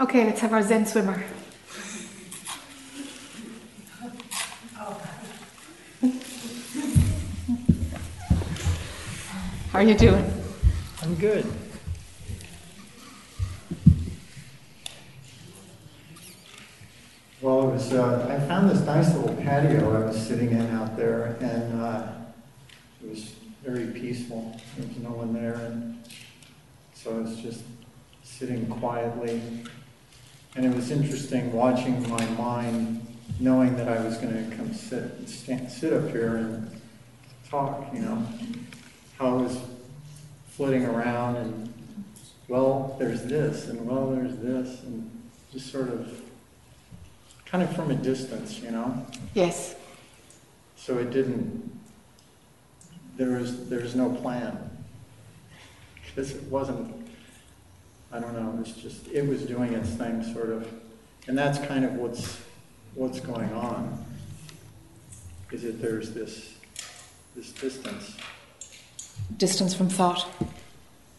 Okay, let's have our Zen swimmer. How are you doing? I'm good. Well, it was, uh, I found this nice little patio I was sitting in out there, and uh, it was very peaceful. There was no one there, and so I was just sitting quietly. And it was interesting watching my mind, knowing that I was going to come sit, stand, sit up here and talk, you know, how I was flitting around and, well, there's this, and well, there's this, and just sort of kind of from a distance, you know? Yes. So it didn't, there was, there was no plan. Because it wasn't, I don't know, it was just, it was doing its thing, sort of. And that's kind of what's, what's going on, is that there's this, this distance. Distance from thought.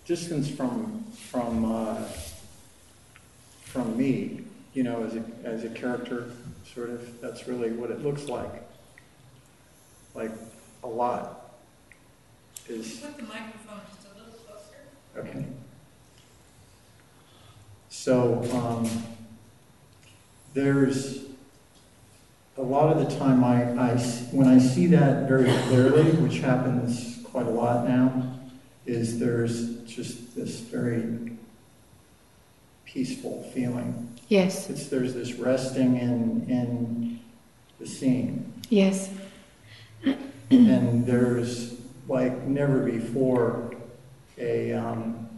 Distance from, from, uh, from me, you know, as a, as a character, sort of, that's really what it looks like. Like, a lot is, Put the microphone just a little closer. okay. So, um, there's, a lot of the time I, I when I see that very clearly, which happens quite a lot now, is there's just this very peaceful feeling. Yes. It's, there's this resting in, in the scene. Yes. And there's like never before a, um,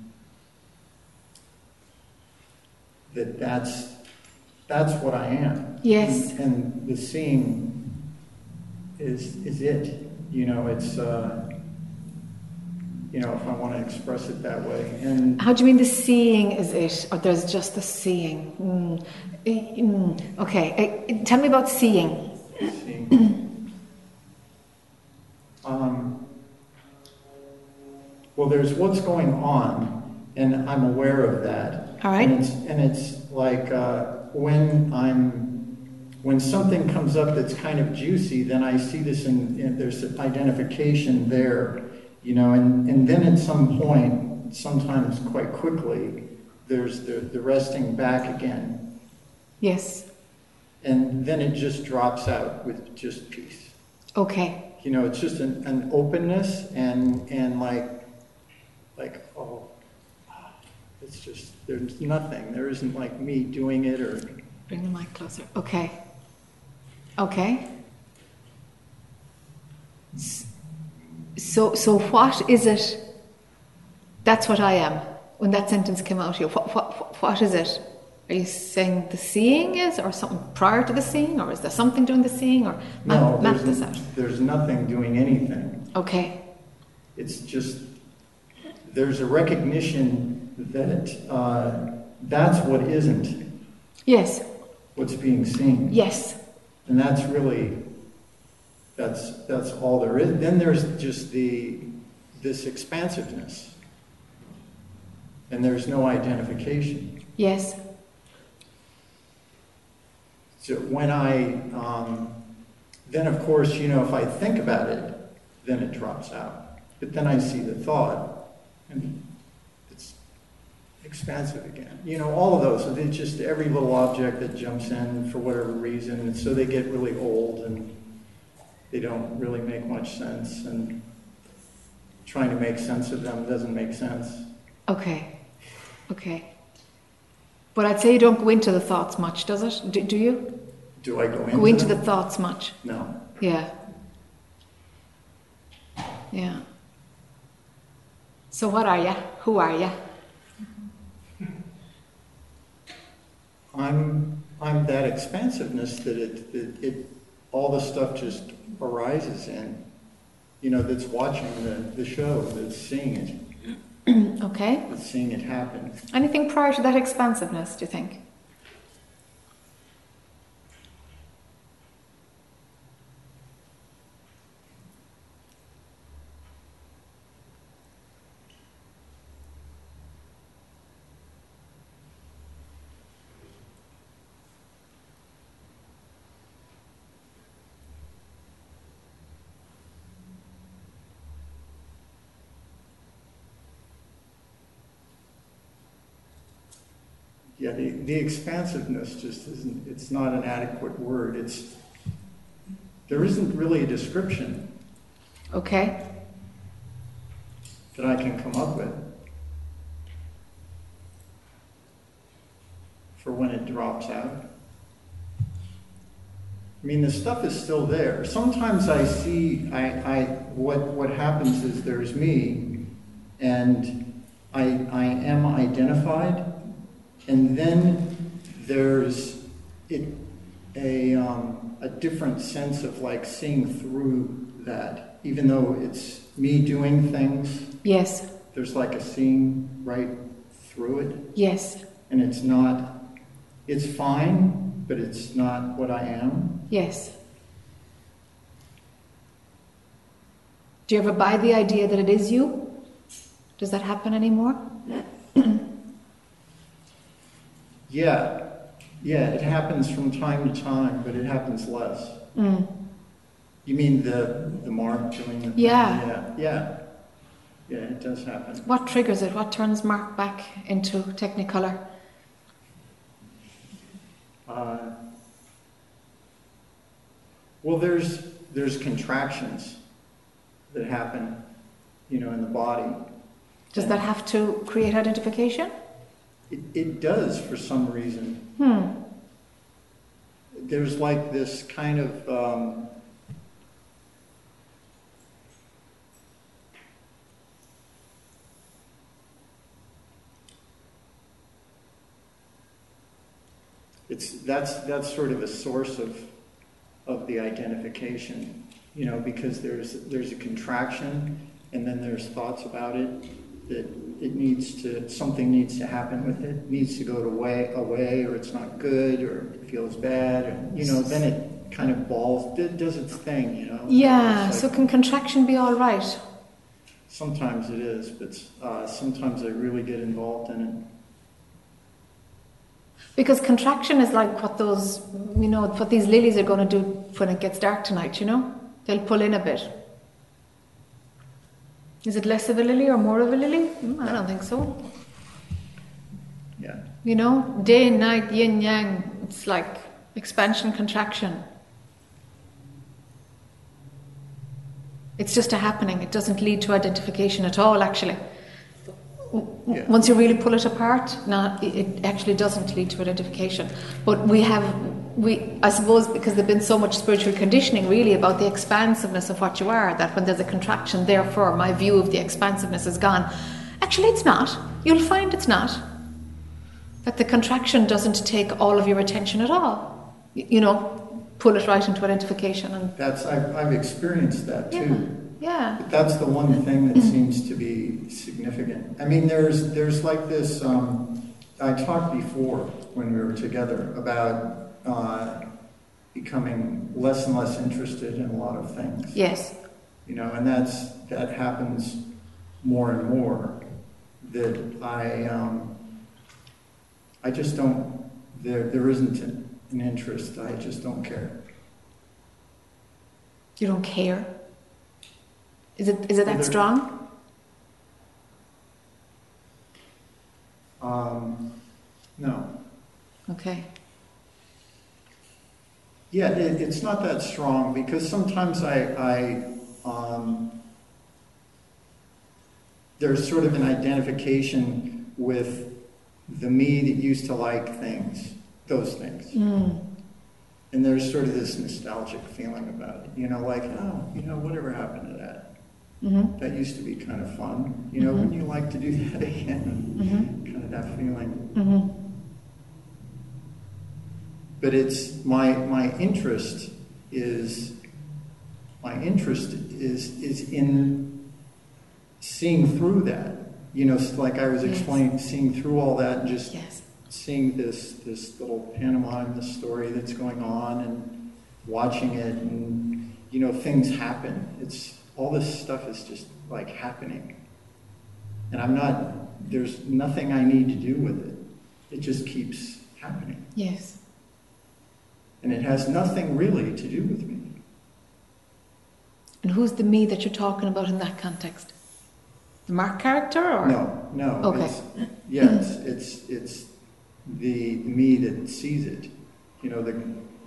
that that's, that's what I am. Yes. And, and the seeing is, is it, you know, it's, uh, you know, if I want to express it that way. And How do you mean the seeing is it, or there's just the seeing? Mm. Mm. Okay, eh, tell me about seeing. seeing. Um, well, there's what's going on, and I'm aware of that. All right. And it's, and it's like uh, when I'm when something comes up that's kind of juicy, then I see this and there's identification there, you know, and, and then at some point, sometimes quite quickly, there's the, the resting back again. Yes. And then it just drops out with just peace. Okay. You know, it's just an, an openness and, and like, like, oh, it's just, there's nothing. There isn't like me doing it or, Bring the mic closer. Okay. Okay. So, so what is it? That's what I am. When that sentence came out you, what, what, what is it? Are you saying the seeing is, or something prior to the seeing, or is there something doing the seeing, or no, map this out? there's nothing doing anything. Okay. It's just, there's a recognition that uh, that's what isn't Yes. what's being seen. Yes. And that's really, that's, that's all there is. Then there's just the, this expansiveness. And there's no identification. Yes. So when I, um, then of course, you know, if I think about it, then it drops out. But then I see the thought, and expansive again. You know, all of those. It's just every little object that jumps in for whatever reason, and so they get really old and they don't really make much sense. And trying to make sense of them doesn't make sense. Okay. Okay. But I'd say you don't go into the thoughts much, does it? Do, do you? Do I go into? Go into the thoughts much? No. Yeah. Yeah. So what are you? Who are you? I'm I'm that expansiveness that it, it, it all the stuff just arises in. You know, that's watching the, the show, that's seeing it, Okay. that's seeing it happen. Anything prior to that expansiveness, do you think? Yeah, the, the expansiveness just isn't, it's not an adequate word. It's, there isn't really a description Okay. that I can come up with for when it drops out. I mean, the stuff is still there. Sometimes I see, I, I, what, what happens is there's me, and I, I am identified, and then there's it, a, um, a different sense of like seeing through that, even though it's me doing things, Yes. there's like a seeing right through it, Yes. and it's not, it's fine, but it's not what I am. Yes. Do you ever buy the idea that it is you? Does that happen anymore? Yeah, yeah, it happens from time to time, but it happens less. Mm. You mean the the mark doing the Yeah. yeah, yeah, yeah, it does happen. What triggers it? What turns Mark back into Technicolor? Uh, well, there's there's contractions that happen, you know, in the body. Does that have to create identification? It, it does for some reason. Hmm. There's like this kind of um, it's that's that's sort of a source of of the identification, you know, because there's there's a contraction and then there's thoughts about it that it needs to something needs to happen with it, it needs to go away away or it's not good or it feels bad and you know then it kind of balls it does its thing, you know. Yeah. It's So can contraction be all right? sometimes it is, but uh, sometimes I really get involved in it. Because contraction is like what those, you know, what these lilies are going to do when it gets dark tonight. You know, they'll pull in a bit. Is it less of a lily or more of a lily? Mm, I don't think so. Yeah. You know, day and night, yin yang. It's like expansion, contraction. It's just a happening. It doesn't lead to identification at all, actually. Yeah. Once you really pull it apart, no, it actually doesn't lead to identification. But we have, we, I suppose, because there's been so much spiritual conditioning really about the expansiveness of what you are, that when there's a contraction, therefore my view of the expansiveness is gone. Actually, it's not. You'll find it's not. That the contraction doesn't take all of your attention at all. You know, pull it right into identification and That's I've, I've experienced that yeah, too. yeah. But that's the one thing that seems to be significant. I mean, there's there's like this. Um, I talked before when we were together about uh, becoming less and less interested in a lot of things. Yes. You know, and that's that happens more and more. That I um, I just don't. There there isn't an, interest. I just don't care. You don't care. Is it is it that strong? Um, no. Okay. Yeah, it, it's not that strong because sometimes I, I um, there's sort of an identification with the me that used to like things, those things. Mm. And there's sort of this nostalgic feeling about it, you know, like, oh, you know, whatever happened to that? Mm-hmm. That used to be kind of fun. You know, Mhm. wouldn't you like to do that again? Mm-hmm. kind of that feeling. But it's my my interest is my interest is is in seeing through that. You know, like I was Yes. explaining, seeing through all that and just Yes. seeing this this little pantomime, this story that's going on, and watching it, and you know, things happen. It's all this stuff is just like happening, and I'm not. There's nothing I need to do with it. It just keeps happening. Yes. And it has nothing really to do with me. And who's the me that you're talking about in that context? The Mark character or No, no. Okay. It's, yeah, it's, it's, it's the me that sees it. You know, the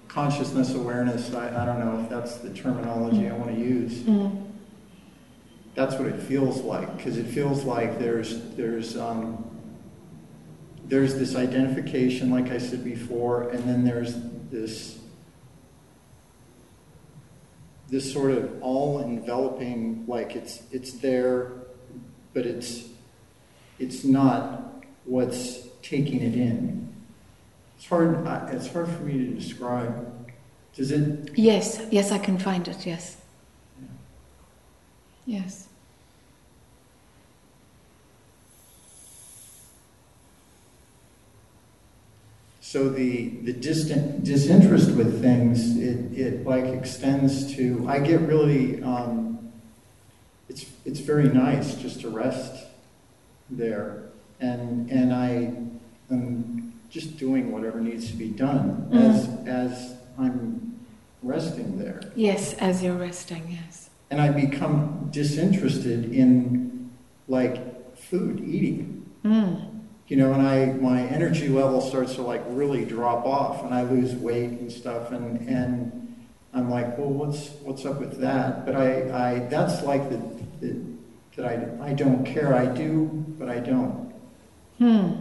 consciousness awareness, I, I don't know if that's the terminology I want to use. Mm. That's what it feels like, because it feels like there's, there's, um, there's this identification, like I said before, and then there's this this sort of all enveloping like it's it's there but it's it's not what's taking it in. It's hard it's hard for me to describe. Does it? Yes yes i can find it yes. Yes So the, the distant disinterest with things, it, it like extends to, I get really, um, it's, it's very nice just to rest there. And, and I am just doing whatever needs to be done mm. as, as I'm resting there. Yes, as you're resting, yes. And I become disinterested in like food, eating. Mm you know, and I my energy level starts to like really drop off, and I lose weight and stuff, and and I'm like, well, what's what's up with that? But I, I that's like the, the that I I don't care. I do, but I don't. Hmm.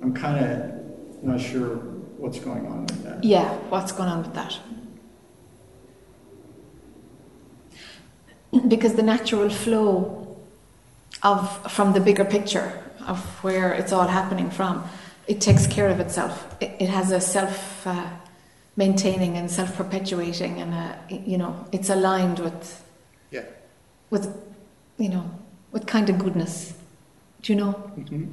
I'm kind of not sure what's going on with that. Yeah, what's going on with that? Because the natural flow of from the bigger picture of where it's all happening from, it takes care of itself. It, it has a self uh, maintaining and self perpetuating, and uh, you know, it's aligned with, yeah, with, you know, with kind of goodness. Do you know? Mm-hmm.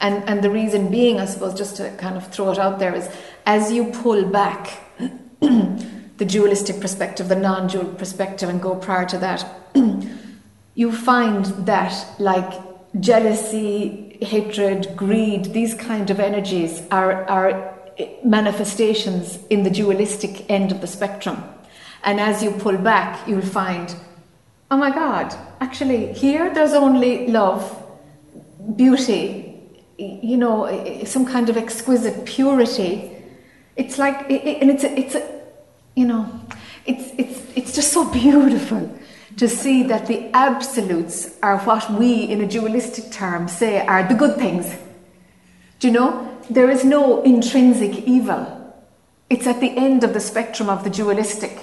And and the reason being, I suppose, just to kind of throw it out there, is as you pull back. the dualistic perspective, the non dual perspective, and go prior to that, you find that, like jealousy, hatred, greed, these kind of energies are, are manifestations in the dualistic end of the spectrum. And as you pull back, you'll find, oh my God, actually, here there's only love, beauty, you know, some kind of exquisite purity. It's like, and it's it's a, you know, it's, it's, it's just so beautiful to see that the absolutes are what we, in a dualistic term, say are the good things. Do you know? There is no intrinsic evil. It's at the end of the spectrum of the dualistic.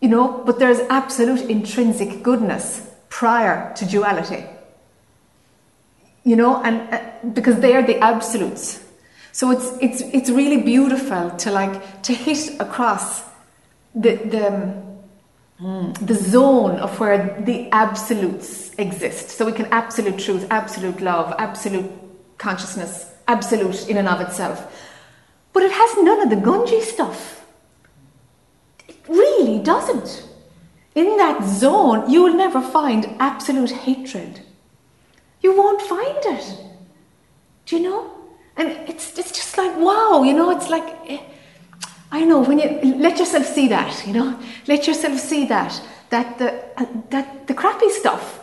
You know, but there's absolute intrinsic goodness prior to duality. You know, and uh, because they are the absolutes. So it's it's it's really beautiful to like to hit across the the The zone of where the absolutes exist. So we can absolute truth, absolute love, absolute consciousness, absolute in and of itself. But it has none of the Gunji stuff. It really doesn't. In that zone, you will never find absolute hatred. You won't find it. Do you know? And it's, it's just like, wow, you know, it's like. Eh, I know when you let yourself see that, you know, let yourself see that that the uh, that the crappy stuff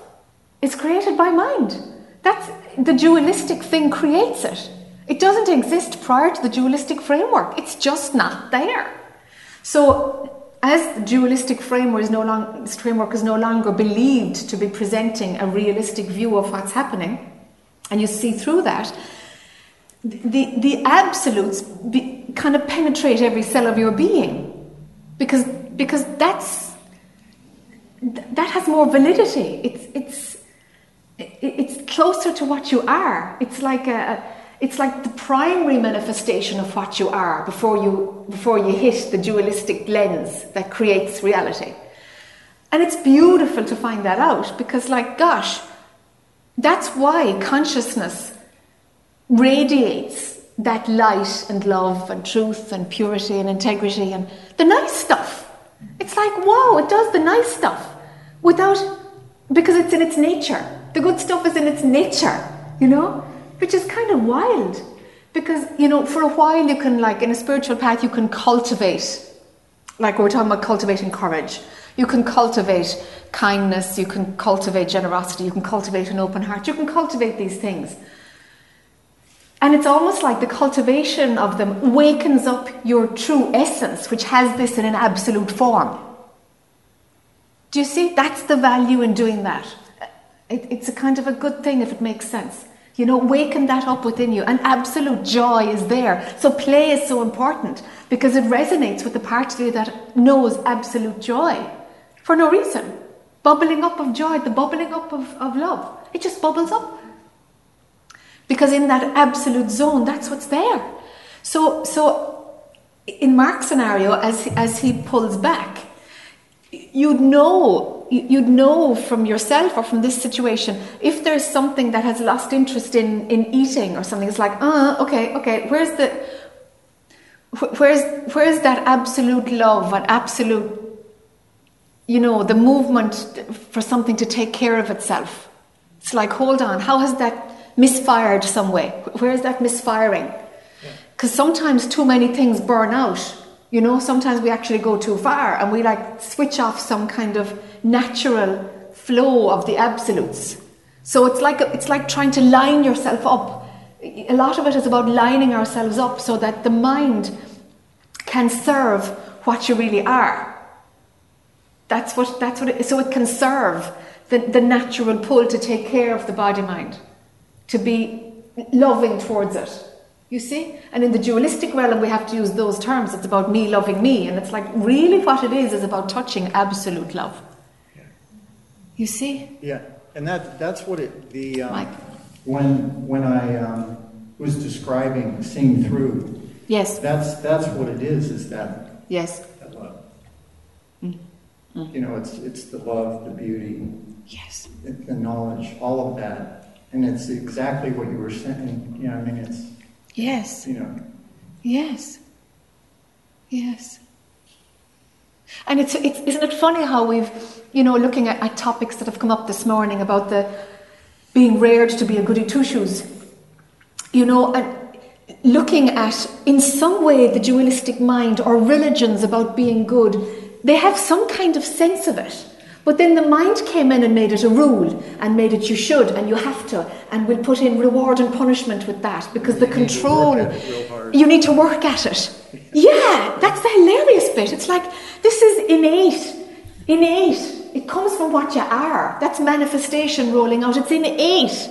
is created by mind. That's the dualistic thing creates it. It doesn't exist prior to the dualistic framework. It's just not there. So as the dualistic framework is no longer framework is no longer believed to be presenting a realistic view of what's happening, and you see through that, the, the absolutes be, kind of penetrate every cell of your being because, because that's, that has more validity. It's, it's, it's closer to what you are. It's like a, it's like the primary manifestation of what you are before you, before you hit the dualistic lens that creates reality. And it's beautiful to find that out because, like, gosh, that's why consciousness radiates that light and love and truth and purity and integrity and the nice stuff. It's like, wow, it does the nice stuff without, because it's in its nature. The good stuff is in its nature, you know, which is kind of wild. Because, you know, for a while you can, like, in a spiritual path, you can cultivate, like we're talking about cultivating courage. You can cultivate kindness, you can cultivate generosity, you can cultivate an open heart, you can cultivate these things. And it's almost like the cultivation of them wakens up your true essence, which has this in an absolute form. Do you see? That's the value in doing that. It, it's a kind of a good thing if it makes sense. You know, waken that up within you. And absolute joy is there. So play is so important because it resonates with the part of you that knows absolute joy for no reason. Bubbling up of joy, the bubbling up of, of love. It just bubbles up. Because in that absolute zone, that's what's there. So, so in Mark's scenario, as, as he pulls back, you'd know you'd know from yourself or from this situation if there's something that has lost interest in in eating or something it's like uh, okay okay where's the where's where's that absolute love and absolute you know the movement for something to take care of itself it's like hold on how has that misfired some way where's that misfiring because sometimes too many things burn out you know, sometimes we actually go too far and we like switch off some kind of natural flow of the absolutes. So it's like it's like trying to line yourself up. A lot of it is about lining ourselves up so that the mind can serve what you really are. That's what that's what it, so it can serve the, the natural pull to take care of the body mind, to be loving towards it. You see? And in the dualistic realm, we have to use those terms. It's about me loving me. And it's like, really, what it is, is about touching absolute love. Yeah. You see? Yeah. And that, that's what it, the, um, when, when I um, was describing seeing through. Yes. That's, that's what it is, is that. Yes. That love. Mm. Mm. You know, it's, it's the love, the beauty. Yes. The knowledge, all of that. And it's exactly what you were saying. You know, I mean, it's, Yes. You know. Yes. Yes. And it's, it's isn't it funny how we've, you know, looking at, at topics that have come up this morning about the being reared to be a goody two shoes, you know, and looking at in some way the dualistic mind or religions about being good, they have some kind of sense of it. But then the mind came in and made it a rule and made it you should and you have to, and we'll put in reward and punishment with that because you the control, you need to work at it. Yeah, that's the hilarious bit. It's like this is innate, innate. It comes from what you are. That's manifestation rolling out. It's innate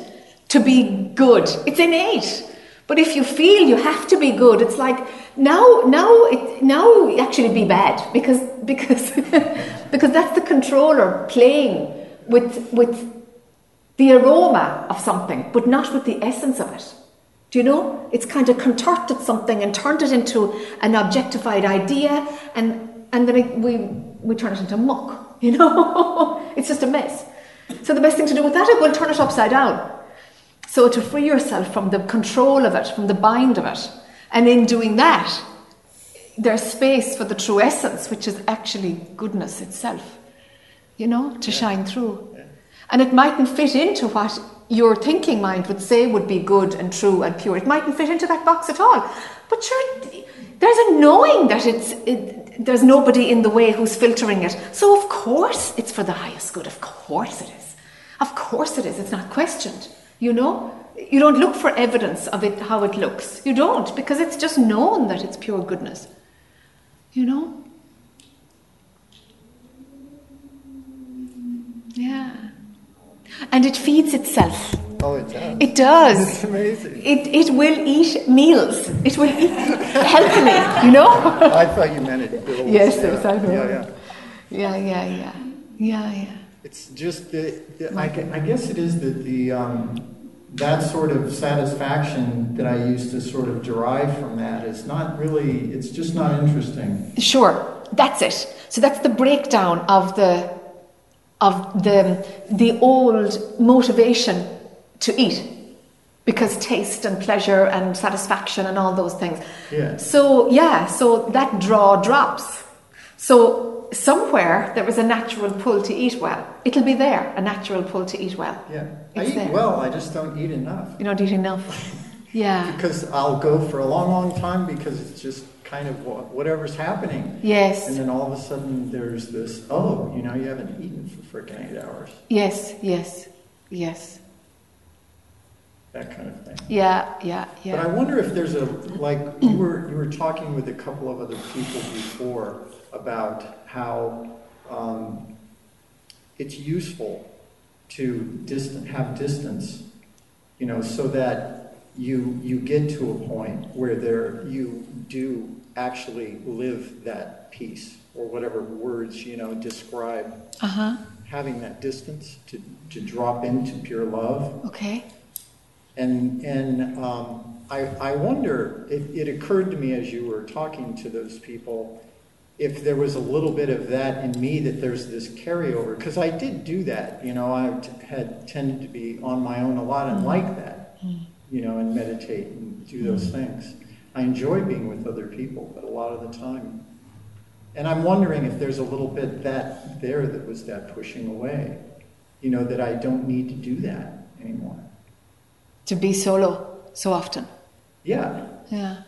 to be good. It's innate. But if you feel you have to be good, it's like now, now, it, now actually be bad because because because that's the controller playing with with the aroma of something, but not with the essence of it. Do you know? It's kind of contorted something and turned it into an objectified idea, and and then it, we we turn it into muck. You know, it's just a mess. So the best thing to do with that is we'll turn it upside down so to free yourself from the control of it, from the bind of it, and in doing that, there's space for the true essence, which is actually goodness itself, you know, to yeah. shine through. Yeah. And it mightn't fit into what your thinking mind would say would be good and true and pure. It mightn't fit into that box at all. But sure, there's a knowing that it's, it, there's nobody in the way who's filtering it. So, of course, it's for the highest good. Of course it is. Of course it is. It's not questioned. You know? You don't look for evidence of it, how it looks. You don't, because it's just known that it's pure goodness. You know? Yeah. And it feeds itself. Oh, it does. It does. It's amazing. It, it will eat meals. It will eat healthily, you know? I thought you meant it bills. Yes, yes, I know. Yeah, yeah. Yeah, yeah, yeah. Yeah, yeah. It's just the, the I, I, guess it is that the um, that sort of satisfaction that I used to sort of derive from that is not really. It's just not interesting. Sure, that's it. So that's the breakdown of the of the the old motivation to eat because taste and pleasure and satisfaction and all those things. Yeah. So yeah, so that draw drops. So somewhere there was a natural pull to eat well. It'll be there, a natural pull to eat well. Yeah. It's I eat there. well, I just don't eat enough. You don't eat enough. Yeah. because I'll go for a long, long time because it's just kind of whatever's happening. Yes. And then all of a sudden there's this, oh, you know, you haven't eaten for freaking eight hours. Yes, yes, yes. that kind of thing. Yeah, yeah, yeah. But I wonder if there's a, like, you were, you were talking with a couple of other people before about how um, it's useful to distant, have distance, you know, so that you, you get to a point where there, you do actually live that peace, or whatever words, you know, describe Uh huh. having that distance to, to drop into pure love. Okay. And, and um, I, I wonder, it, it occurred to me as you were talking to those people, if there was a little bit of that in me, that there's this carryover. Because I did do that, you know, I t- had tended to be on my own a lot and like that, mm-hmm. you know, and meditate and do those mm-hmm. things. I enjoy being with other people, but a lot of the time. And I'm wondering if there's a little bit that there that was that pushing away, you know, that I don't need to do that anymore. To be solo so often. Yeah, Yeah.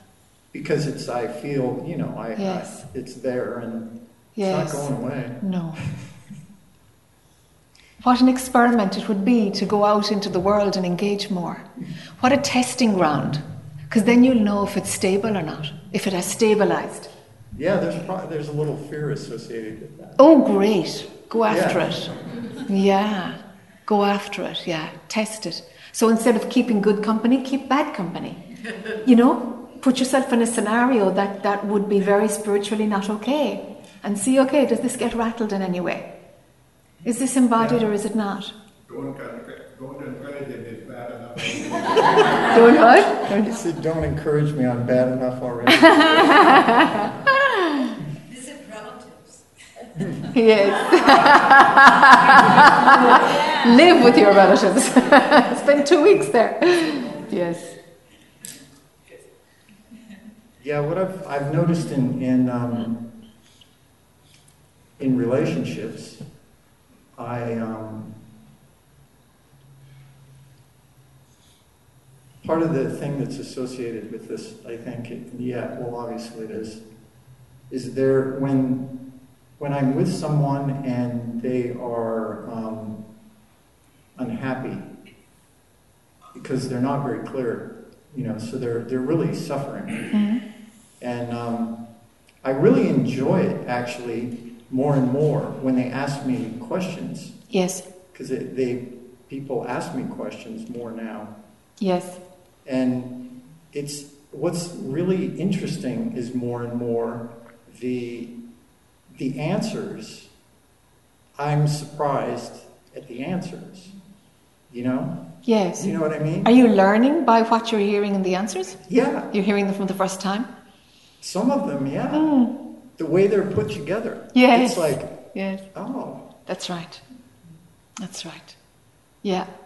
Because it's, I feel, you know, I, Yes. I it's there and Yes. it's not going away. No. What an experiment it would be to go out into the world and engage more. What a testing ground. Because then you'll know if it's stable or not, if it has stabilized. Yeah, there's pro- there's a little fear associated with that. Oh, great. Go after Yeah. it. Yeah. Go after it. Yeah. Test it. So instead of keeping good company, keep bad company. You know, put yourself in a scenario that, that would be very spiritually not okay. And see, okay, does this get rattled in any way? Is this embodied Yeah. or is it not? Don't, encourage- don't encourage it, it's bad enough. Doing what? He said, don't encourage me, I'm bad enough already. Visit relatives. Yes. Live with your relatives. Spend two weeks there. Yes. Yeah, what I've, I've noticed in, in, um, in relationships, I, um, part of the thing that's associated with this, I think, it- yeah, well, obviously it is, is there, when, when I'm with someone and they are, um, unhappy, because they're not very clear, you know, so they're, they're really suffering. And um, I really enjoy it actually more and more when they ask me questions Yes. because they people ask me questions more now, Yes. and it's what's really interesting is more and more the the answers. I'm surprised at the answers. You know, Yes. you know what I mean? Are you learning by what you're hearing in the answers? Yeah, You're hearing them from the first time? Some of them, yeah. Hmm. The way they're put together, Yes. it's like, Yes. oh, That's right. That's right. Yeah.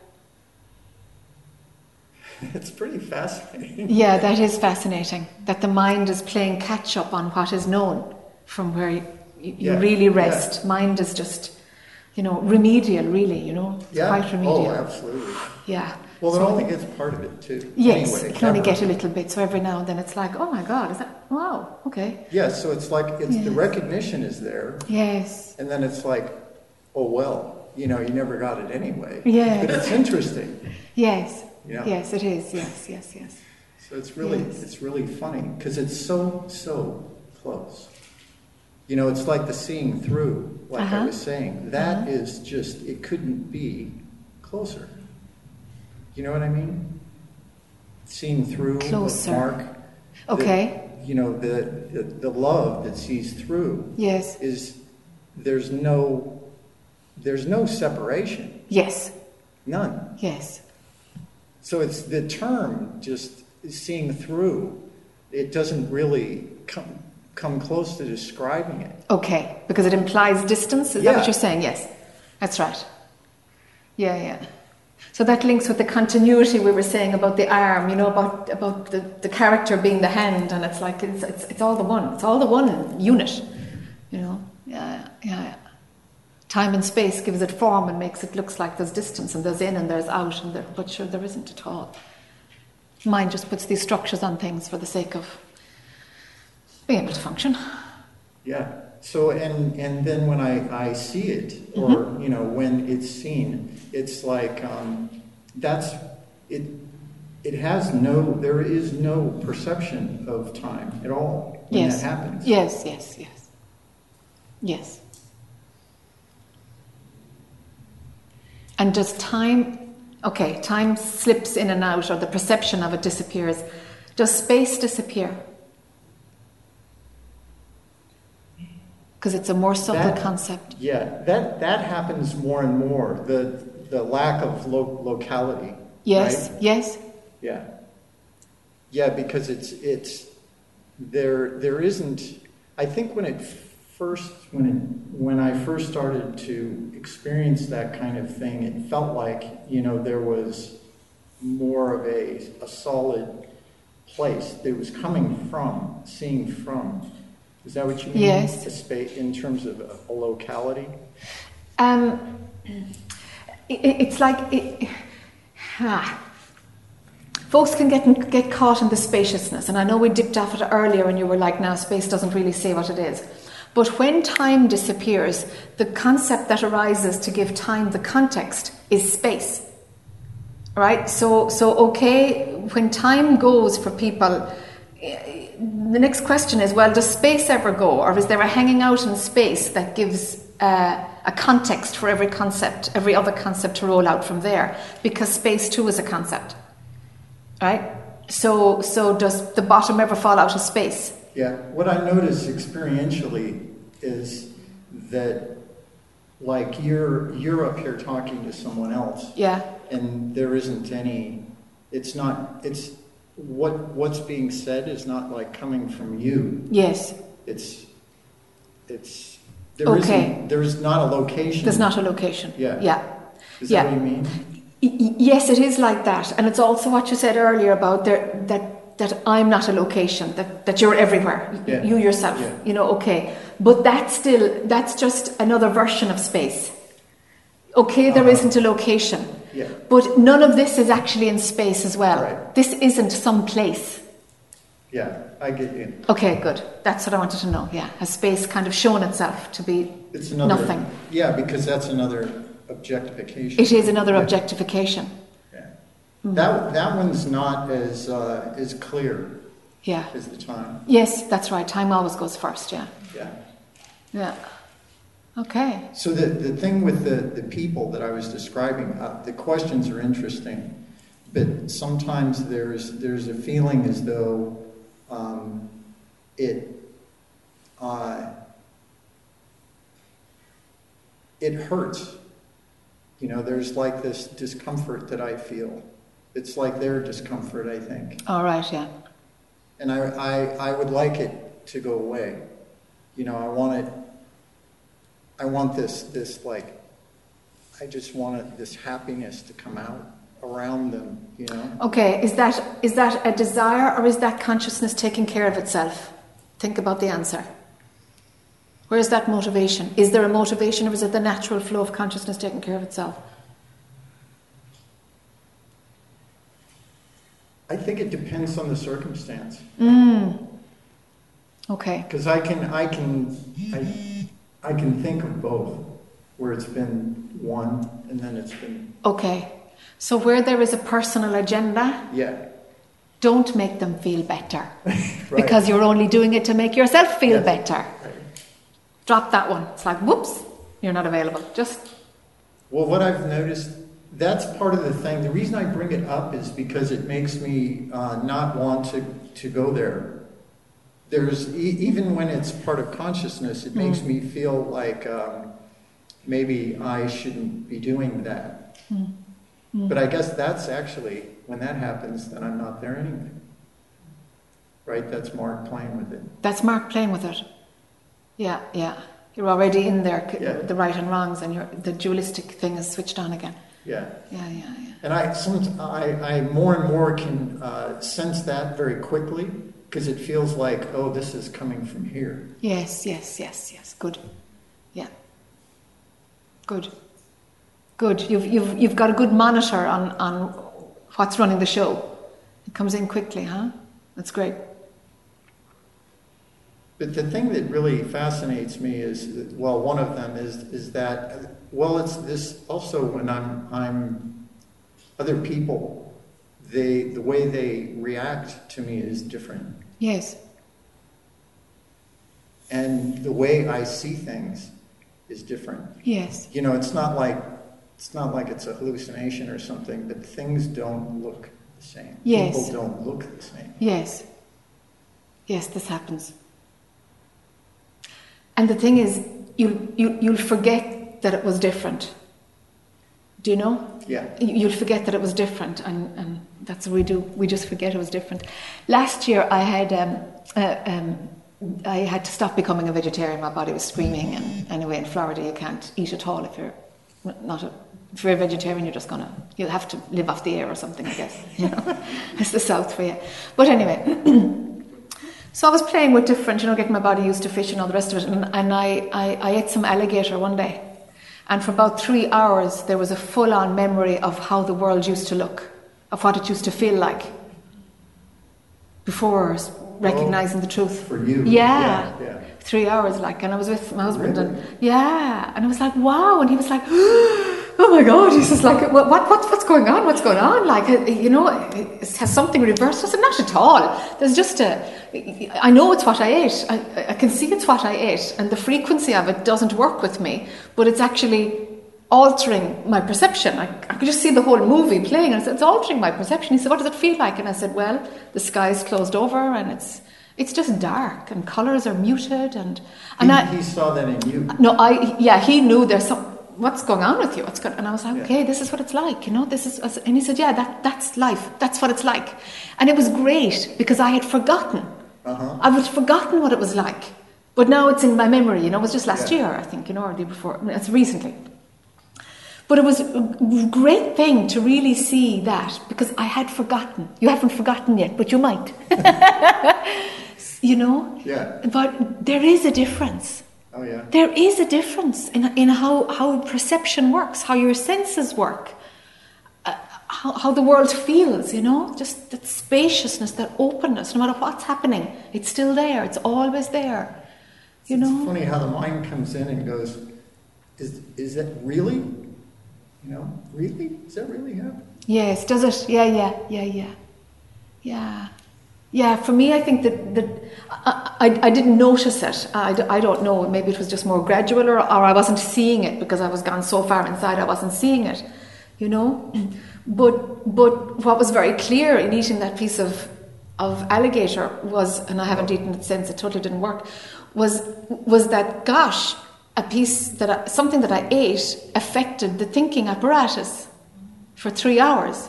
It's pretty fascinating. Yeah, that is fascinating. That the mind is playing catch up on what is known from where you, you Yeah, really yeah. rest. Mind is just, you know, remedial, really, you know? It's Yeah. quite remedial. Oh, absolutely. Yeah. Well, So- it only gets part of it too. Yes, Anyway, you can only get a little bit. So every now and then it's like, oh my God, is that, wow, okay. Yeah, so it's like it's the recognition is there, Yes. and then it's like, oh well, you know, you never got it anyway. Yes. But it's interesting. Yes. Yeah. Yes, it is. Yes, yes, yes. So it's really Yes. it's really funny because it's so so close. You know, it's like the seeing through, like I Uh-huh. was saying. That Uh-huh. is just it couldn't be closer. You know what I mean? Seeing through Closer. Mark. the- Okay. you know the, the the love that sees through Yes. is there's no there's no separation Yes. none Yes. so it's the term just seeing through it doesn't really come come close to describing it Okay. Because it implies distance. Is that what you're saying? Yes. That's right. Yeah, yeah. So that links with the continuity we were saying about the arm, you know, about about the, the character being the hand, and it's like it's, it's it's all the one. It's all the one unit. You know. Yeah, yeah, yeah. Time and space gives it form and makes it looks like there's distance and there's in and there's out and there, but sure there isn't at all. Mind just puts these structures on things for the sake of being able to function. yeah so and and then when i i see it or you know when it's seen it's like um that's it it has no, there is no perception of time at all when Yes. that happens. Yes, yes, yes. Yes. And does time, okay, time slips in and out, or the perception of it disappears. Does space disappear? Because it's a more subtle That- concept. Yeah, that, that happens more and more, the, the lack of lo- locality. Yes, right? yes, Yeah. Yeah, because it's, it's, there, there isn't, I think when it first, when it, when I first started to experience that kind of thing, it felt like, you know, there was more of a, a solid place that was coming from, seeing from. Is that what you mean? Yes. A space, in terms of a, locality? Um, it, it's like it, ah. folks can get get caught in the spaciousness, and I know we dipped off it earlier, and you were like, "Now space doesn't really say what it is." But when time disappears, the concept that arises to give time the context is space. Right? So, so okay, when time goes for people, the next question is well, does space ever go? Or is there a hanging out in space that gives uh, a context for every concept, every other concept to roll out from there? Because space too is a concept. Right? So, so does the bottom ever fall out of space? Yeah, what I notice experientially is that, like, you're you're up here talking to someone else, Yeah. and there isn't any. It's not. It's what what's being said is not like coming from you. Yes. It's it's there Okay. not There's not a location. There's not a location. Yeah. Yeah. Is yeah. that what you mean? Y- Yes, it is like that, and it's also what you said earlier about there, that that I'm not a location, that, that you're everywhere, Yeah. you yourself. Yeah. You know, okay, but that's still that's just another version of space. Okay, there Uh-huh. not a location, Yeah. but none of this is actually in space as well. Right. This isn't some place. Yeah, I get you. Okay, good. That's what I wanted to know. Yeah, has space kind of shown itself to be It's another. nothing? Yeah, because that's another objectification. It is another Yeah. objectification. Yeah. That, that one's not as, uh, as clear Yeah. as the time. Yes, that's right. Time always goes first. Yeah. Yeah. Yeah. Okay. So the, the thing with the, the people that I was describing, uh, the questions are interesting, but sometimes there's, there's a feeling as though um, it, uh, it hurts. You know, there's like this discomfort that I feel. It's like their discomfort, I think. All right. Yeah. And I, I, I would like it to go away. You know, I want it, I want this, this like, I just want this happiness to come out around them, you know? Okay. Is that is that a desire or is that consciousness taking care of itself? Think about the answer. Where is that motivation? Is there a motivation or is it the natural flow of consciousness taking care of itself? I think it depends on the circumstance. Mm. Okay. Because I can, I can, I, I can think of both, where it's been one and then it's been, Okay. So where there is a personal agenda, yeah. don't make them feel better. Right. Because you're only doing it to make yourself feel better. Right. Drop that one. It's like, whoops, you're not available. Just Well, what I've noticed, that's part of the thing. The reason I bring it up is because it makes me uh, not want to, to go there. There's, e- even when it's part of consciousness, it makes me feel like um, maybe I shouldn't be doing that. But I guess that's actually, when that happens, then I'm not there anyway. Right? That's Mark playing with it. That's Mark playing with it. Yeah, yeah. You're already in there, Yeah. the right and wrongs, and you're, the dualistic thing is switched on again. Yeah. Yeah, yeah, yeah. And I, some, I, I more and more can uh, sense that very quickly because it feels like, oh, this is coming from here. Yes, yes, yes, yes. Good. Yeah. Good. Good. You've, you've, you've got a good monitor on, on what's running the show. It comes in quickly, huh? That's great. But the thing that really fascinates me is, well, one of them is, is that, well, it's this also when I'm, I'm other people they the way they react to me is different, Yes. and the way I see things is different. Yes. You know, it's not like it's not like it's a hallucination or something, but things don't look the same. Yes. People don't look the same. Yes. Yes, this happens. And the thing is, you'll, you, you'll forget that it was different. Do you know? Yeah. You- You'll forget that it was different, and, and that's what we do. We just forget it was different. Last year, I had um, uh, um, I had to stop becoming a vegetarian. My body was screaming, and anyway, in Florida, you can't eat at all if you're not a. If you're a vegetarian, you're just gonna you'll have to live off the air or something. I guess you know, it's the south for you. But anyway. So I was playing with different, you know, getting my body used to fish and all the rest of it. And, and I, I, I ate some alligator one day. And for about three hours, there was a full on memory of how the world used to look, of what it used to feel like before recognizing oh, the truth. For you. Yeah. Yeah. yeah. Three hours, like, and I was with my husband, Really? and yeah, and I was like, wow, and he was like, oh my god, he's just like, what, what, what, what's going on? What's going on? Like, uh, you know, has something reversed? I said, not at all. There's just a, I know it's what I ate. I, I can see it's what I ate, and the frequency of it doesn't work with me, but it's actually altering my perception. I, I could just see the whole movie playing, and I said, it's altering my perception. He said, what does it feel like? And I said, well, the sky's closed over, and it's it's just dark, and colours are muted, and and he, I he saw that in you. no, I yeah, he knew there's some. What's going on with you? What's going? And I was like, Yeah. okay, this is what it's like, you know. This is, and he said, yeah, that that's life. That's what it's like, and it was great because I had forgotten. Uh-huh. I had forgotten what it was like, but now it's in my memory. You know, it was just last Yeah. year, I think, you know, or the year before. I mean, It's recently. But it was a great thing to really see that because I had forgotten. You haven't forgotten yet, but you might. you know? Yeah. But there is a difference. Oh yeah. There is a difference in, in how, how perception works, how your senses work, uh, how, how the world feels, you know? Just that spaciousness, that openness, no matter what's happening, it's still there, it's always there. You It's know? funny how the mind comes in and goes, is is that really? You know, really? Is that really happening? Yes, does it? Yeah, yeah, yeah, yeah. Yeah. Yeah, for me, I think that, that I, I, I didn't notice it. I don't know. Maybe it was just more gradual, or, or I wasn't seeing it because I was gone so far inside, I wasn't seeing it, you know? But, but what was very clear in eating that piece of, of alligator was, and I haven't eaten it since, it totally didn't work, was, was that, gosh, a piece that I, something that I ate affected the thinking apparatus for three hours.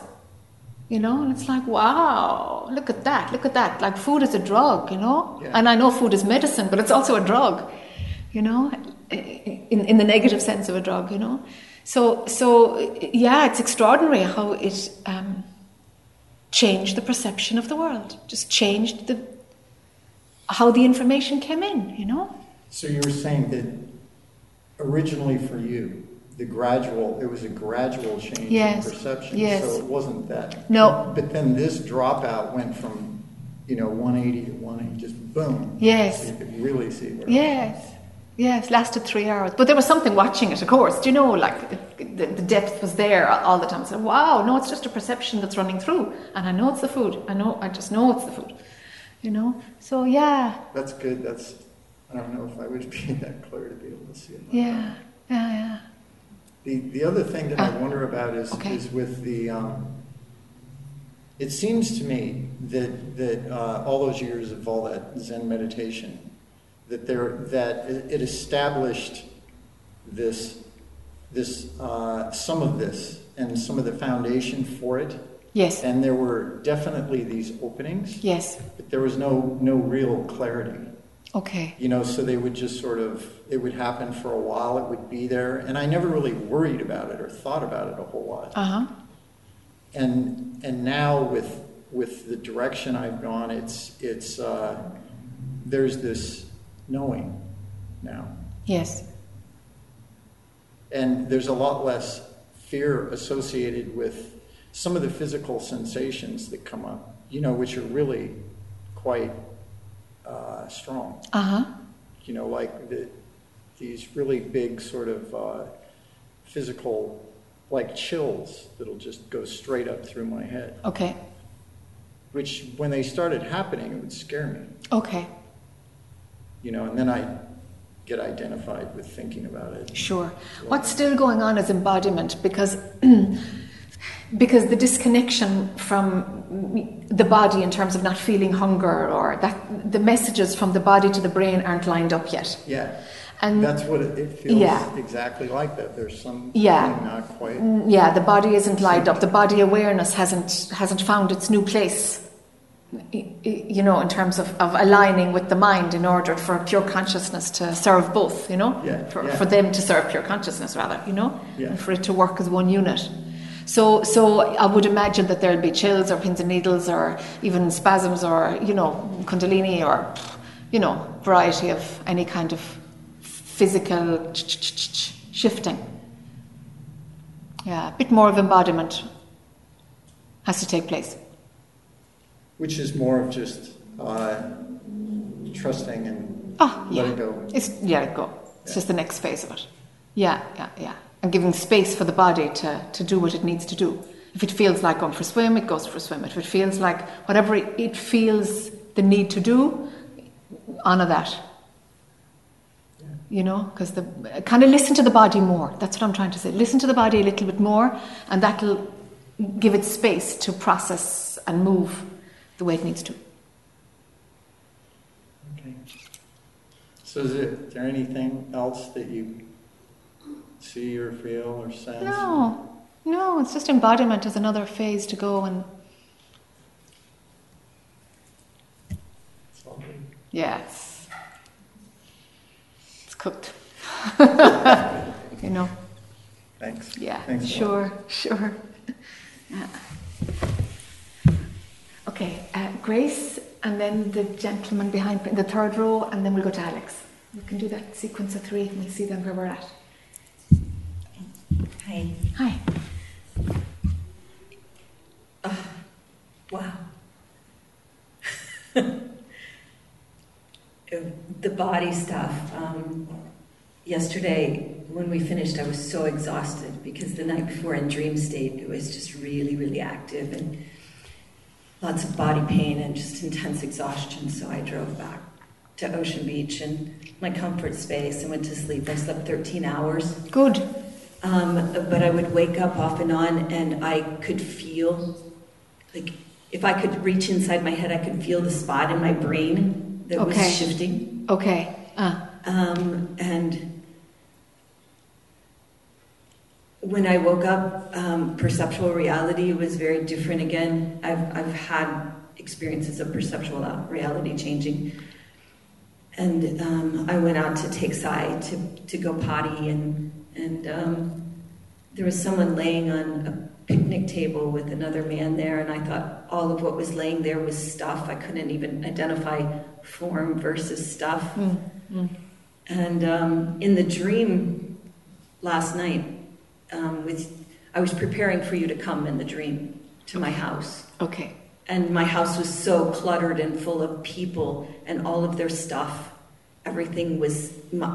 You know, and it's like, wow, look at that, look at that. Like food is a drug, you know? Yeah. And I know food is medicine, but it's also a drug, you know, in, in the negative sense of a drug, you know? So, so yeah, it's extraordinary how it um, changed the perception of the world, just changed the how the information came in, you know? So you were saying that originally for you, the gradual, it was a gradual change Yes, in perception. yes. So it wasn't that. No. But then this dropout went from, you know, 180 to 180, just boom. Yes. So you could really see where. Yes, yes, lasted three hours. But there was something watching it, of course. Do you know, like the, the, the depth was there all the time. Said, wow, no, it's just a perception that's running through. And I know it's the food. I know, I just know it's the food. You know? So, yeah, That's good. That's, I don't know if I would be that clear to be able to see it. like yeah, yeah, yeah. The, the other thing that I Ah, wonder about is, okay. is with the, um, it seems to me that, that uh, all those years of all that Zen meditation, that there, that it it established this, this, uh, some of this and some of the foundation for it. Yes, And there were definitely these openings, yes, but there was no, no real clarity. Okay. You know, so they would just sort of, it would happen for a while, it would be there, and I never really worried about it or thought about it a whole lot. Uh huh. And and now with with the direction I've gone, it's it's uh, there's this knowing now, Yes, and there's a lot less fear associated with some of the physical sensations that come up. You know, which are really quite uh, strong. uh huh. you know, like the, these really big sort of uh, physical, like chills that'll just go straight up through my head. Okay. which when they started happening, it would scare me, Okay, you know, and then I get identified with thinking about it. sure. What's still going on is embodiment because because the disconnection from the body in terms of not feeling hunger or that the messages from the body to the brain aren't lined up yet. Yeah, And that's what it, it feels Yeah. exactly like that. There's some Yeah. not quite. Mm, Yeah, the body isn't lined up. The body awareness hasn't hasn't found its new place. You know, in terms of, of aligning with the mind in order for pure consciousness to serve both, you know? Yeah, For, yeah. for them to serve pure consciousness rather, you know? Yeah. And for it to work as one unit. So so I would imagine that there'd be chills or pins and needles or even spasms or, you know, kundalini or you know, variety of any kind of physical shifting. Yeah, a bit more of embodiment has to take place. Which is more of just uh, trusting and Oh, yeah. letting go. It's yeah, let go. It's Yeah. just the next phase of it. Yeah, yeah, yeah. And giving space for the body to, to do what it needs to do. If it feels like going for a swim, it goes for a swim. If it feels like whatever it, feels the need to do, honor that. You know, because the kind of listen to the body more. That's what I'm trying to say. Listen to the body a little bit more, and that'll give it space to process and move the way it needs to. Okay. So is, it, is there anything else that you see or feel or sense? No, no, it's just embodiment is another phase to go and It's all good. yeah, it's, it's cooked. you know, Thanks. yeah, Thanks sure, sure. Yeah. Okay, uh, Grace, and then the gentleman behind the third row, and then we'll go to Alex. We can do that sequence of three, and we'll see then where we're at. Hi. Hi. Wow. the body stuff. Um, yesterday, when we finished, I was so exhausted because the night before in dream state, it was just really, really active and lots of body pain and just intense exhaustion. So I drove back to Ocean Beach and my comfort space and went to sleep. I slept 13 hours. Good. Um, but I would wake up off and on, and I could feel, like, if I could reach inside my head, I could feel the spot in my brain that Okay. was shifting. Okay. Uh, Um, and when I woke up, um, perceptual reality was very different again. I've, I've had experiences of perceptual reality changing. And um, I went out to take Sai to, to go potty, and, and um, there was someone laying on a picnic table with another man there, and I thought all of what was laying there was stuff. I couldn't even identify form versus stuff. mm, mm. And um, in the dream last night, um, with I was preparing for you to come in the dream to my house, Okay. and my house was so cluttered and full of people and all of their stuff. Everything was my,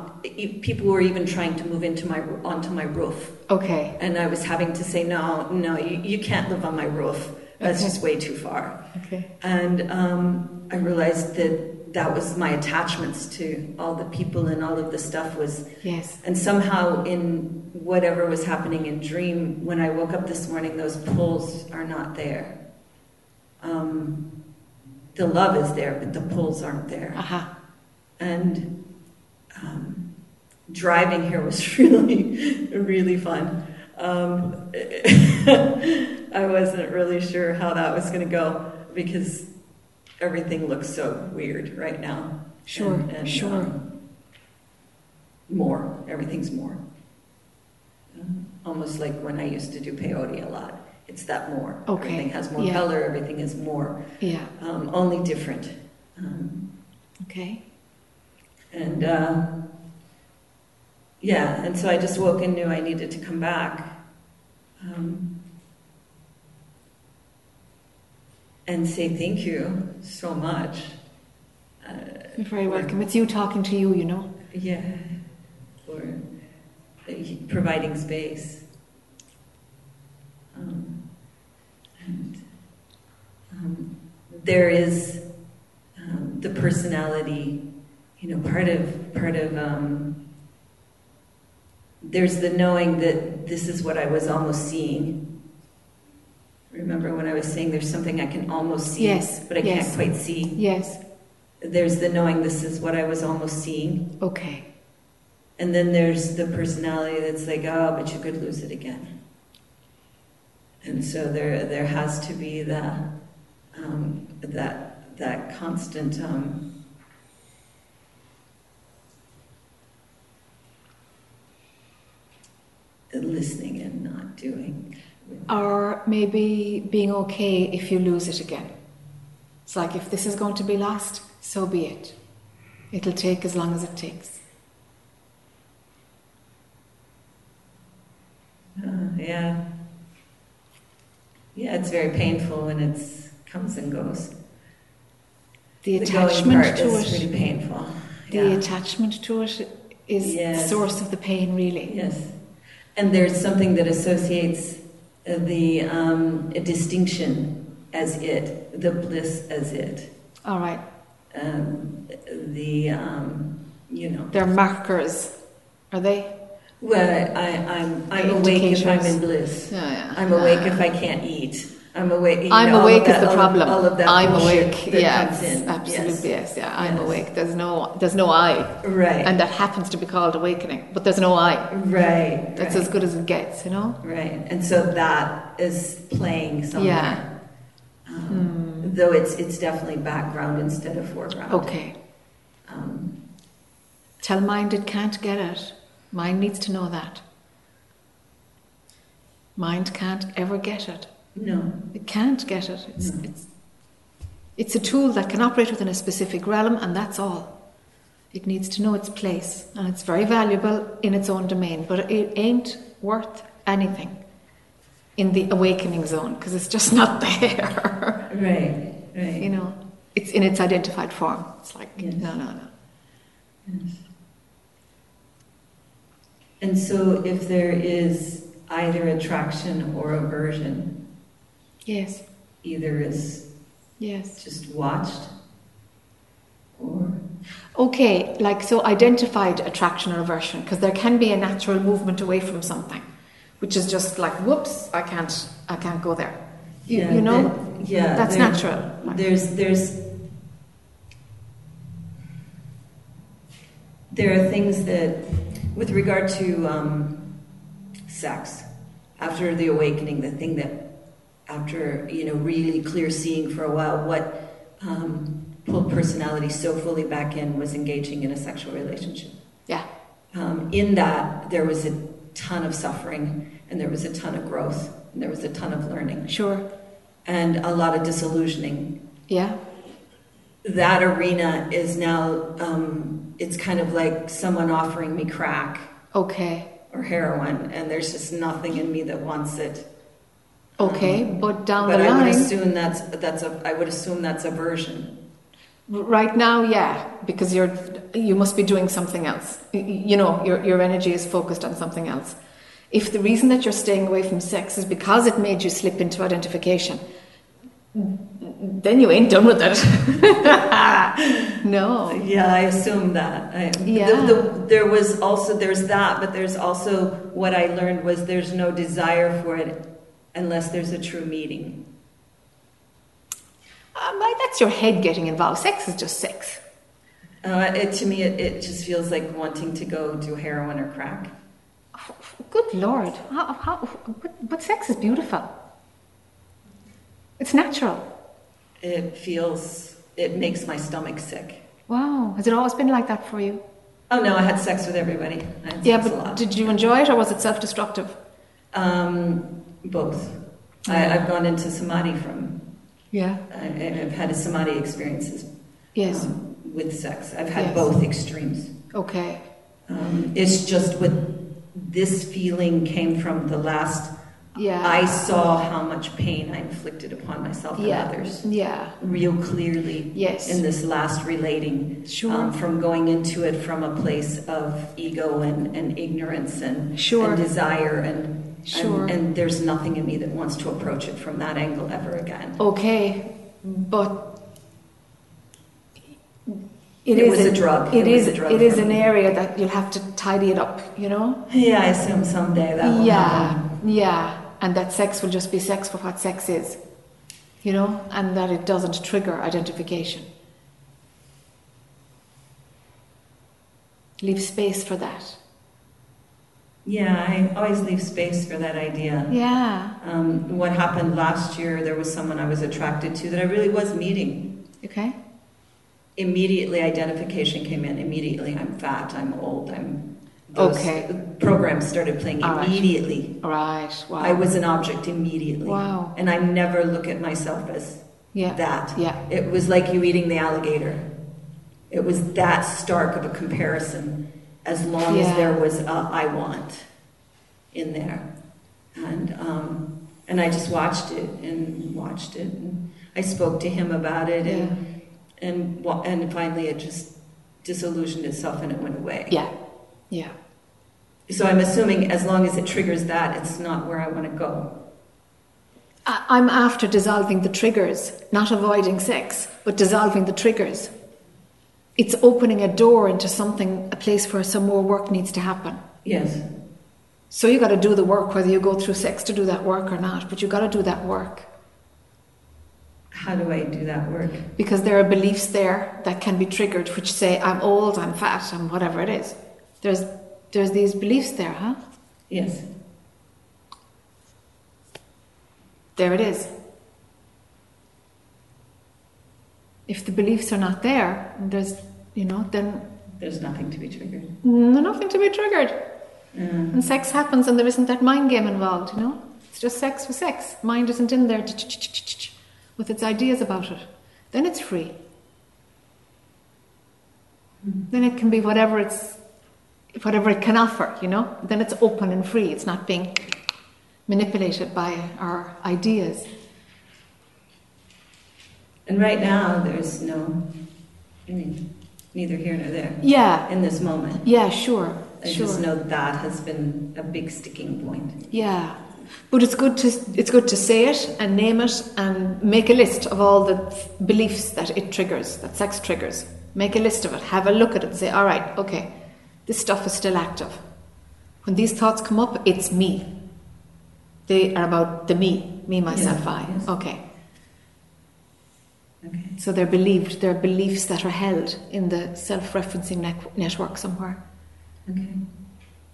people were even trying to move into my onto my roof, Okay. and I was having to say no, no, you, you can't live on my roof. That's Okay. just way too far. Okay. And um, I realized that that was my attachments to all the people and all of the stuff was Yes. and somehow in whatever was happening in dream when i woke up this morning those pulls are not there um, the love is there but the pulls aren't there Aha. And um, driving here was really really fun um, i wasn't really sure how that was going to go because everything looks so weird right now Sure. And- and, sure. um, more everything's more Uh, almost like when i used to do peyote a lot it's that more Okay, everything has more yeah. color everything is more yeah. um, only different um, Okay. And uh, yeah, and so I just woke and knew I needed to come back. Um, and say thank you so much. Uh, You're very welcome. It's you talking to you, you know. yeah, for uh, providing space. Um, and um, there is um, the personality, you know, part of part of um, there's the knowing that this is what I was almost seeing. Remember when I was saying there's something I can almost see, Yes, but I yes. can't quite see. Yes. There's the knowing this is what I was almost seeing, Okay. and then there's the personality that's like, oh, but you could lose it again. And so there, there has to be the, um, that, that constant. Um, listening and not doing. Or maybe being okay if you lose it again. It's like if this is going to be lost, so be it. It'll take as long as it takes. Uh, yeah. Yeah, it's very painful when it comes and goes. The The attachment to is it, really painful. the Yeah. attachment to it is Yes. the source of the pain, really. Yes. And there's something that associates uh, the um, a distinction as it, the bliss as it, All right. um, the, um, you know. They're markers, are they? Well, I, I'm, I'm awake if I'm in bliss. Yeah, yeah. I'm awake if I can't eat. I'm awake. you I'm know, awake is that- the all of- problem. All of I'm awake. Yes, absolutely. Yes. yeah. I'm Yes. awake. There's no, there's no I, Right. and that happens to be called awakening. But there's no I. right. That's right. as good as it gets, you know. Right, and so that is playing somewhere. Yeah. Um, Though it's it's definitely background instead of foreground. Okay. Um, Tell mind it can't get it. Mind needs to know that. Mind can't ever get it. No. It can't get it. It's, No. it's, it's a tool that can operate within a specific realm, and that's all. It needs to know its place, and it's very valuable in its own domain, but it ain't worth anything in the awakening zone because it's just not there. Right. Right. you know, it's in its identified form. It's like, Yes. no, no, no. Yes. And so, if there is either attraction or aversion, Yes, either is yes. just watched, or Okay, like so identified attraction or aversion, because there can be a natural movement away from something, which is just like, whoops, I can't, I can't go there. You, Yeah, you know, that- yeah, that's there- natural. Like, There's there's there are things that, with regard to um, sex, after the awakening, the thing that after you know really clear seeing for a while, what um, pulled personality so fully back in was engaging in a sexual relationship. yeah, Um, in that, there was a ton of suffering, and there was a ton of growth, and there was a ton of learning, sure, and a lot of disillusioning. Yeah, that arena is now um, it's kind of like someone offering me crack okay, or heroin and there's just nothing in me that wants it okay. Um, but down but the i would assume that's that's a i would assume that's aversion right now, yeah, because you're, you must be doing something else. You know, your your energy is focused on something else. If the reason that you're staying away from sex is because it made you slip into identification, then you ain't done with it. no. yeah i assume that I, Yeah. the, the, there was also there's that but there's also what i learned was there's no desire for it unless there's a true meeting Um, that's your head getting involved. Sex is just sex. uh, it, to me it, it just feels like wanting to go do heroin or crack Good Lord. How, how, but, but sex is beautiful. It's natural. it feels it makes my stomach sick Wow. Has it always been like that for you? Oh no, I had sex with everybody. Yeah, but did you enjoy it or was it self destructive? Um, both. I, I've gone into samadhi from. Yeah. I, I've had a samadhi experiences Yes. um, with sex. I've had Yes. both extremes. Okay. Um, it's just with this feeling came from the last. Yeah. I saw how much pain I inflicted upon myself and Yeah. others Yeah. real clearly Yes. in this last relating. Sure. Um, from going into it from a place of ego and, and ignorance and, Sure. and desire and, Sure. And, and there's nothing in me that wants to approach it from that angle ever again. Okay, but it, it is a, a drug. It, it is. Drug it is an area that you'll have to tidy it up. You know. Yeah, I assume someday that. yeah, happen. yeah, and that sex will just be sex for what sex is, you know, and that it doesn't trigger identification. Leave space for that. Yeah, I always leave space for that idea. Yeah. Um, what happened last year, there was someone I was attracted to that I really was meeting. Okay. Immediately, identification came in. Immediately, I'm fat, I'm old, I'm. Those Okay. Programs started playing All right. immediately. All right. Wow. I was an object immediately. Wow. And I never look at myself as Yeah. that. Yeah. It was like you eating the alligator. It was that stark of a comparison as long Yeah. as there was a I want in there. And, um, and I just watched it and watched it. And I spoke to him about it and, and, wa- and finally it just disillusioned itself and it went away. Yeah. Yeah. So I'm assuming as long as it triggers that, it's not where I want to go. I'm after dissolving the triggers, not avoiding sex, but dissolving the triggers. It's opening a door into something, a place where some more work needs to happen. Yes. So you got to do the work, whether you go through sex to do that work or not. But you got to do that work How do I do that work? because there are beliefs there that can be triggered, which say I'm old, I'm fat, I'm whatever it is. There's there's these beliefs there, huh? Yes. There it is. If the beliefs are not there, there's you know then There's nothing to be triggered. no, nothing to be triggered. Mm. And sex happens, and there isn't that mind game involved. You know, it's just sex for sex. Mind isn't in there with its ideas about it. Then it's free. Then it can be whatever it's, whatever it can offer. You know, then it's open and free. It's not being manipulated by our ideas. And right now, there's no, I mean, neither here nor there Yeah, in this moment. yeah, sure, I sure. just know that has been a big sticking point. Yeah, but it's good to it's good to say it and name it and make a list of all the beliefs that it triggers, that sex triggers. Make a list of it. Have a look at it and say, all right, okay, this stuff is still active. When these thoughts come up, it's me. They are about the me, me, myself, Yes, I. yes. Okay, Okay. so they're believed. They're beliefs that are held in the self-referencing net- network somewhere. Okay.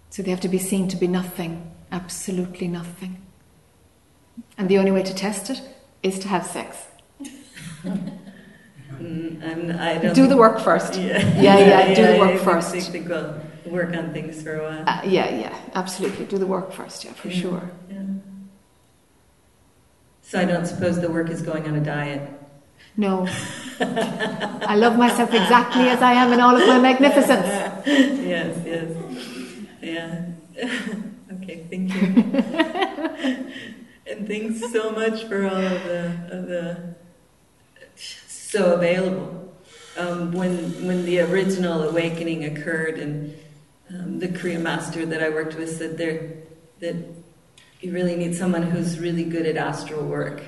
So they have to be seen to be nothing, absolutely nothing. And the only way to test it is to have sex. Mm, and I don't Do the work first. Yeah. Yeah, yeah, do the work first. I think we'll work on things for a while. Uh, yeah, yeah, absolutely. Do the work first, yeah, for Yeah. sure. Yeah. So I don't suppose the work is going on a diet. No. I love myself exactly as I am in all of my magnificence. yes, yes. Yeah. okay, thank you. and thanks so much for all of the, of the so available. Um, when when the original awakening occurred, and um, the Korean master that I worked with said there that you really need someone who's really good at astral work.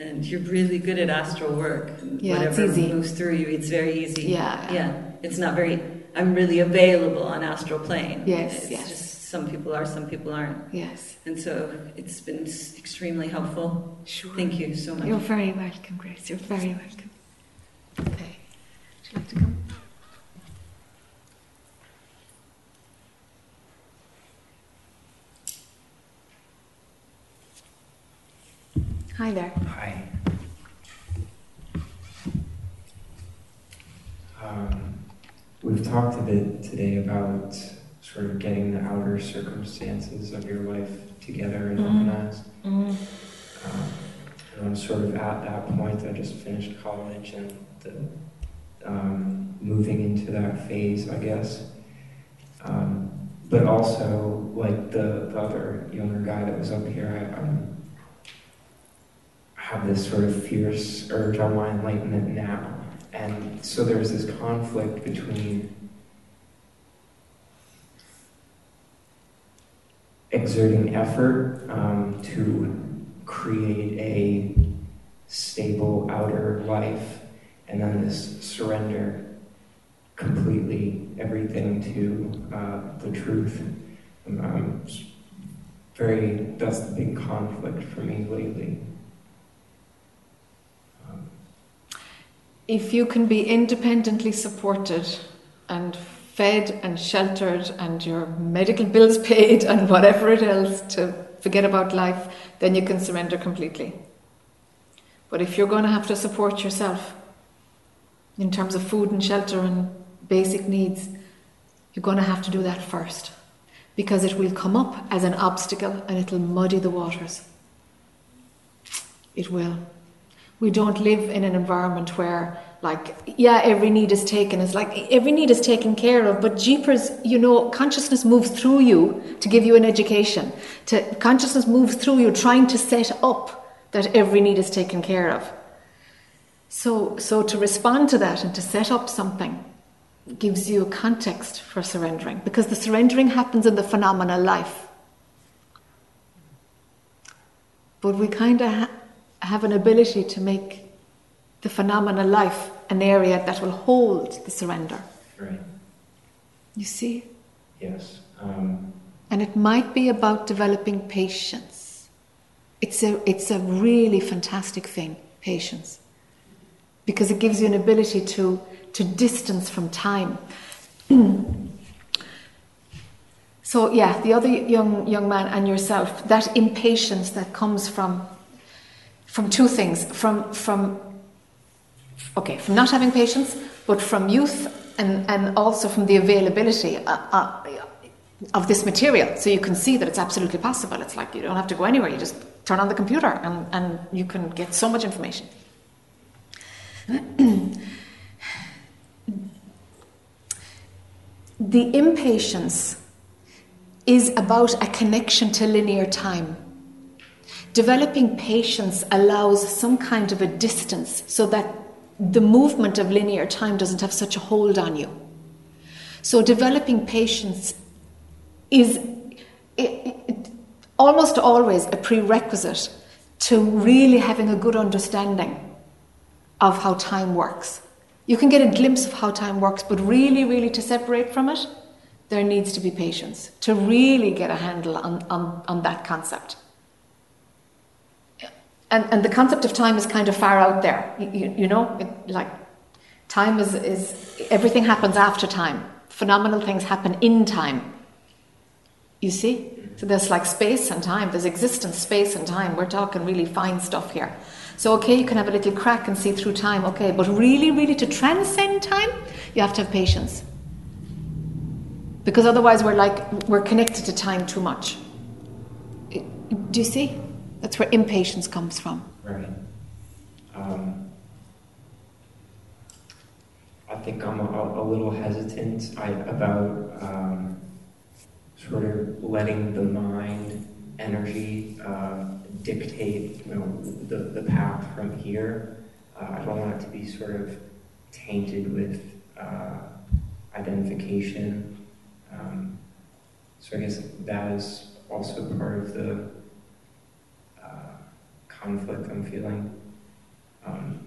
And you're really good at astral work. Yeah, it's Whatever easy. moves through you, it's very easy. Yeah. Yeah. It's not very, I'm really available on astral plane. Yes, It's yes. just some people are, some people aren't. Yes, And so it's been extremely helpful. sure. Thank you so much. You're very welcome, Grace. You're very welcome. Okay. Would you like to come? Hi there. Hi. Um, we've talked a bit today about sort of getting the outer circumstances of your life together and Mhm. organized. Um, and I'm sort of at that point. I just finished college and the, um, moving into that phase, I guess. Um, but also, like the, the other younger guy that was up here, I, I'm have this sort of fierce urge on my enlightenment now. And so there's this conflict between exerting effort um, to create a stable outer life and then this surrender completely everything to uh, the truth. Um, very that's the big conflict for me lately. If you can be independently supported and fed and sheltered and your medical bills paid and whatever it is to forget about life, then you can surrender completely. But if you're going to have to support yourself in terms of food and shelter and basic needs, you're going to have to do that first because it will come up as an obstacle and it'll muddy the waters. It will. We don't live in an environment where, like, yeah, every need is taken. It's like every need is taken care of, but jeepers, you know, consciousness moves through you to give you an education. To, consciousness moves through you trying to set up that every need is taken care of. So, so to respond to that and to set up something gives you a context for surrendering because the surrendering happens in the phenomenal life. But we kind of ha- have an ability to make the phenomenal life an area that will hold the surrender. right. You see? Yes. Um, And it might be about developing patience. It's a, it's a really fantastic thing, patience, because it gives you an ability to, to distance from time. so, yeah, the other young, young man and yourself, that impatience that comes from, from two things from, from, okay, from not having patience, but from youth and, and also from the availability. Uh, uh, of this material so you can see that it's absolutely possible. It's like you don't have to go anywhere, you just turn on the computer and, and you can get so much information. the impatience is about a connection to linear time. Developing patience allows some kind of a distance so that the movement of linear time doesn't have such a hold on you. So, developing patience is it, it, almost always a prerequisite to really having a good understanding of how time works. You can get a glimpse of how time works, but really, really to separate from it, there needs to be patience to really get a handle on, on, on that concept. And, and the concept of time is kind of far out there. You, you, you know, it, like time is, is everything happens after time. Phenomenal things happen in time. You see? So there's like space and time, there's existence, space and time. We're talking really fine stuff here. So, okay, you can have a little crack and see through time, okay, but really, really to transcend time, you have to have patience. Because otherwise, we're like, we're connected to time too much. Do you see? That's where impatience comes from. Right. Um, I think I'm a, a little hesitant I, about um, sort of letting the mind energy uh, dictate you know, the, the path from here. Uh, I don't want it to be sort of tainted with uh, identification. Um, so I guess that is also part of the conflict I'm feeling. Um,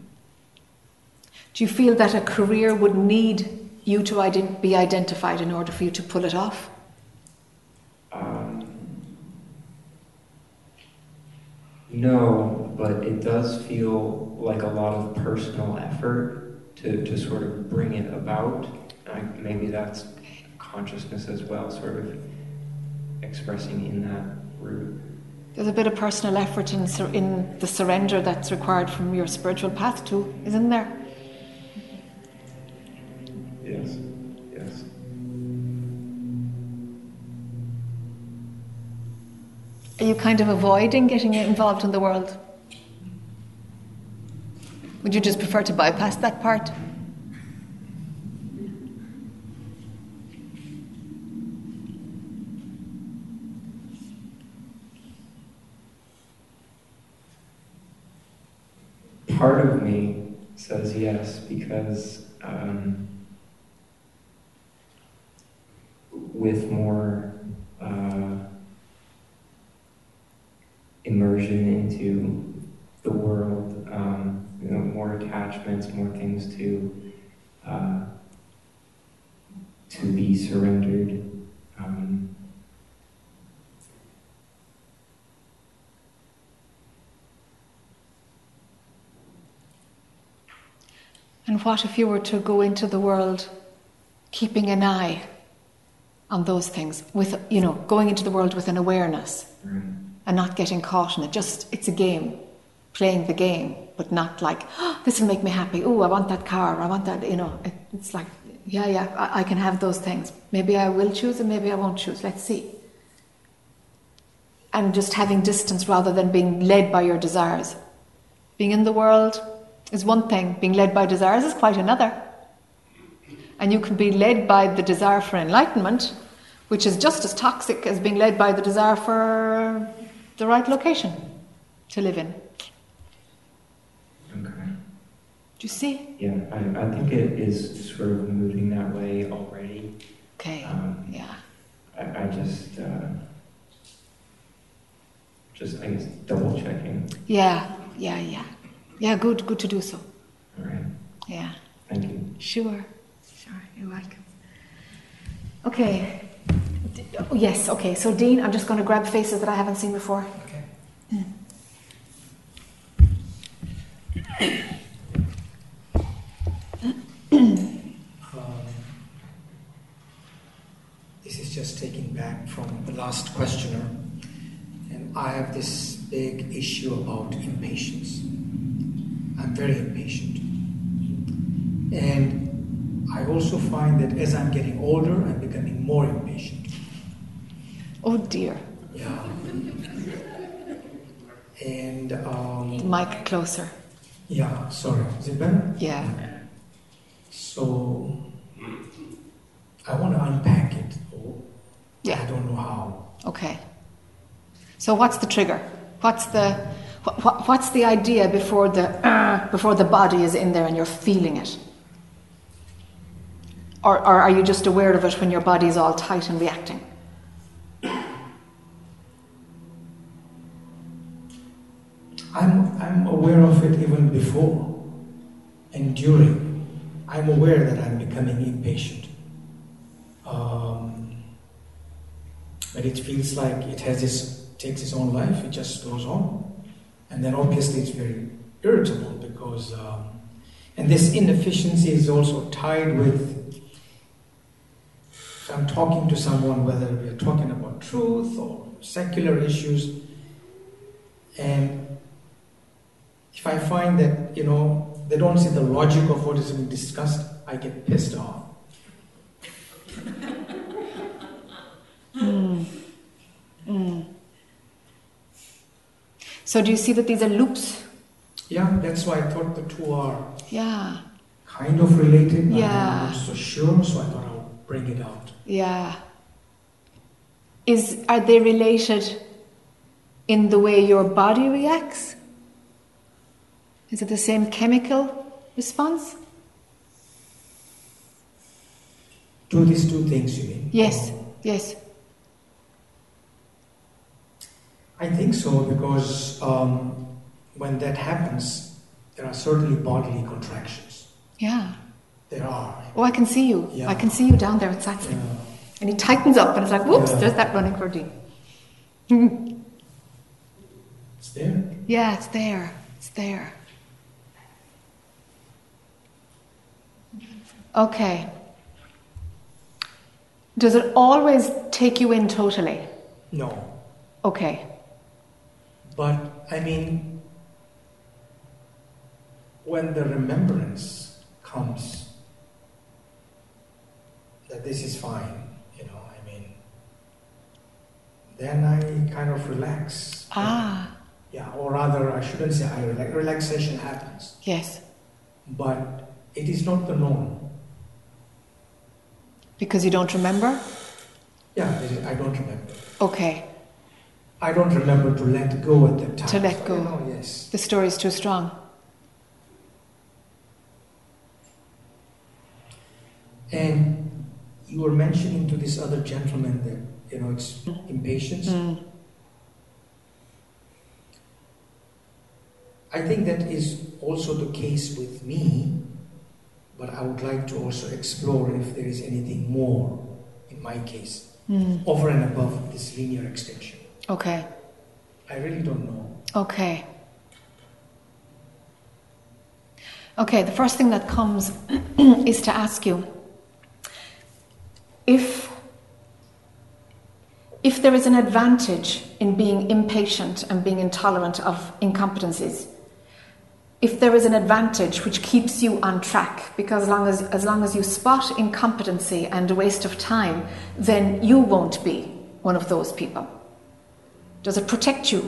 Do you feel that a career would need you to ident- be identified in order for you to pull it off? Um, no, but it does feel like a lot of personal effort to, to sort of bring it about. I, maybe that's consciousness as well, sort of expressing in that route. There's a bit of personal effort in, sur- in the surrender that's required from your spiritual path too, isn't there? Yes, yes. Are you kind of avoiding getting involved in the world? Would you just prefer to bypass that part? Part of me says yes because um, with more uh, immersion into the world, um, you know, more attachments, more things to uh, to be surrendered. Um, And what if you were to go into the world keeping an eye on those things, with, you know, going into the world with an awareness right. and not getting caught in it? Just, it's a game, playing the game, but not like, oh, this will make me happy. Oh, I want that car, I want that, you know. It, it's like, yeah, yeah, I, I can have those things. Maybe I will choose and maybe I won't choose. Let's see. And just having distance rather than being led by your desires. Being in the world, is one thing, being led by desires is quite another. And you can be led by the desire for enlightenment, which is just as toxic as being led by the desire for the right location to live in. Okay. Do you see? Yeah, I, I think it is sort of moving that way already. Okay. Um, Yeah. I, I just, uh, just I guess double checking. Yeah, yeah, yeah. Yeah, good, good to do so. All right. Yeah. Thank you. Sure. Sure, you're welcome. Okay. D- oh, yes, okay. So, Dean, I'm just going to grab faces that I haven't seen before. Okay. Um, this is just taken back from the last questioner, and I have this big issue about impatience. I'm very impatient, and I also find that as I'm getting older, I'm becoming more impatient. Oh, dear. Yeah. And um, Mic closer. yeah, sorry, is it better? Yeah. So I want to unpack it. Yeah. I don't know how. Okay. So, what's the trigger? What's the what, what, what's the idea before the uh, before the body is in there and you're feeling it? Or, or are you just aware of it when your body is all tight and reacting? I'm I'm aware of it even before and during. I'm aware that I'm becoming impatient. Um, but it feels like it has its takes its own life. It just goes on, and then obviously it's very irritable because, um, and this inefficiency is also tied with. I'm talking to someone, whether we're talking about truth or secular issues, and if I find that, you know, they don't see the logic of what is being discussed, I get pissed off. So, do you see that these are loops? Yeah, that's why I thought the two are Yeah, kind of related. but Yeah. I'm not so sure, so I thought I'll bring it out. yeah. Is are they related in the way your body reacts? Is it the same chemical response? Do these two things, you mean? Yes, yes. I think so because um, when that happens, there are certainly bodily contractions. Yeah. There are. Oh, I can see you. Yeah. I can see you down there at Satsang. Yeah. And he tightens up, and it's like, whoops, Yeah. there's that running for Dean. It's there. yeah, it's there. It's there. Okay. Does it always take you in totally? No. Okay. But I mean, when the remembrance comes that this is fine, you know, I mean, then I kind of relax. Ah, Yeah, or rather, I shouldn't say I relax. Relaxation happens, yes. but it is not the norm. Because you don't remember? Yeah, I don't remember. Okay. I don't remember to let go at that time. To let go. you know, yes. The story is too strong. And you were mentioning to this other gentleman that, you know, it's impatience. Mm. I think that is also the case with me, but I would like to also explore if there is anything more in my case, Mm. over and above this linear extension. Okay. I really don't know. Okay. Okay, the first thing that comes is to ask you if if there is an advantage in being impatient and being intolerant of incompetencies, if there is an advantage which keeps you on track, because as long as, as long as you spot incompetency and a waste of time, then you won't be one of those people. Does it protect you?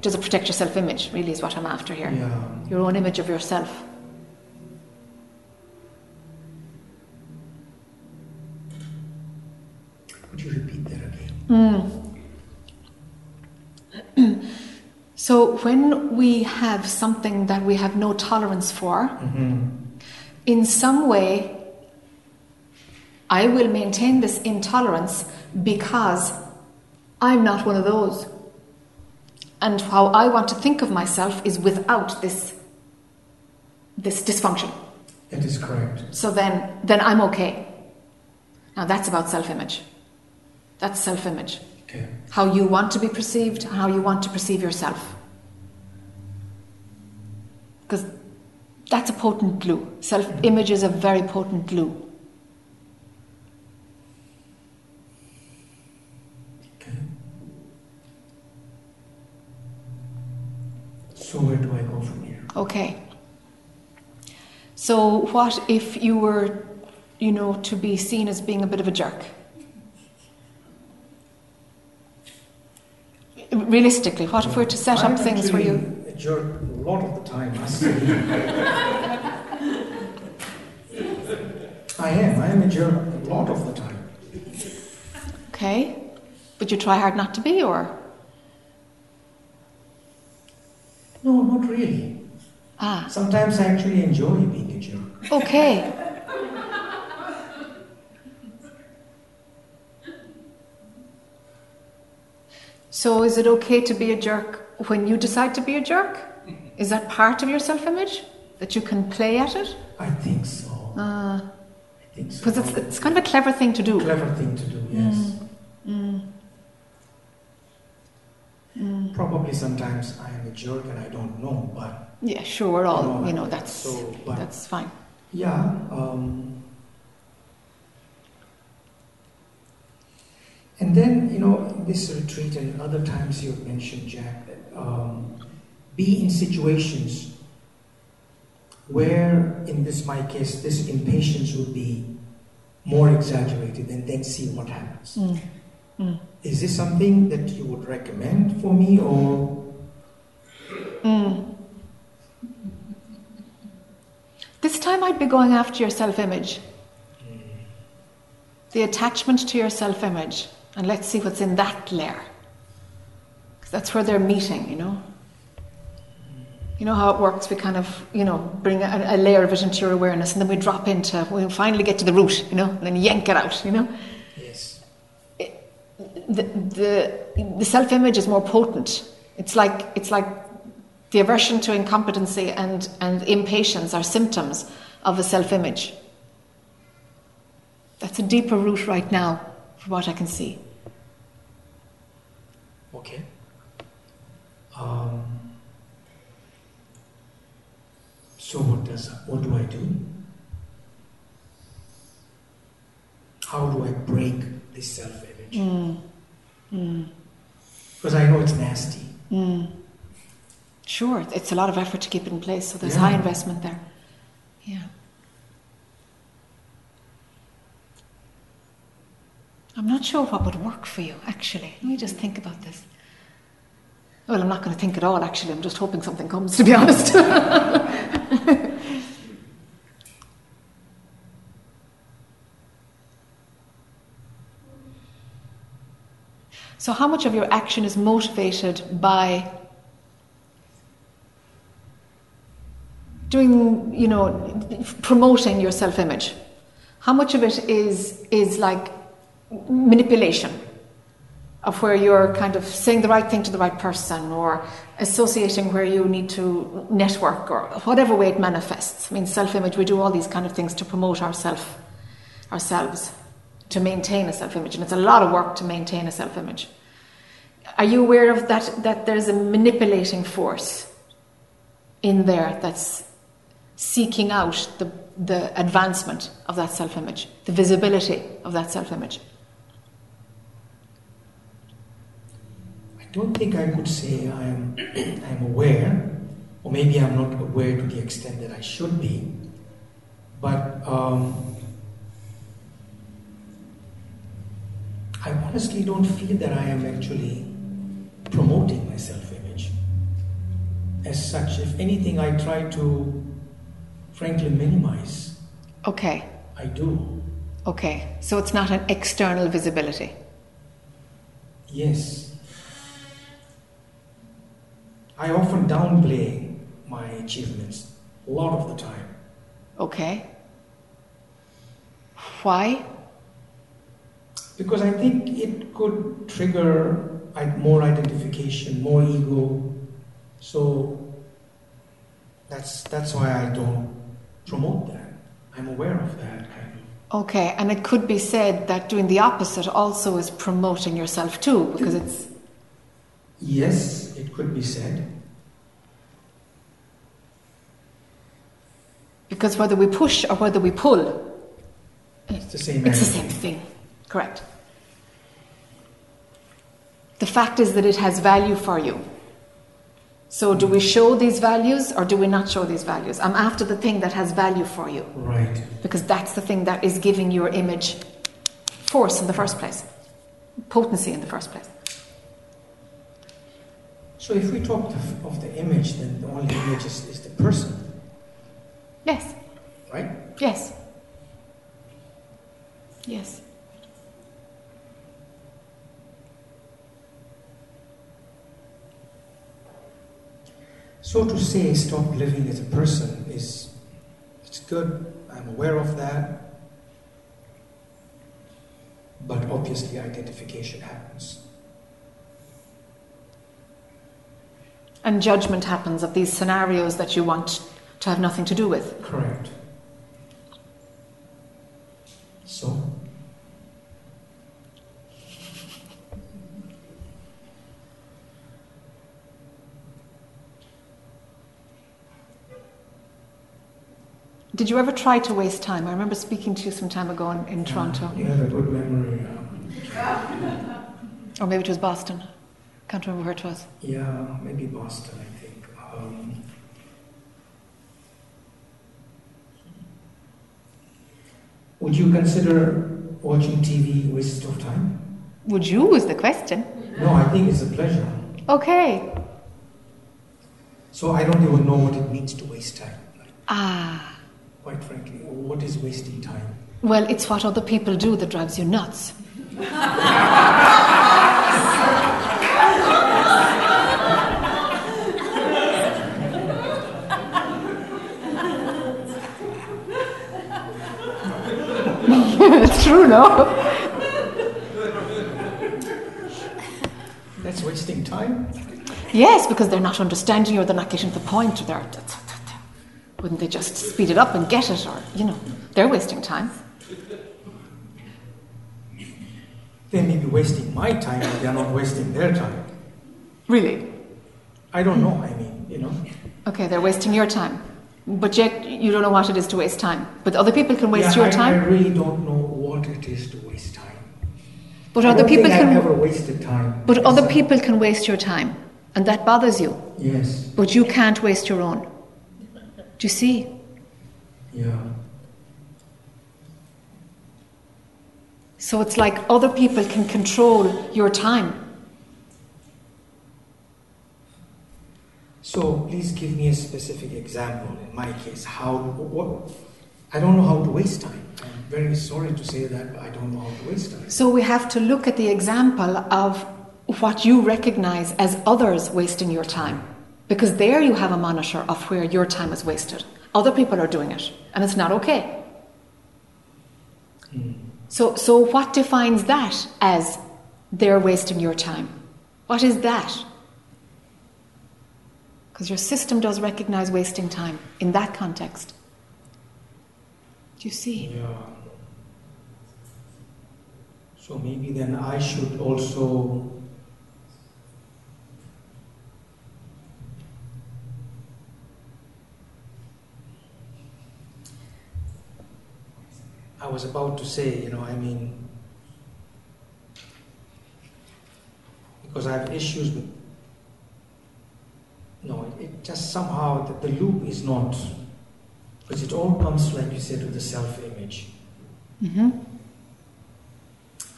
Does it protect your self image, really, is what I'm after here? Yeah. Your own image of yourself. Could you repeat that again? So, when we have something that we have no tolerance for, Mm-hmm. in some way, I will maintain this intolerance because I'm not one of those. And how I want to think of myself is without this, this dysfunction. That is correct. So then, then I'm okay. Now that's about self-image. That's self-image. Okay. How you want to be perceived, how you want to perceive yourself. Because that's a potent glue. Self-image is a very potent glue. So where do I go from here? Okay. So what if you were, you know, to be seen as being a bit of a jerk? Realistically, what if we're to set I'm up things where you a jerk a lot of the time. I am. I am a jerk a lot of the time. Okay. But you try hard not to be, or? No, not really. Ah, Sometimes I actually enjoy being a jerk. okay. So is it okay to be a jerk when you decide to be a jerk? Is that part of your self image? That you can play at it? I think so. Because I think so. Because it's, it's kind of a clever thing to do. clever thing to do. Yes. Mm. Probably sometimes I am a jerk and I don't know, but Yeah, sure, we're all, No, you know, that's, so, but- that's fine. yeah. Um, and then you know, this retreat and other times you have mentioned, Jack, that um, be in situations where, in this my case, this impatience would be more exaggerated, and then see what happens. Mm. Mm. Is this something that you would recommend for me, or Mm. This time I'd be going after your self image. The attachment to your self image. And let's see what's in that layer. Because that's where they're meeting, you know? You know how it works? We kind of, you know, bring a, a layer of it into your awareness and then we drop into, we finally get to the root, you know, and then yank it out, you know? The, the self image is more potent. It's like, it's like the aversion to incompetency and, and impatience are symptoms of a self image. That's a deeper root right now, from what I can see. Okay. Um, so what does what do I do? How do I break this self-image? Mm. Mm. Because I know it's nasty. Mm. Sure, it's a lot of effort to keep it in place, so there's Yeah. high investment there. Yeah. I'm not sure what would work for you, actually. Let me just think about this. Well, I'm not going to think at all, actually. I'm just hoping something comes, to be honest. so, how much of your action is motivated by doing, you know, promoting your self image? How much of it is, is like manipulation of where you're kind of saying the right thing to the right person or associating where you need to network or whatever way it manifests. I mean, self image, we do all these kind of things to promote ourself, ourselves, to maintain a self image. And it's a lot of work to maintain a self image. Are you aware of that, that there's a manipulating force in there that's seeking out the, the advancement of that self image, the visibility of that self image? I don't think I could say I am I'm aware, or maybe I'm not aware to the extent that I should be. But um, I honestly don't feel that I am actually promoting my self-image. As such, if anything, I try to, frankly, minimize. Okay. I do. Okay, so it's not an external visibility. Yes. I often downplay my achievements a lot of the time. Okay. Why? Because I think it could trigger more identification, more ego. So that's that's why I don't promote that. I'm aware of that. Okay, and it could be said that doing the opposite also is promoting yourself too, because it's. Yes, it could be said. Because whether we push or whether we pull, it's the same. It's the same thing. Correct. The fact is that it has value for you. So, do we show these values or do we not show these values? I'm after the thing that has value for you. Right. Because that's the thing that is giving your image force in the first place, potency in the first place. So, if we talk of the image, then the only image is, is the person. Yes. Right? Yes. Yes. So to say stop living as a person is it's good. I'm aware of that. But obviously identification happens. And judgment happens of these scenarios that you want to have nothing to do with. Correct. So? Did you ever try to waste time? I remember speaking to you some time ago in, in Toronto. You have a good memory. or maybe it was Boston. Can't remember where it was. Yeah, maybe Boston, I think. Um, Would you consider watching TV waste of time? Would you is the question. No, I think it's a pleasure. Okay. So I don't even know what it means to waste time. Ah. Quite frankly, what is wasting time? Well, it's what other people do that drives you nuts. it's true, no? That's wasting time? Yes, because they're not understanding you or they're not getting the point. They're, wouldn't they just speed it up and get it? Or, you know, they're wasting time. They may be wasting my time, but they're not wasting their time. Really? I don't know, I mean, you know. Okay, they're wasting your time. But yet you don't know what it is to waste time. But other people can waste yeah, your I, time. I really don't know what it is to waste time. But I other people can. I've never wasted time. But other people can waste your time, and that bothers you. Yes. But you can't waste your own. Do you see? Yeah. So it's like other people can control your time. So please give me a specific example. In my case, how what I don't know how to waste time. I'm very sorry to say that, but I don't know how to waste time. So we have to look at the example of what you recognize as others wasting your time. Because there you have a monitor of where your time is wasted. Other people are doing it, and it's not okay. Mm. So, so what defines that as they're wasting your time. What is that? Because your system does recognize wasting time in that context. Do you see? Yeah. So maybe then I should also I was about to say, you know, I mean, because I have issues with, no, it, just somehow, the, the loop is not, because it all comes, like you said, to the self image. Mm-hmm.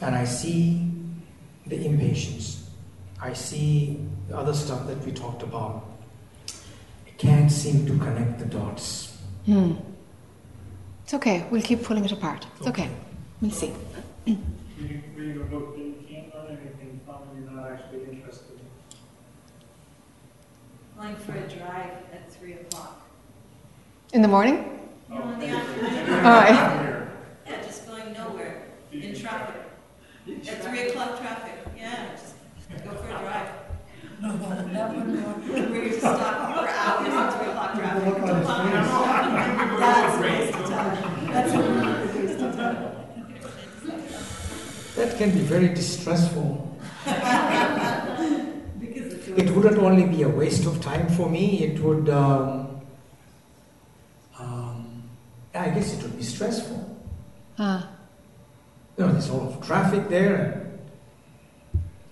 And I see the impatience. I see the other stuff that we talked about. I can't seem to connect the dots. Hmm. It's okay. We'll keep pulling it apart. It's okay. Okay. We'll see. Reading, reading a book that you can't learn anything from and you're not actually interested in. Going for a drive at three o'clock. In the morning? No, in the afternoon. Oh, All right. Yeah, just going nowhere in traffic. At three o'clock traffic, yeah, just go for a drive. Where you just stop for hours in three o'clock traffic. Look on his face. That's a waste of time. That's a really waste of time. That can be very distressful. Because. It wouldn't only be a waste of time for me, it would, um, um, I guess it would be stressful. Ah. You know, there's all of traffic there,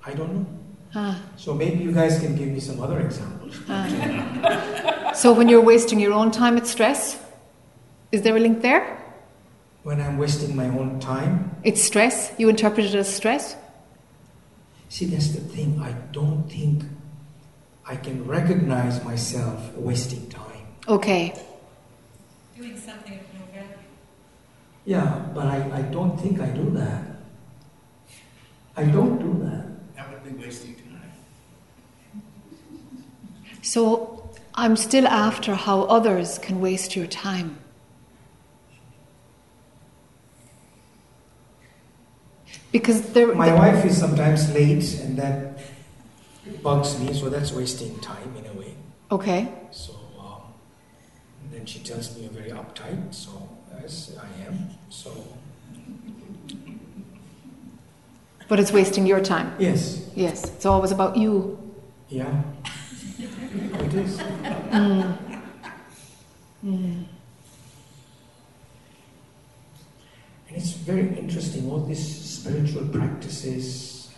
I don't know. Ah. So maybe you guys can give me some other examples. Ah. So when you're wasting your own time, it's stress? Is there a link there? When I'm wasting my own time, It's stress? You interpret it as stress? see, that's the thing. I don't think I can recognize myself wasting time. Okay. Doing something of no value. Yeah, but I, I don't think I do that. I don't do that. That would be wasting time. So I'm still after how others can waste your time. Because there, My wife is sometimes late, and that bugs me, so that's wasting time in a way. okay, So, um, then she tells me you're very uptight, so yes, I am. So, but it's wasting your time. yes, Yes, it's always about you. yeah, it is. Mm. Mm. And it's very interesting, all these spiritual practices,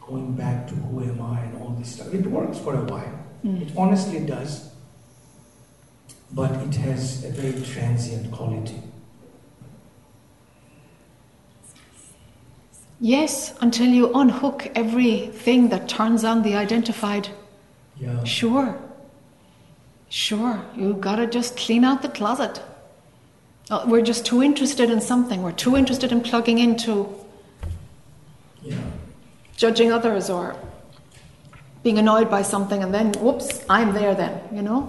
going back to who am I and all this stuff. It works for a while. Mm. It honestly does. But it has a very transient quality. Yes, until you unhook everything that turns on the identified. Yeah. Sure. Sure. You gotta just clean out the closet. Uh, we're just too interested in something. We're too interested in plugging into Yeah. judging others or being annoyed by something and then whoops i'm there then you know?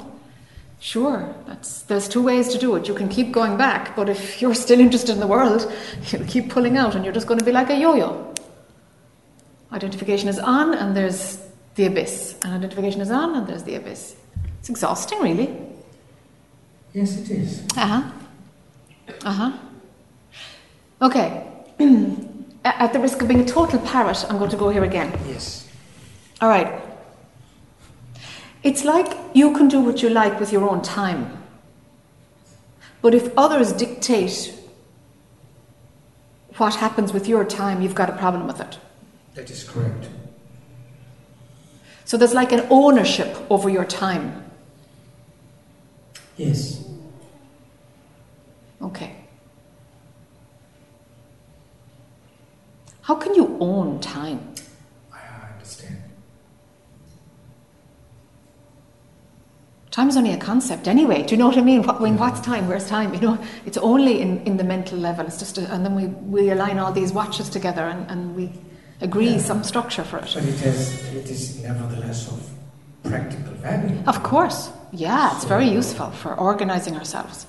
Sure that's there's two ways to do it. You can keep going back but if you're still interested in the world you'll keep pulling out and you're just going to be like a yo-yo. Identification is on and there's the abyss. And identification is on and there's the abyss. It's exhausting really. Yes, it is. Uh-huh uh-huh okay at the risk of being a total parrot i'm going to go here again Yes. All right. It's like you can do what you like with your own time. But if others dictate what happens with your time, you've got a problem with it. That is correct. So there's like an ownership over your time. Yes. Okay. How can you own time? I I understand. Time is only a concept anyway. Do you know what I mean? What, when, what's time? Where's time? You know, it's only in, in the mental level. It's just, a, and then we, we align all these watches together and, and we agree Yeah. some structure for it. But it has it is nevertheless of practical value. Of course, yeah, it's very useful for organizing ourselves.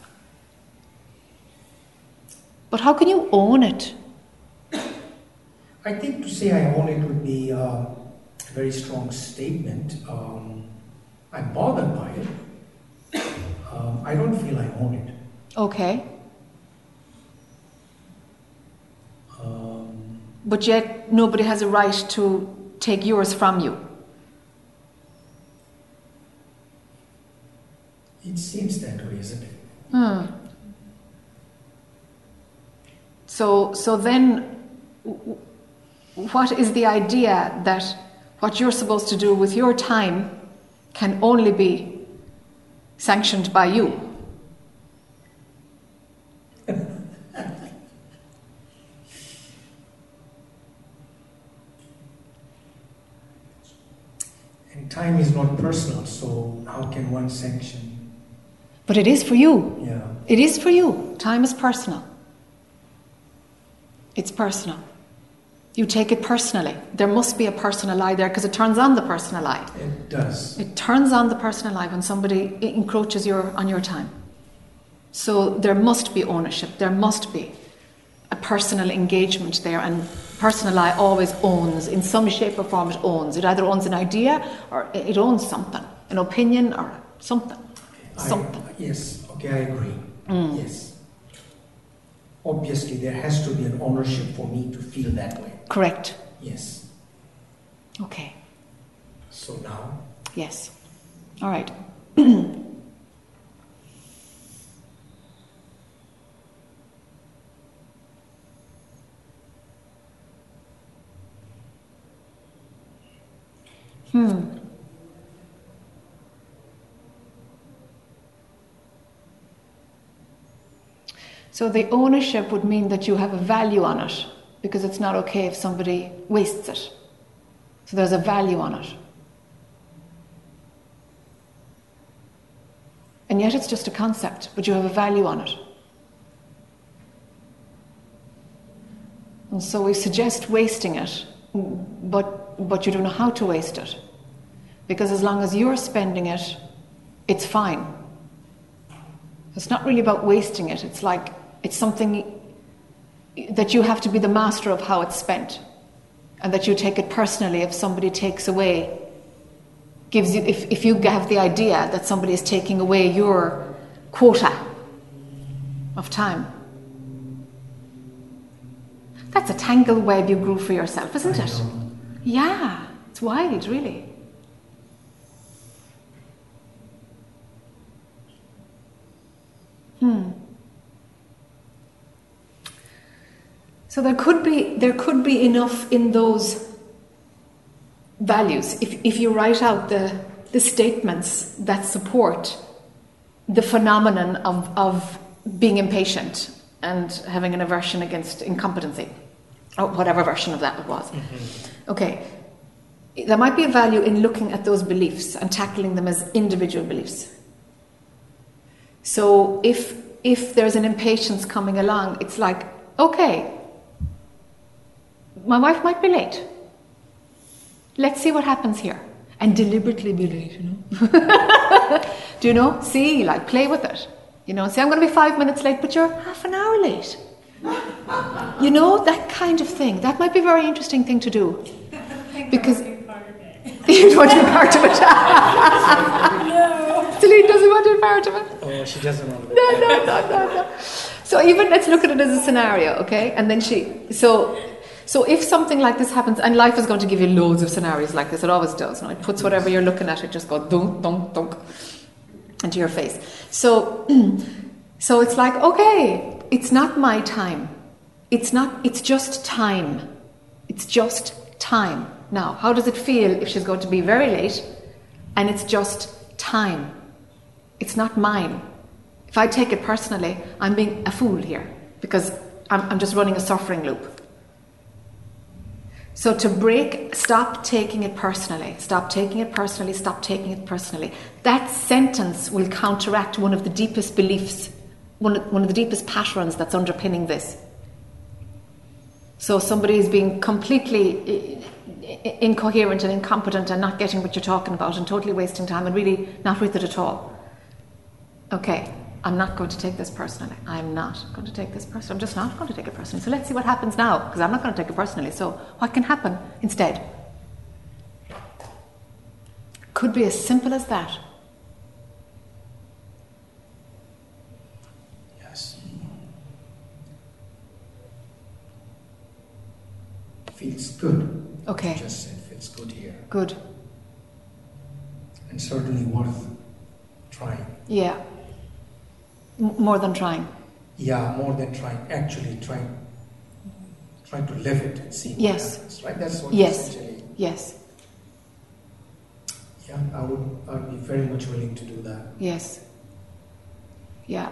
But how can you own it? I think to say I own it would be uh, a very strong statement. Um, I'm bothered by it. Um, I don't feel I own it. Okay. Um, But yet nobody has a right to take yours from you. it seems that way, isn't it? Hmm. So, so then, what is the idea that what you're supposed to do with your time can only be sanctioned by you? And time is not personal, so how can one sanction? But it is for you. Yeah. It is for you. Time is personal. It's personal. You take it personally. There must be a personal lie there because it turns on the personal lie. It does. It turns on the personal lie when somebody encroaches your, on your time. So there must be ownership. There must be a personal engagement there, and personal lie always owns, in some shape or form, it owns. It either owns an idea or it owns something, an opinion or something. I- Something. yes, okay, I agree. Mm. Yes. Obviously, there has to be an ownership for me to feel that way. Correct. Yes. Okay. So now, Yes. All right. hmm. So the ownership would mean that you have a value on it because it's not okay if somebody wastes it. So there's a value on it. And yet it's just a concept, but you have a value on it. And so we suggest wasting it, but, but you don't know how to waste it. Because as long as you're spending it, it's fine. It's not really about wasting it, it's like it's something that you have to be the master of how it's spent. And that you take it personally. If somebody takes away gives you if, if you have the idea that somebody is taking away your quota of time that's a tangled web you grew for yourself isn't it? yeah it's wild really. Hmm so there could be there could be enough in those values, if, if you write out the, the statements that support the phenomenon of, of being impatient and having an aversion against incompetency, or whatever version of that it was. Mm-hmm. Okay, there might be a value in looking at those beliefs and tackling them as individual beliefs. So if if there's an impatience coming along, it's like, okay, my wife might be late. Let's see what happens here. And deliberately be late, you know. Do you know? See, like play with it. You know, say I'm going to be five minutes late, but you're half an hour late. You know, that kind of thing. That might be a very interesting thing to do. Because you don't want to be part of it. No. Celine doesn't want to be part of it. oh, she doesn't want to. No, no, no, no, no. So even let's look at it as a scenario, okay? And then she so so if something like this happens, and life is going to give you loads of scenarios like this, it always does. No? It puts whatever you're looking at, it just goes dunk, dunk, dunk into your face. So so it's like, okay, it's not my time. It's not it's just time. It's just time. Now, how does it feel if she's going to be very late and it's just time? It's not mine. If I take it personally, I'm being a fool here because I'm, I'm just running a suffering loop. So to break, stop taking it personally, stop taking it personally, stop taking it personally. That sentence will counteract one of the deepest beliefs, one of, one of the deepest patterns that's underpinning this. So somebody is being completely incoherent and incompetent and not getting what you're talking about and totally wasting time and really not with it at all. Okay, I'm not going to take this personally. I'm not going to take this personally. I'm just not going to take it personally. So let's see what happens now, because I'm not going to take it personally. So what can happen instead? Could be as simple as that. Yes. Feels good. Okay. Just said feels good here. Good. And certainly worth trying. Yeah. M- more than trying. Yeah, more than trying, actually trying trying to live it and see Yes. happens. Right? That's what Yes. essentially Yes. yeah, I would I would be very much willing to do that. Yes. Yeah.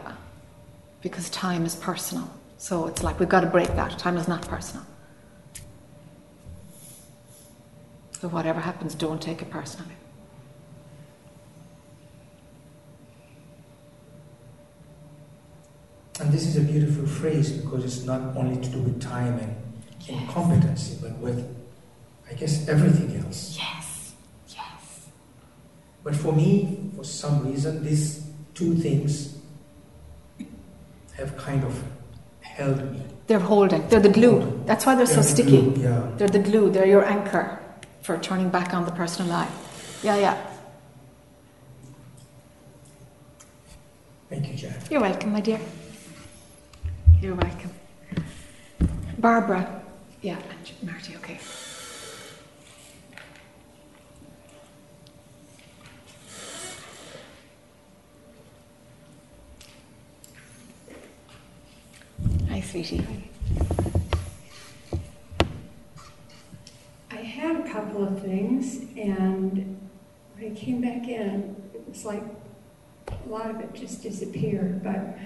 Because time is personal. So it's like we've got to break that. Time is not personal. So whatever happens, don't take it personally. And this is a beautiful phrase because it's not only to do with time and Yes. competency, but with I guess everything else. Yes. Yes. But for me, for some reason, these two things have kind of held me. They're holding. They're the glue. That's why they're, so the sticky. glue, Yeah. They're the glue. They're your anchor for turning back on the personal life. Yeah, yeah. Thank you, Jack. You're welcome, my dear. You're welcome. Barbara. Yeah, and Marty, okay. Hi, sweetie. I had a couple of things, and when I came back in, it was like a lot of it just disappeared. But,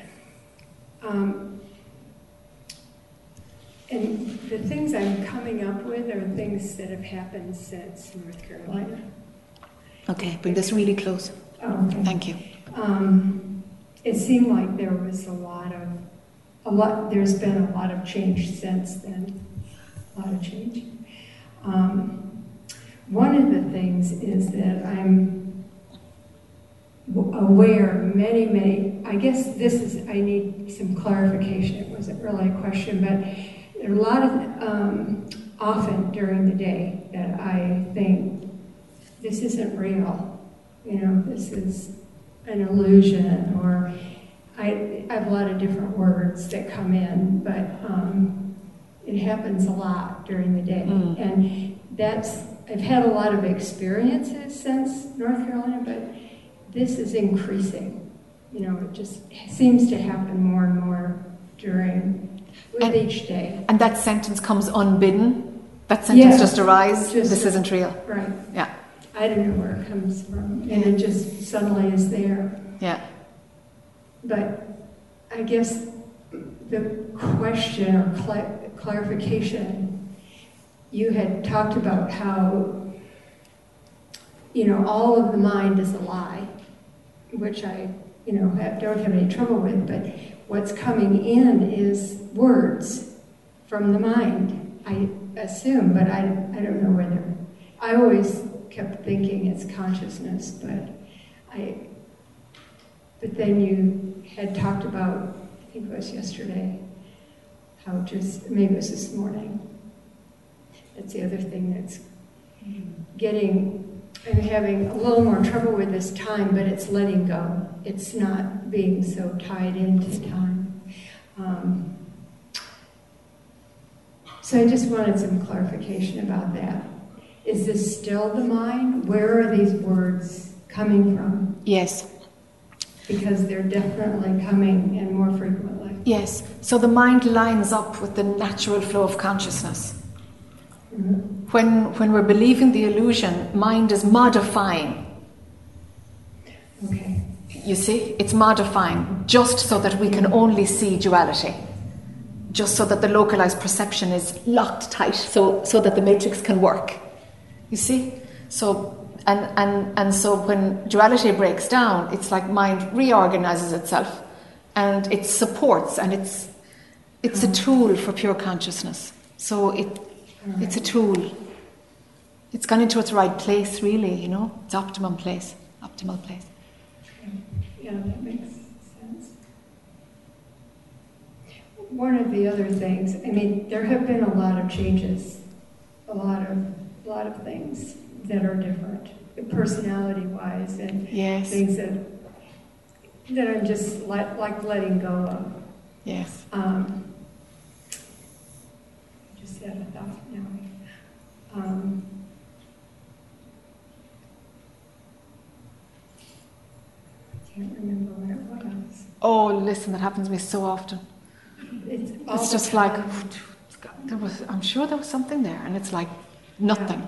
um, and the things I'm coming up with are things that have happened since North Carolina. Okay, bring this really close. Oh, okay. Thank you. Um, it seemed like there was a lot of, a lot, there's been a lot of change since then. A lot of change. Um, one of the things is that I'm aware many, many, I guess this is, I need some clarification. It wasn't really a question, but there are a lot of, um, often during the day that I think, this isn't real. You know, this is an illusion, or I, I have a lot of different words that come in, but um, it happens a lot during the day. Mm. And that's, I've had a lot of experiences since North Carolina, but this is increasing. You know, it just seems to happen more and more during, with And- each day. And that sentence comes unbidden. That sentence Yeah, just arrives. just- this isn't real. Right. Yeah. I don't know where it comes from, and it just suddenly is there. Yeah. But I guess the question or cla- clarification, you had talked about how, you know, all of the mind is a lie, which I, you know, have, don't have any trouble with, but what's coming in is words from the mind, I assume, but I, I don't know whether. I always kept thinking it's consciousness, but I, but then you had talked about, I think it was yesterday, how just, maybe it was this morning. That's the other thing that's mm-hmm. getting, I'm having a little more trouble with this time, but it's letting go. It's not being so tied into time. Um, so I just wanted some clarification about that. Is this still the mind? Where are these words coming from? Yes. Because they're definitely coming and more frequently. Yes. So the mind lines up with the natural flow of consciousness. When, when we're believing the illusion, mind is modifying. Okay. You see? It's modifying just so that we can only see duality. Just so that the localized perception is locked tight, so, so that the matrix can work. You see? So and, and, and so when duality breaks down, it's like mind reorganizes itself and it supports and it's it's a mm. tool for pure consciousness. So it it's a tool. It's gone into its right place really, you know? It's optimum place. Optimal place. Yeah, that makes sense. one of the other things, I mean, there have been a lot of changes, a lot of, a lot of things that are different, personality-wise, and Yes. things that that I'm just let, like letting go of. Yes. Um, just had a thought now. Um, I can't remember what it was. Oh, listen, that happens to me so often. It's, It's just like there was. I'm sure there was something there, and it's like nothing.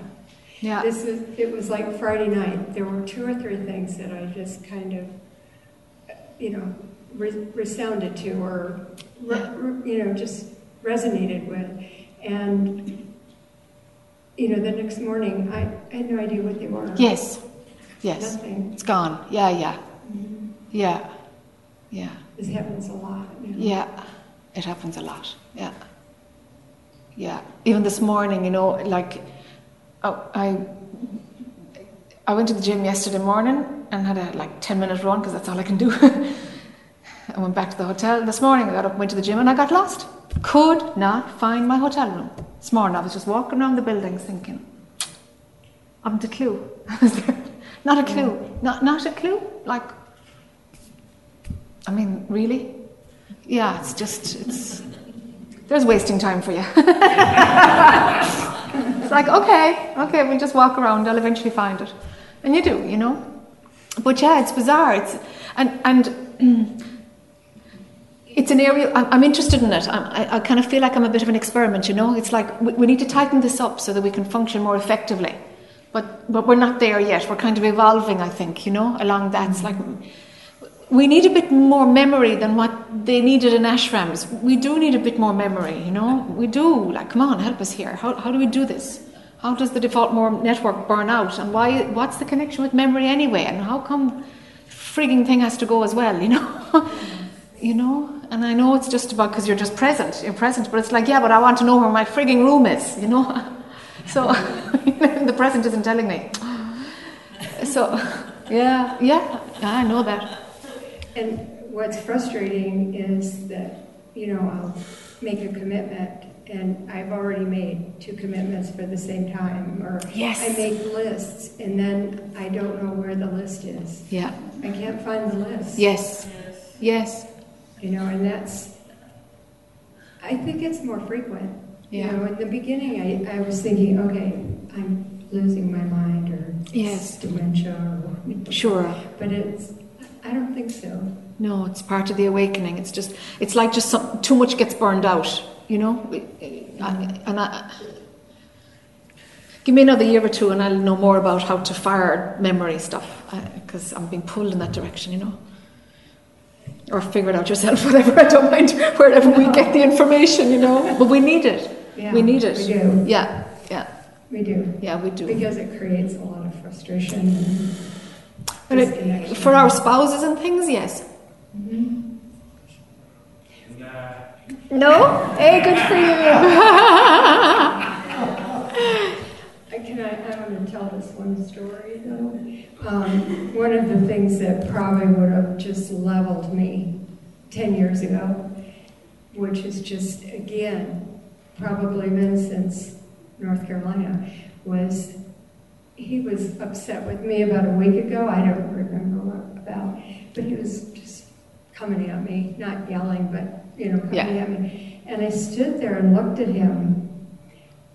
Yeah. This was, it was like Friday night. There were two or three things that I just kind of, you know, re- resounded to or, re- re- you know, just resonated with. And, you know, the next morning, I, I had no idea what they were. Yes. Yes. Nothing. It's gone. Yeah. Yeah. Mhm. Yeah. Yeah. This happens a lot. you know. Yeah. It happens a lot. Yeah. Yeah. Even this morning, you know, like oh, I I went to the gym yesterday morning and had a like ten minute run because that's all I can do. I went back to the hotel this morning. I got up, went to the gym, and I got lost. Could not find my hotel room. This morning, I was just walking around the buildings thinking, "I'm the clue." not a clue. Not not a clue. Like, I mean, really? Yeah, it's just it's. There's wasting time for you. it's like okay, okay, we'll just walk around. I'll eventually find it, and you do, you know. But yeah, it's bizarre. It's and and. It's an area I'm, I'm interested in it. I, I kind of feel like I'm a bit of an experiment, you know. It's like we, we need to tighten this up so that we can function more effectively, but but we're not there yet. We're kind of evolving, I think, you know, along that. It's like we need a bit more memory than what they needed in ashrams. We do need a bit more memory, you know. We do. Like, come on, help us here. How how do we do this? How does the default mode network burn out? And why? What's the connection with memory anyway? And how come frigging thing has to go as well? You know. you know and i know it's just about because you're just present you're present but it's like yeah but i want to know where my frigging room is you know so the present isn't telling me so yeah yeah i know that And what's frustrating is that, you know, I'll make a commitment and I've already made two commitments for the same time. Or Yes. I make lists and then I don't know where the list is. yeah I can't find the list. yes yes You know, and that's, I think it's more frequent. Yeah. You know, in the beginning, I, I was thinking, okay, I'm losing my mind or Yes. dementia or sure But it's, I don't think so. no it's part of the awakening it's just it's like just some, too much gets burned out you know I- and I, give me another year or two and i'll know more about how to fire memory stuff uh, because i'm being pulled in that direction you know or figure it out yourself whatever i don't mind wherever we get the information you know? But we need it. Yeah, we need it. We do. yeah yeah. We do. yeah we do. Because it creates a lot of frustration and And it- for our spouses and things yes. Mhm. no? Hey good for you. I Can I, I want to tell this one story though. Um, one of the things that probably would have just leveled me 10 years ago, which is just, again, probably been since North Carolina, was he was upset with me about a week ago. I don't remember what about, but he was just coming at me, not yelling, but, you know, coming Yeah. at me. And I stood there and looked at him,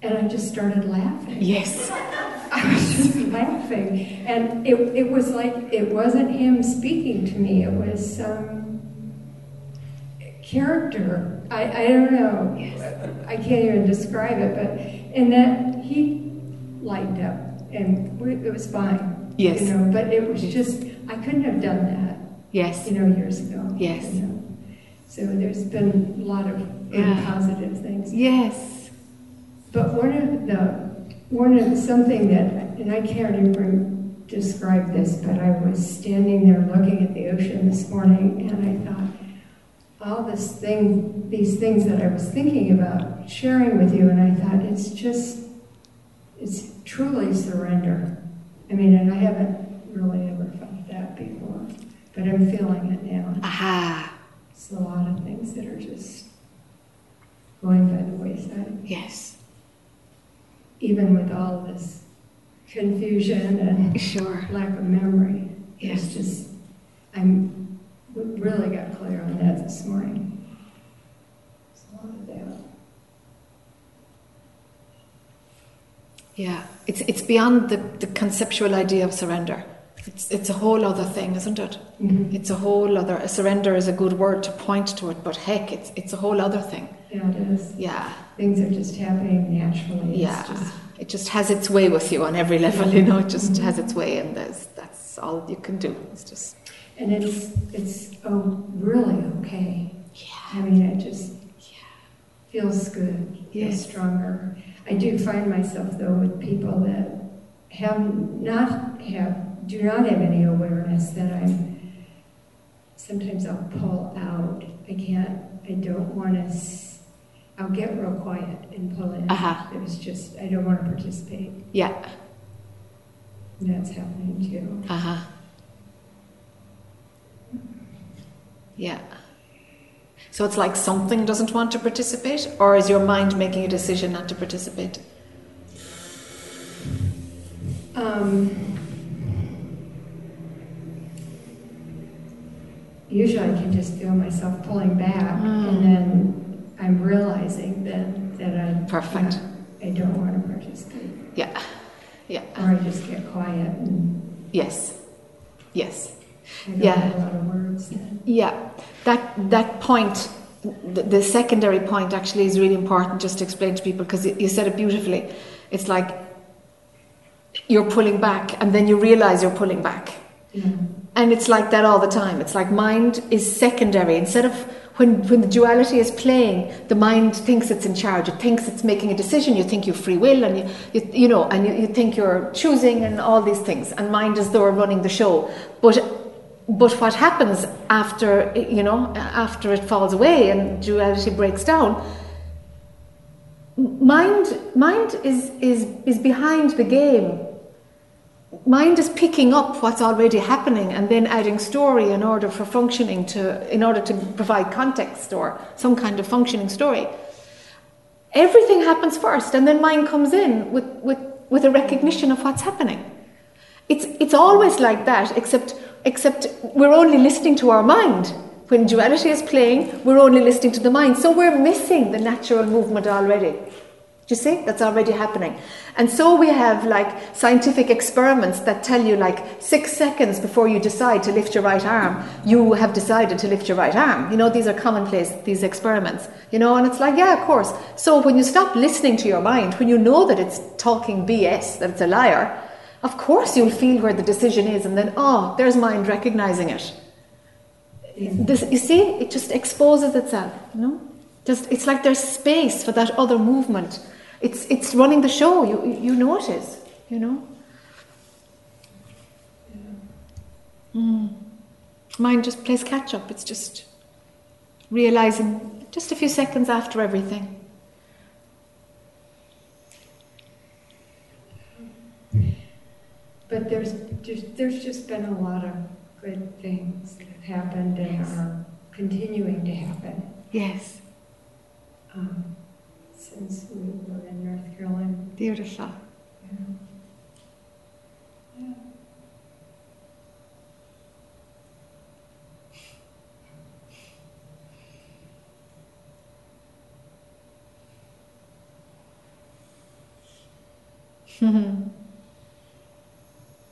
and I just started laughing. yes I was just laughing. And it, it was like, it wasn't him speaking to me, it was some character. I, I don't know. Yes. I can't even describe it, but, and that he lightened up and it was fine. Yes. You know, but it was just, I couldn't have done that, yes you know, years ago. Yes. you know. So there's been a lot of Yeah. positive things. yes But one of the, one of, something that, and I can't even describe this, but I was standing there looking at the ocean this morning and I thought, all this thing, these things that I was thinking about sharing with you, and I thought, it's just, it's truly surrender. I mean, and I haven't really ever felt that before, but I'm feeling it now. aha It's a lot of things that are just going by the wayside, Yes. Even with all this confusion and Sure. lack of memory. Yes. It's just, I'm really got clear on that this morning. There's a lot of that. Yeah. It's it's beyond the, the conceptual idea of surrender. It's it's a whole other thing, isn't it? Mhm. It's a whole other. Surrender is a good word to point to it, but heck, it's it's a whole other thing. Yeah, it is. Yeah. Things are just happening naturally. It's Yeah. just- It just has its way with you on every level, you know. It just Mhm. has its way, and there's, that's all you can do. It's just And it's, it's, oh, really okay. yeah. I mean, it just yeah. feels good, feels Yes. stronger. I do find myself though with people that have not have, do not have any awareness that I'm, sometimes I'll pull out. I can't, I don't want to, I'll get real quiet and pull in. Uh-huh. It was just, I don't want to participate. Yeah. And that's happening too. Uh huh. Yeah. So it's like something doesn't want to participate, or is your mind making a decision not to participate? Um, usually I can just feel myself pulling back, Mm. and then I'm realizing then that I Perfect. I don't want to participate, Yeah. Yeah. or I just get quiet and Yes. Yes. Yeah. a lot of words. Then. Yeah. That that point, the, the secondary point, actually is really important just to explain to people because you said it beautifully. It's like you're pulling back, and then you realize you're pulling back. Yeah. And it's like that all the time. It's like mind is secondary. Instead of when, when the duality is playing, the mind thinks it's in charge. It thinks it's making a decision. You think you free will, and you, you, you know, and you, you think you're choosing, and all these things. And mind is though running the show. But but what happens after you know after it falls away and duality breaks down? Mind mind is is is behind the game mind is picking up what's already happening and then adding story in order for functioning to in order to provide context or some kind of functioning story. Everything happens first and then mind comes in with with, with a recognition of what's happening. It's it's always like that except except we're only listening to our mind. When duality is playing we're only listening to the mind. So we're missing the natural movement already do you see? That's already happening. And so we have like scientific experiments that tell you like six seconds before you decide to lift your right arm, you have decided to lift your right arm. You know, these are commonplace, these experiments. You know, and it's like, yeah, of course. So when you stop listening to your mind, when you know that it's talking BS, that it's a liar, of course you'll feel where the decision is and then, oh, there's mind recognizing it. This, you see, it just exposes itself, you know? Just, it's like there's space for that other movement. It's, it's running the show. You, you know it is, you know? Mm. Mind just plays catch up. It's just realizing just a few seconds after everything. But there's just, there's just been a lot of good things that have happened and Yes. are continuing to happen Yes, um, since we were in North Carolina. beautiful. Yeah. Yeah.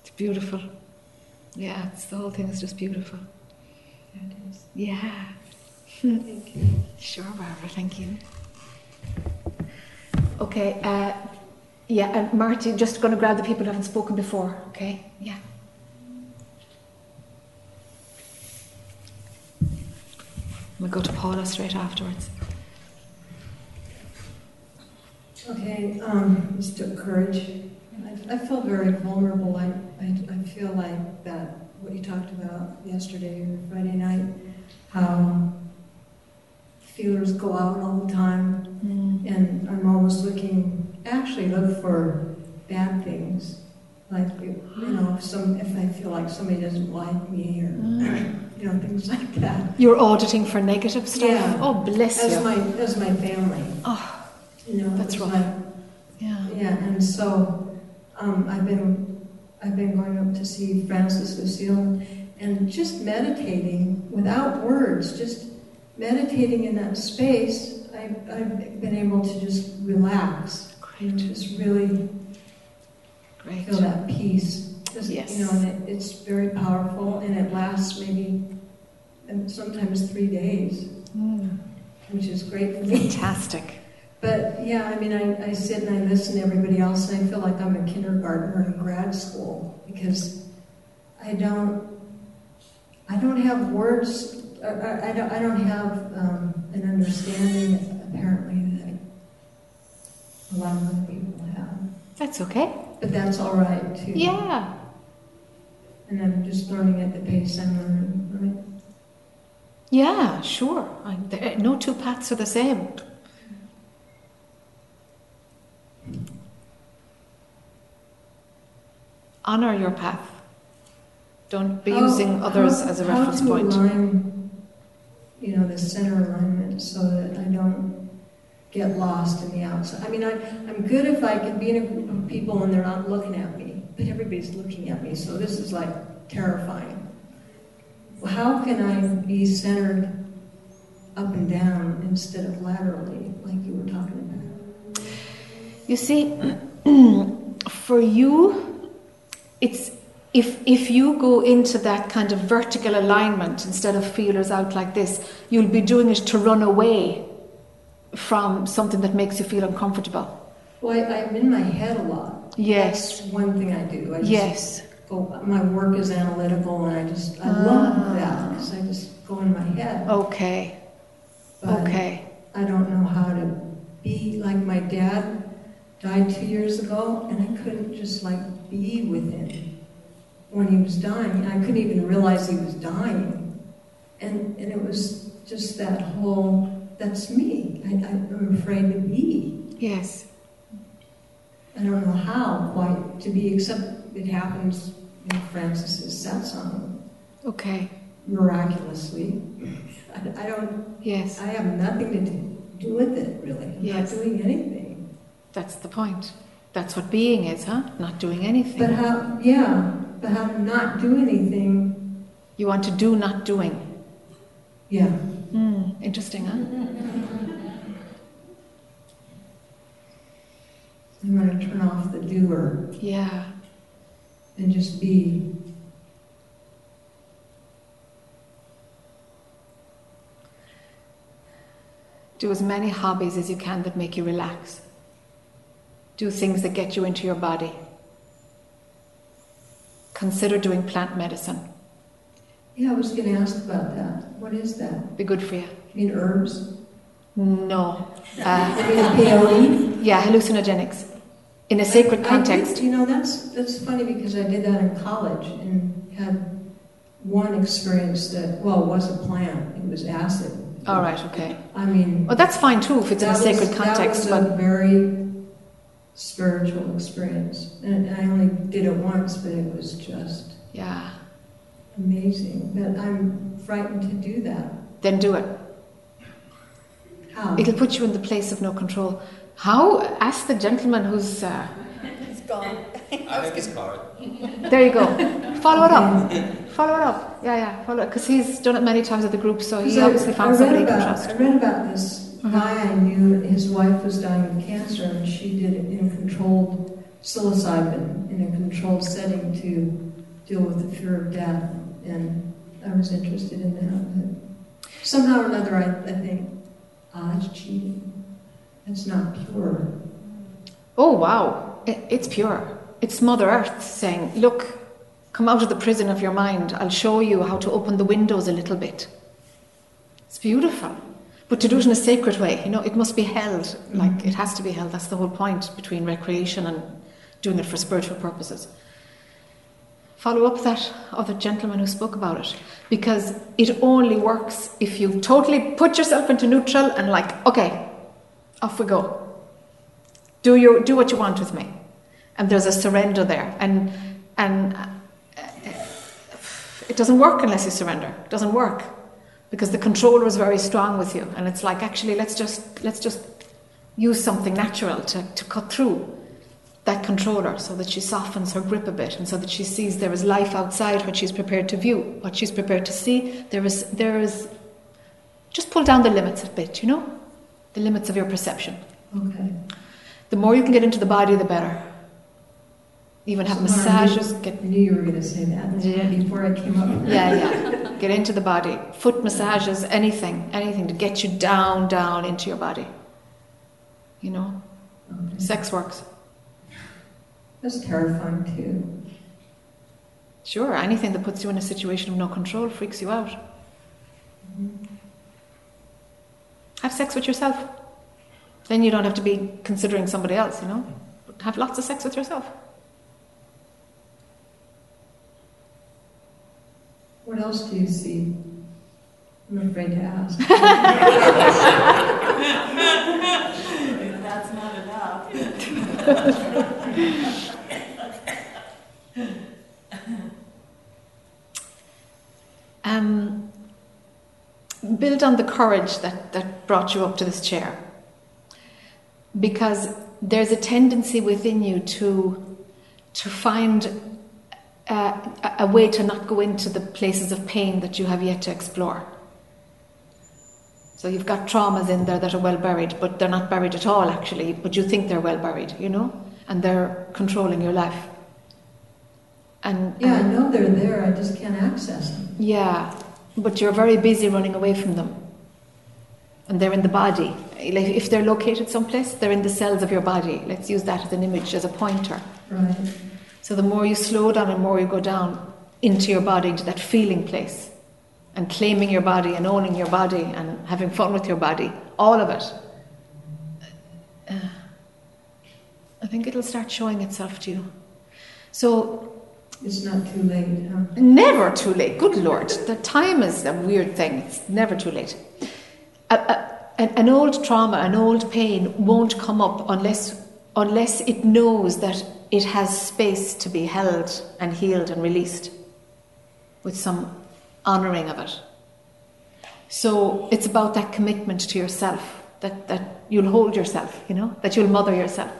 it's beautiful. Yeah, it's, the whole thing is just beautiful. Yeah. Thank you. Sure, Barbara, thank you. Okay, uh, yeah, and Marty, just going to grab the people who haven't spoken before, okay? Yeah. We'll go to Paula straight afterwards. Okay, um, just took courage. I, I feel very vulnerable. I, I, I feel like that, what you talked about yesterday or Friday night, how feelers go out all the time, and I'm always looking, actually look for bad things. Like, you know, if some, if I feel like somebody doesn't like me or you know, things like that. You're auditing for negative stuff. Yeah. Oh, bless As you. my, as my family, oh, you know. That's right. like- yeah. Yeah, and so, um, I've been, I've been going up to see Francis Lucille and just meditating without words, just meditating in that space, I've, I've been able to just relax and just really Great. feel that peace. Just, Yes. You know, and it, it's very powerful and it lasts maybe, and sometimes three days, Mm, which is great for me. fantastic. But yeah, I mean, I, I sit and I listen to everybody else, and I feel like I'm a kindergartner in grad school because I don't, I don't have words. I, I, don't, I don't have um, an understanding apparently that a lot of other people have. That's okay. But that's all right too. Yeah. And I'm just learning at the pace I'm learning. Right? Yeah, sure. I, there, no two paths are the same. Honor your path. Don't be How- using others how- as a reference point. You know, the center alignment so that I don't get lost in the outside. I mean, I, I'm good if I can be in a group of people and they're not looking at me, but everybody's looking at me, so this is like terrifying. How can I be centered up and down instead of laterally, like you were talking about? You see, for you, it's if if you go into that kind of vertical alignment instead of feelers out like this, you'll be doing it to run away from something that makes you feel uncomfortable. Well, I, I'm in my head a lot. Yes. That's one thing I do. I just Yes. go, my work is analytical, and I just I Ah. love that because I just go in my head. Okay. But Okay. I don't know how to be like my dad died two years ago, and I couldn't just like be with him when he was dying. I couldn't even realize he was dying, and and it was just that whole. That's me. I, I'm afraid to be. Yes. I don't know how quite to be, except it happens in Francis's satsang Okay. miraculously. I, I don't. Yes. I have nothing to do, do with it really. I'm Yes. not doing anything. That's the point. That's what being is, huh? Not doing anything. But how? Yeah. But how to not do anything? you want to do, not doing. Yeah. Hmm. Interesting, huh? I'm going to turn off the doer Yeah. and just be. Do as many hobbies as you can that make you relax. Do things that get you into your body. Consider doing plant medicine. Yeah, I was going to ask about that. What is that? Be good for you. You mean herbs? No. Uh, peyote. yeah, hallucinogenics. In a sacred I- I did- context. you know, that's that's funny because I did that in college and had one experience that well, it was a plant. It was acid. All right, okay. I mean, Well, that's fine too if it's in a sacred was, context, That was but a very spiritual experience, and I only did it once, but it was just yeah, amazing. But I'm frightened to do that. then do it. How? It'll put you in the place of no control. How? Ask the gentleman who's. Uh, It's gone. I have his card. there you go. Follow it up. Follow it up. Yeah, yeah. Follow it because he's done it many times at the group, so he obviously I found read somebody he can trust. I read about this. Guy I knew. His wife was dying of cancer, and she did it in controlled psilocybin in a controlled setting to deal with the fear of death. And I was interested in that. But somehow or another, I, I think, ah, that's cheating. That's not pure. Oh wow, it, it's pure. It's Mother Earth saying, "Look, come out of the prison of your mind. I'll show you how to open the windows a little bit." It's beautiful, but to do it in a sacred way, you know, it must be held. Like it has to be held. That's the whole point between recreation and doing it for spiritual purposes. Follow up that other gentleman who spoke about it, because it only works if you totally put yourself into neutral and like, okay, off we go do your do what you want with me and there's a surrender there and and uh, It doesn't work unless you surrender. It doesn't work because the controller is very strong with you, and it's like actually let's just let's just use something natural to, to cut through that controller so that she softens her grip a bit and so that she sees there is life outside what she's prepared to view, what she's prepared to see. There is there is just pull down the limits a bit, you know? The limits of your perception. Okay. The more you can get into the body, the better. Even have So massages, I get knew you were going to say that Yeah. before I came up. yeah, yeah. Get into the body. Foot massages, anything, anything to get you down, down into your body. You know? Okay. Sex works. That's terrifying too. Sure, anything that puts you in a situation of no control freaks you out. Mm-hmm. Have sex with yourself. Then you don't have to be considering somebody else, you know? But have lots of sex with yourself. What else do you see? I'm afraid to ask. That's not enough. Um, build on the courage that, that brought you up to this chair. Because there's a tendency within you to, to find uh, a, a way to not go into the places of pain that you have yet to explore. So you've got traumas in there that are well buried, but they're not buried at all, actually, but you think they're well buried, you know? And they're controlling your life. And, Yeah, I know they're there, I just can't access them. yeah, but you're very busy running away from them. And they're in the body. Like if they're located someplace, they're in the cells of your body. Let's use that as an image, as a pointer. Right. So the more you slow down and more you go down into your body, into that feeling place, and claiming your body and owning your body and having fun with your body, all of it. uh, I think it'll start showing itself to you. So It's not too late, huh? Never too late. Good Lord. The time is a weird thing. It's never too late. A, a, an, an old trauma, an old pain won't come up unless, unless it knows that it has space to be held and healed and released with some honouring of it. So it's about that commitment to yourself, that, that you'll hold yourself, you know, that you'll mother yourself.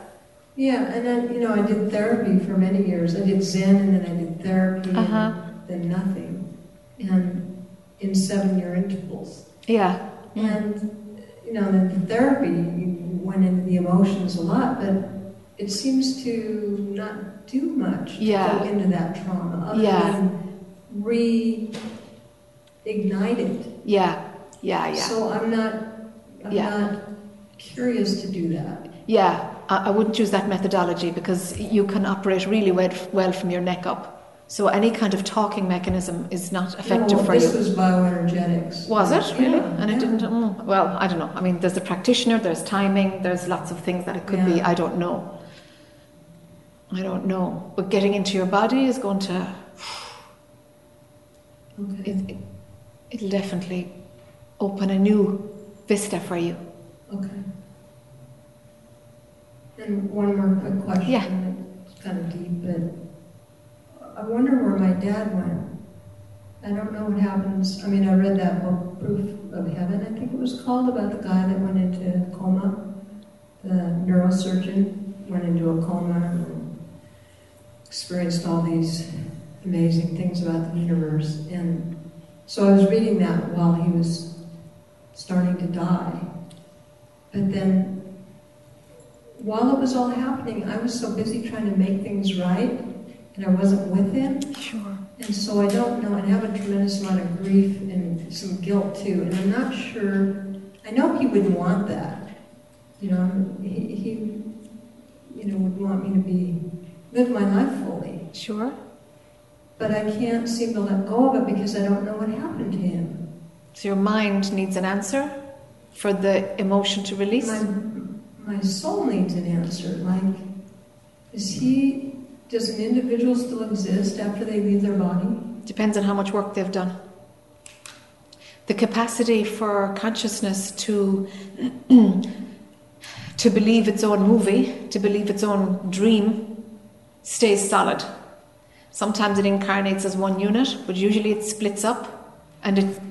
Yeah, and then, you know, I did therapy for many years. I did Zen and then I did therapy Uh-huh. and then nothing. And in seven year intervals. Yeah. And, you know, the, the therapy you went into the emotions a lot, but it seems to not do much to Yeah. go into that trauma other Yeah. than reignite it. Yeah. Yeah, yeah. So I'm not, I'm Yeah. not curious to do that. Yeah, I, I wouldn't use that methodology because you can operate really well, from your neck up. So any kind of talking mechanism is not effective no, for this you. was bioenergetics. Was it really? Yeah, and it yeah. didn't. Mm, well, I don't know. I mean, there's the practitioner, there's timing, there's lots of things that it could be. I don't know. I don't know. But getting into your body is going to. Okay. It, it, it'll definitely open a new vista for you. Okay. And one more quick question. Yeah. It's kind of deep, but I wonder where my dad went. I don't know what happens. I mean, I read that book, Proof of Heaven, I think it was called, about the guy that went into coma. The neurosurgeon went into a coma and experienced all these amazing things about the universe. And so I was reading that while he was starting to die. But then, while it was all happening, I was so busy trying to make things right, and I wasn't with him. Sure. And so I don't know, and I have a tremendous amount of grief and some guilt too, and I'm not sure, I know he would want that. You know, he, he you know, would want me to be, live my life fully. Sure. But I can't seem to let go of it because I don't know what happened to him. So your mind needs an answer for the emotion to release. My, my soul needs an answer. Like, is he, does an individual still exist after they leave their body? Depends on how much work they've done. The capacity for consciousness to to believe its own movie, to believe its own dream, stays solid. Sometimes it incarnates as one unit, but usually it splits up and it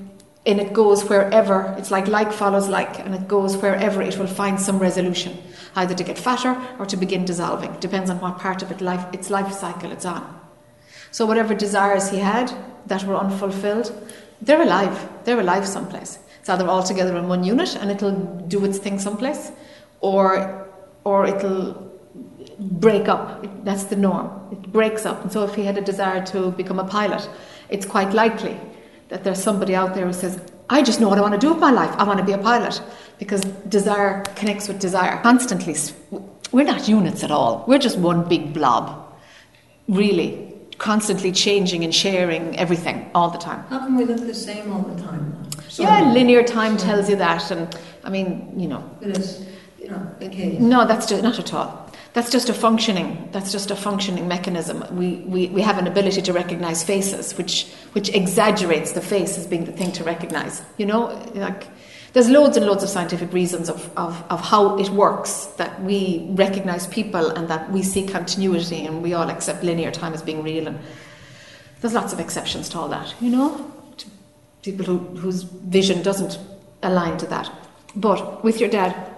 and it goes wherever it's like like follows like and it goes wherever it will find some resolution either to get fatter or to begin dissolving. Depends on what part of it life its life cycle it's on. So whatever desires he had that were unfulfilled they're alive. They're alive someplace. It's either all together in one unit and it'll do its thing someplace or or it'll break up that's the norm it breaks up and so if he had a desire to become a pilot it's quite likely that there's somebody out there who says, I just know what I want to do with my life. I want to be a pilot. Because desire connects with desire constantly. We're not units at all. We're just one big blob. Really. Constantly changing and sharing everything all the time. How can we look the same all the time? Yeah, linear time tells you that. And I mean, you know. It is, you know. No, that's just not at all that's just a functioning that's just a functioning mechanism. We, we, we have an ability to recognize faces which which exaggerates the face as being the thing to recognize. You know like there's loads and loads of scientific reasons of, of, of how it works that we recognize people and that we see continuity and we all accept linear time as being real and there's lots of exceptions to all that you know people who, whose vision doesn't align to that. But with your dad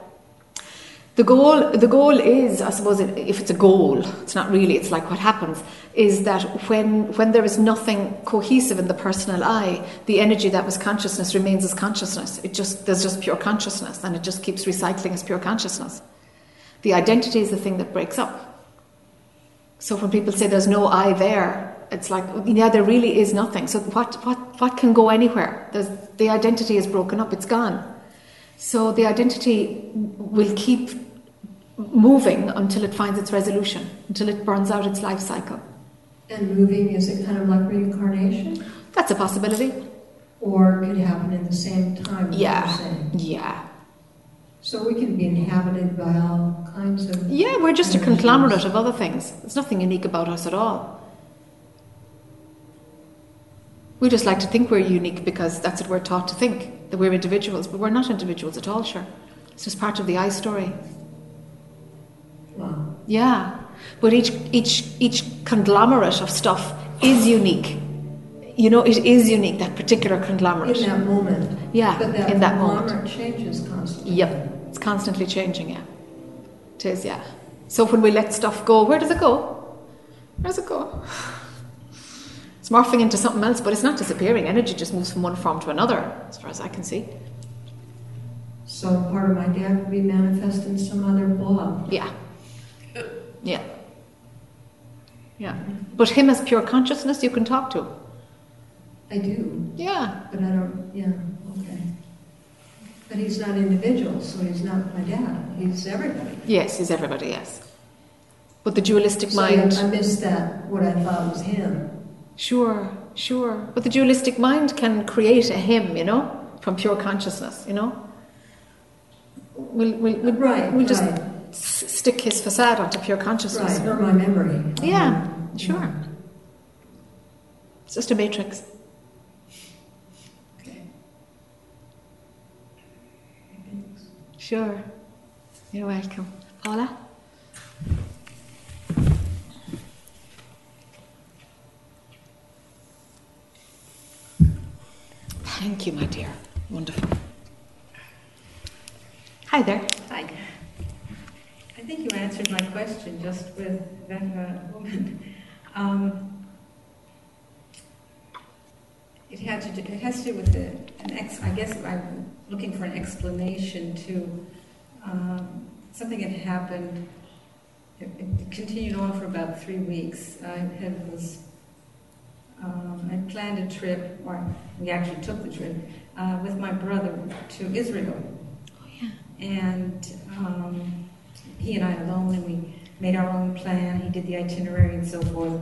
the goal, the goal is, I suppose, if it's a goal, it's not really. It's like what happens is that when when there is nothing cohesive in the personal I, the energy that was consciousness remains as consciousness. It just there's just pure consciousness, and it just keeps recycling as pure consciousness. The identity is the thing that breaks up. So when people say there's no I there, it's like yeah, there really is nothing. So what what what can go anywhere? There's, the identity is broken up. It's gone. So the identity will keep moving until it finds its resolution, until it burns out its life cycle. And moving, is it kind of like reincarnation? That's a possibility. Or it could happen in the same time? Yeah. Yeah. So we can be inhabited by all kinds of. Yeah, we're just a conglomerate of other things. There's nothing unique about us at all. We just like to think we're unique because that's what we're taught to think, that we're individuals, but we're not individuals at all, sure. It's just part of the I story. Wow. Yeah, but each each each conglomerate of stuff is unique. You know, it is unique. That particular conglomerate. In that moment. Yeah, but that in that moment. changes constantly. Yep, it's constantly changing. Yeah, it is. Yeah. So when we let stuff go, where does it go? Where does it go? It's morphing into something else, but it's not disappearing. Energy just moves from one form to another, as far as I can see. So part of my dad could be manifest in some other blob. Yeah. Yeah. Yeah. But him as pure consciousness, you can talk to. I do. Yeah. But I don't, yeah, okay. But he's not individual, so he's not my dad. He's everybody. Yes, he's everybody, yes. But the dualistic so mind. I missed that, what I thought was him. Sure, sure. But the dualistic mind can create a him, you know, from pure consciousness, you know? We'll, we'll, we'll, right, we'll just right stick his facade onto pure consciousness. Right, or my memory. Yeah, um, sure. It's just a matrix. Okay. Sure. You're welcome. Paula? Thank you, my dear. Wonderful. Hi there. Hi. I think you answered my question just with that uh, woman. Um, it had to do, it has to do with the, an ex. I guess I'm looking for an explanation to um, something that happened. It, it, continued on for about three weeks. I had was um, I planned a trip, or we actually took the trip uh, with my brother to Israel. Oh yeah. And um, he and I alone, and we made our own plan. He did the itinerary and so forth.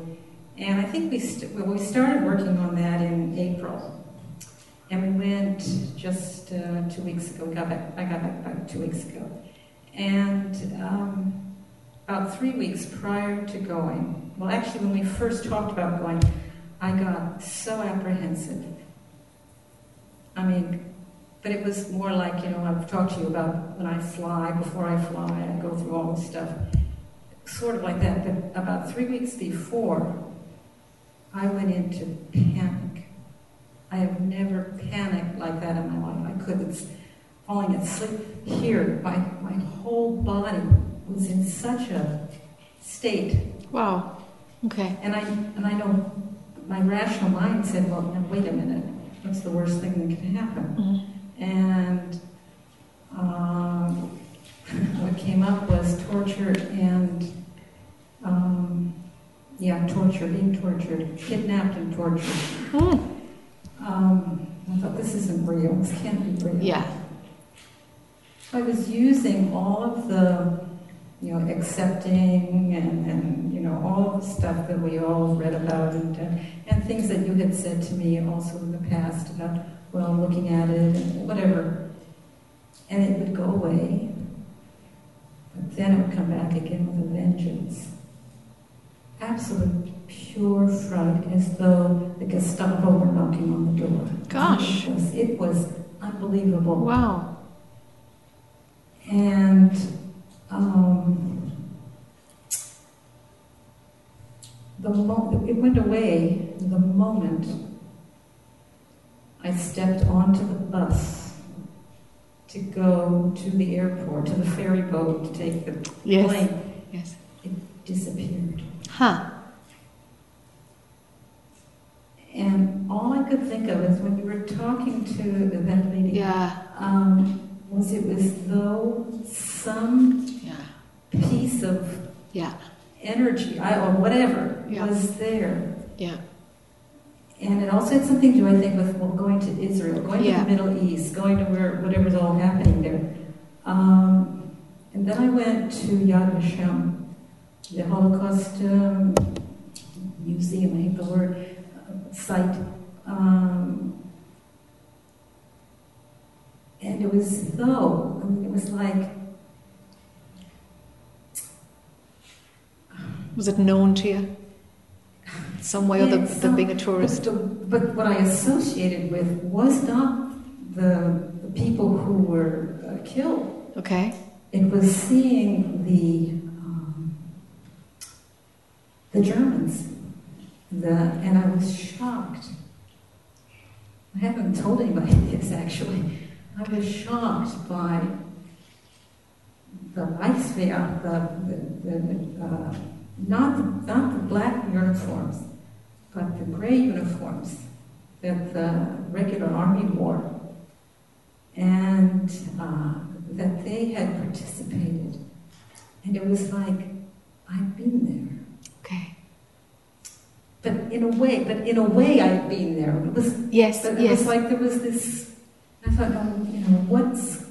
And I think we, st- well, we started working on that in April. And we went just uh, two weeks ago. We got back, I got back about two weeks ago. And um, about three weeks prior to going, well, actually, when we first talked about going, I got so apprehensive. I mean, but it was more like, you know, I've talked to you about when I fly, before I fly, I go through all this stuff. Sort of like that. But about three weeks before, I went into panic. I have never panicked like that in my life. I couldn't falling asleep here. My my whole body was in such a state. Wow. Okay. And I and I know my rational mind said, "Well, now wait a minute. What's the worst thing that can happen?" Mm-hmm. And um, what came up was torture and um, yeah, torture, being tortured, kidnapped and tortured. Mm. Um, I thought this isn't real. This can't be real. Yeah. I was using all of the, you know, accepting and, and you know all the stuff that we all read about and and things that you had said to me also in the past about well looking at it and whatever, and it would go away, but then it would come back again with a vengeance. Absolute pure fright, as though the Gestapo were knocking on the door. Gosh. It was, it was unbelievable. Wow. And um, the mo- it went away the moment I stepped onto the bus to go to the airport, to the ferry boat to take the Yes. plane. Yes. It disappeared. Huh. And all I could think of is when you were talking to that lady, Yeah. um, was it was though some Yeah. piece of Yeah. energy I, or whatever Yeah. was there. Yeah. And it also had something to do, I think, with well, going to Israel, going Yeah. to the Middle East, going to where whatever's all happening there. Um, and then I went to Yad Vashem, the Holocaust um, Museum, I hate the word, uh, site. Um, and it was though, I mean, it was like, Was it known to you? Some way or Yeah, the, the some- being a tourist? But, the- but what I associated with was not the, the people who were uh, killed. Okay. It was seeing the um, the Germans, the and I was shocked. I haven't told anybody this actually. I was shocked by the Reichswehr, the, the, the uh, not the, not the black uniforms, but the gray uniforms that the regular army wore, and uh, that they had participated, and it was like I've been there. Okay. But in a way, but in a way, I'd been there. It was Yes. but it yes. was like there was this. I thought, oh, you know, what's.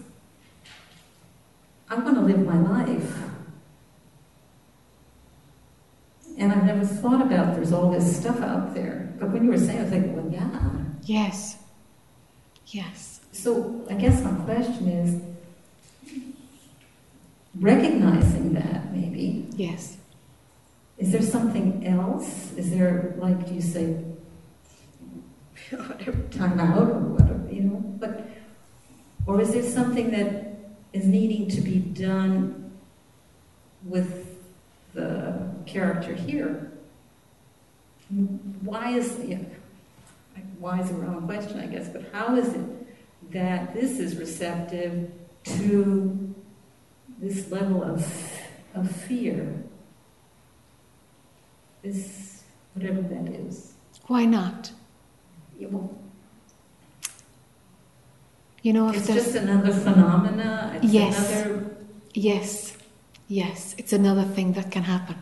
I'm going to live my life. And I've never thought about there's all this stuff out there. But when you were saying, I was like, well, yeah. yes. Yes. So I guess my question is recognizing that maybe. Yes. Is there something else? Is there, like, do you say, whatever, time out or whatever, you know? But, or is there something that is needing to be done with the character here? Why is, yeah, why is a wrong question, I guess, but how is it that this is receptive to this level of, of fear? This, whatever that is. Why not? Yeah, well, You know, if it's just another phenomena. It's Yes. another. Yes, yes, it's another thing that can happen.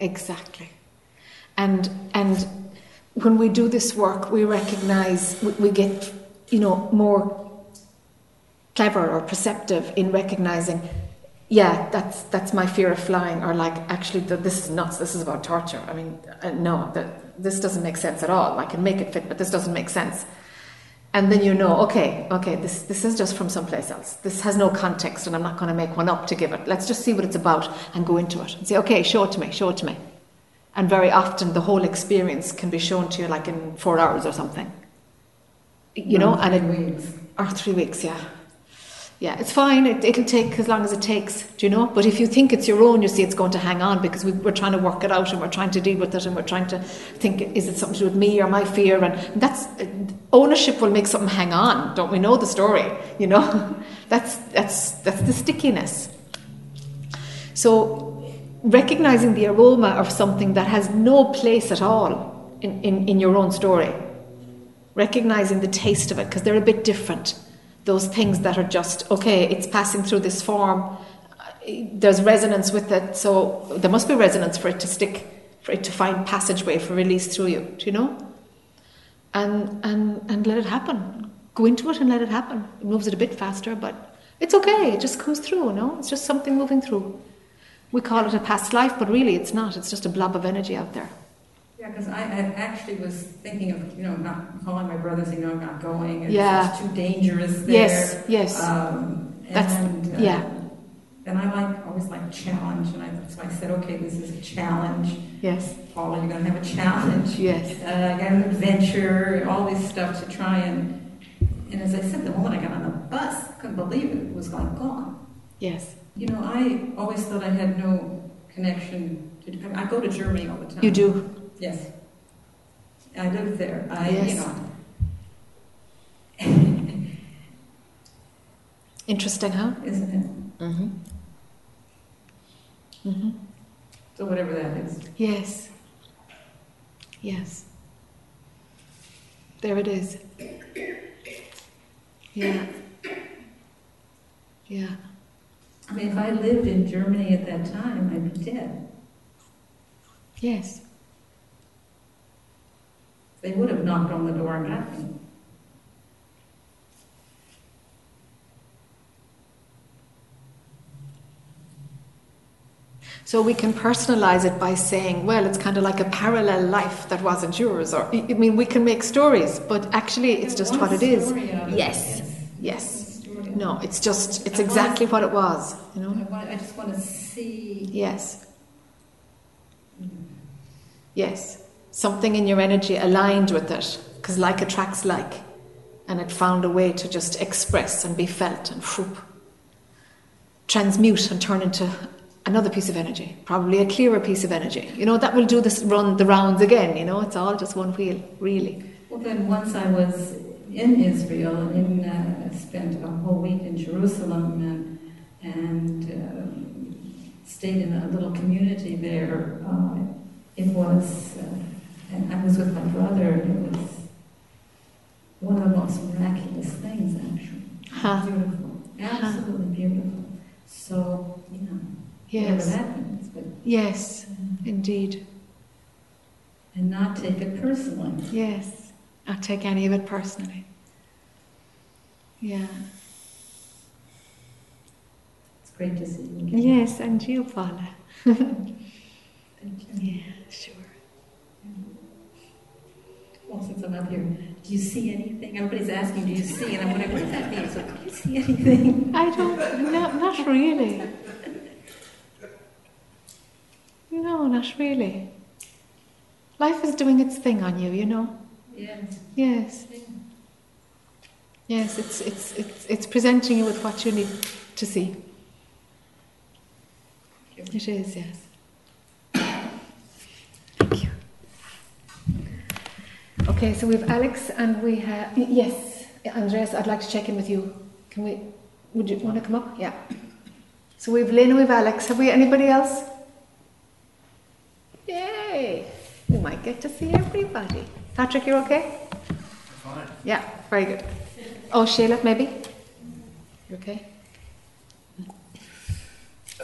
Exactly. And and when we do this work, we recognize we, we get you know more clever or perceptive in recognizing. Yeah, that's that's my fear of flying, or like actually, th- this is nuts. This is about torture. I mean, uh, no, that this doesn't make sense at all. I can make it fit, but this doesn't make sense. And then you know, okay, okay, this, this is just from someplace else. This has no context, and I'm not going to make one up to give it. Let's just see what it's about and go into it and say, okay, show it to me, show it to me. And very often, the whole experience can be shown to you like in four hours or something. You know, mm. and it, weeks. or three weeks, yeah. Yeah, it's fine. It, it'll take as long as it takes, do you know? But if you think it's your own, you see it's going to hang on because we, we're trying to work it out and we're trying to deal with it and we're trying to think, is it something to do with me or my fear? And that's ownership will make something hang on. Don't we know the story? You know, that's that's that's the stickiness. So recognizing the aroma of something that has no place at all in, in, in your own story, recognizing the taste of it because they're a bit different those things that are just, okay, it's passing through this form, there's resonance with it, so there must be resonance for it to stick, for it to find passageway for release through you, do you know? And, and, and let it happen. Go into it and let it happen. It moves it a bit faster, but it's okay, it just comes through, no? It's just something moving through. We call it a past life, but really it's not, it's just a blob of energy out there. Yeah, because I, I, actually was thinking of, you know, not calling my brother saying, no, I'm not going. It's, yeah. it's too dangerous there. Yes, yes. Um, That's, and, uh, yeah. And I like, always like challenge, and I, so I said, okay, this is a challenge. Yes. Paula, you're going to have a challenge. Yes. Uh, I got an adventure, all this stuff to try and, and as I said, the moment I got on the bus, I couldn't believe it, it was like gone. Yes. You know, I always thought I had no connection to, I go to Germany all the time. You do? Yes. I live there. I, Yes. you know. Interesting, huh? Isn't it? Mm-hmm. Mm-hmm. So whatever that is. Yes. Yes. There it is. Yeah. Yeah. I mean, if I lived in Germany at that time, I'd be dead. Yes. They would have knocked on the door and me. So we can personalize it by saying, well, it's kind of like a parallel life that wasn't yours. Or I mean, we can make stories, but actually, it's just what it is. story out of it, Yes. yes. Yes. Story out No, it's just it's exactly what it was. You know. I just want to see. Yes. Mm. Yes. Something in your energy aligned with it, because like attracts like, and it found a way to just express and be felt and whoop, transmute and turn into another piece of energy, probably a clearer piece of energy. You know, that will do this run the rounds again. You know, it's all just one wheel, really. Well, then once I was in Israel and in, uh, spent a whole week in Jerusalem and, and um, stayed in a little community there. Uh, it was, uh, and I was with my brother. and It was one of the most miraculous things, actually. Huh. Beautiful, absolutely beautiful. So, you know, Yes. that means, but Yes, mm-hmm. indeed. and not take it personally. Yes. Not take any of it personally. Yeah. It's great to see you again. Yes, and you, Paula. Thank you. Yeah, sure. Well, since I'm up here, do you see anything? Everybody's asking, do you see? And I'm wondering, what does that mean? So, do you see anything? I don't, not, not really. No, not really. Life is doing its thing on you, you know. Yes. Yes. Yes, it's, it's, it's, it's presenting you with what you need to see. It is, yes. Thank you. Okay, so we have Alex and we have, yes, Andreas, I'd like to check in with you. Can we, would you want to come up? Yeah. So we have Lynn and we have Alex. Have we anybody else? Yay! We might get to see everybody. Patrick, you're okay? Fine. Yeah, very good. Oh, Sheila, maybe? You okay?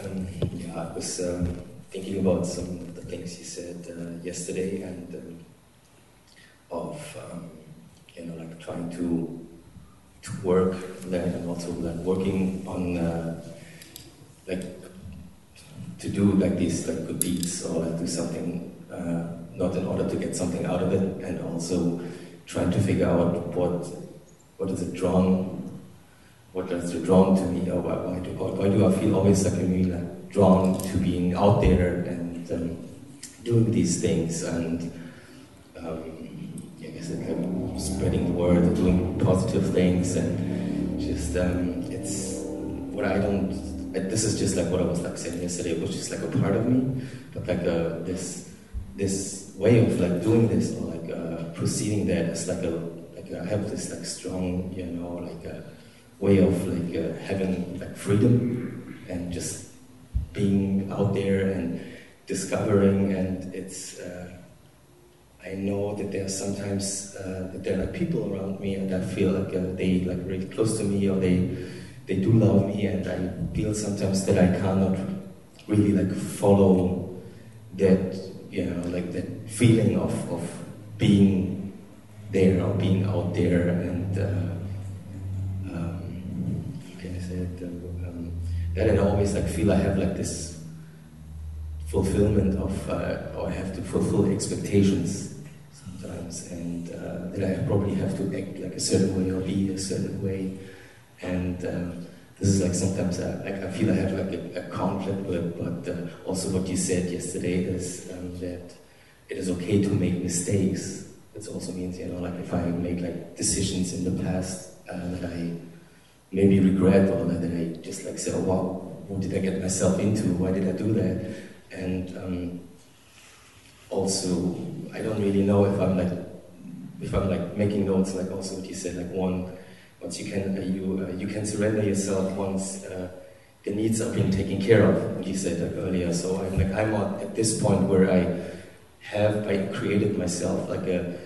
Um, yeah, I was um, thinking about some of the things you said uh, yesterday and um, of, um, you know, like trying to, to work that and also like working on, uh, like, to do like these like good deeds or like do something, uh, not in order to get something out of it and also trying to figure out what, what is it drawn what is drawn to me, or why, why, do, why do I feel always like I'm really like drawn to being out there and um, doing these things and um, I guess it's like spreading the word doing positive things and just um, it's what I don't. This is just like what I was like saying yesterday. It was just like a part of me, but like uh, this this way of like doing this or like uh, proceeding that is like a like I have this like strong you know like a way of like uh, having like freedom and just being out there and discovering and it's uh, I know that there are sometimes uh, that there are people around me and I feel like uh, they like really close to me or they they do love me and I feel sometimes that I cannot really like follow that you know like that feeling of, of being there or being out there and uh, um, can I say it um, that I always like feel I have like this fulfillment of uh, or I have to fulfill expectations and uh, that I probably have to act like a certain way or be a certain way. And um, this is like sometimes I, like I feel I have like a, a conflict with, but uh, also what you said yesterday is um, that it is okay to make mistakes. It also means, you know, like if I make like decisions in the past uh, that I maybe regret or that I just like say, oh wow, what did I get myself into? Why did I do that? And um, also I don't really know if I'm like if I'm like making notes like also what you said like one once you can uh, you uh, you can surrender yourself once uh, the needs are being taken care of what you said like earlier. So I'm like I'm at this point where I have I created myself like a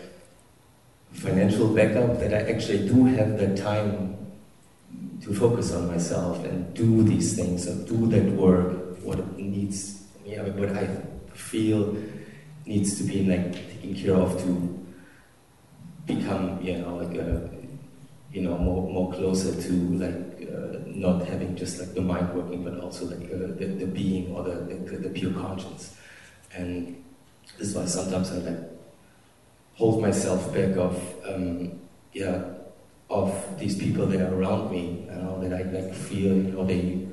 financial backup that I actually do have the time to focus on myself and do these things and do that work what needs me what I feel needs to be like taken care of to become, you know, like a, you know, more, more closer to like uh, not having just like the mind working, but also like uh, the, the being or the, the, the pure conscience. And this is why sometimes I like hold myself back of, um, yeah, of these people that are around me, you know, that I like feel, you know, they,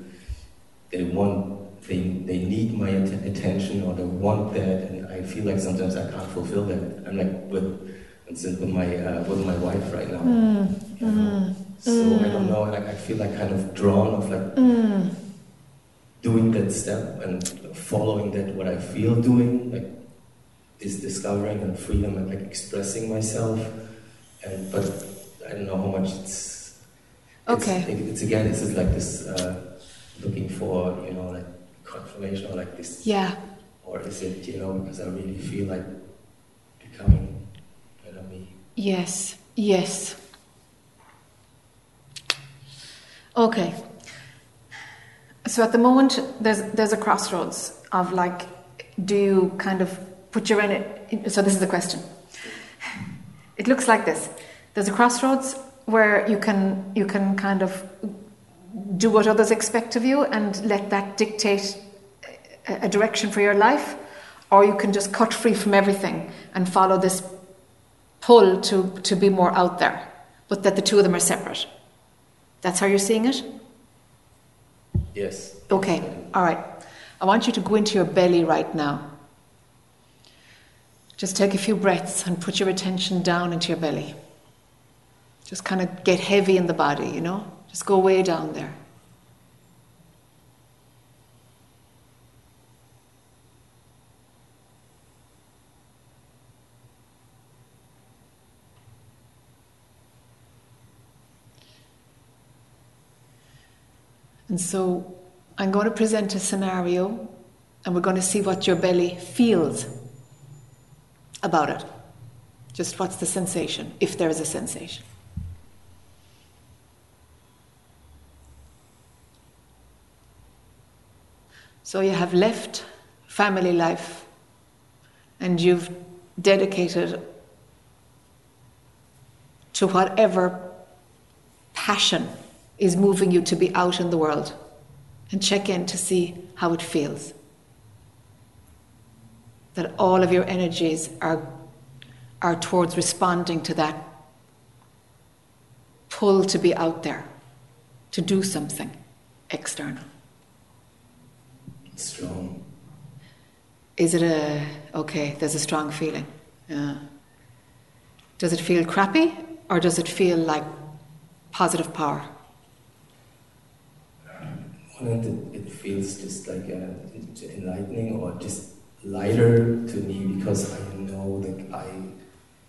they want they, they need my att- attention or they want that, feel like sometimes I can't fulfill that. I'm like with, with my uh, with my wife right now. Mm. You know? Mm. So I don't know. Like I feel like kind of drawn of like Mm. doing that step and following that what I feel doing, like this discovering and freedom and like expressing myself. And but I don't know how much it's. Okay. It's, it's again. It's just like this. Uh, looking for you know like confirmation or like this Yeah. Or is it you know because I really feel like becoming better me Yes. Yes. Okay. So at the moment, there's there's a crossroads of like, do you kind of put your energy? So this is the question. It looks like this. There's a crossroads where you can you can kind of do what others expect of you and let that dictate a, direction for your life, or you can just cut free from everything and follow this pull to, to be more out there, but that the two of them are separate. That's how you're seeing it? yes Okay, all right. I want you to go into your belly right now. Just take a few breaths and put your attention down into your belly. Just kind of get heavy in the body, you know? Just go way down there. And so I'm going to present a scenario and we're going to see what your belly feels about it. Just what's the sensation, if there is a sensation. So you have left family life and you've dedicated to whatever passion is moving you to be out in the world and check in to see how it feels. That all of your energies are, are towards responding to that pull to be out there, to do something external. strong Is it a, okay, there's a strong feeling. Yeah. Does it feel crappy or does it feel like positive power? It, it feels just like uh, enlightening or just lighter to me because I know that I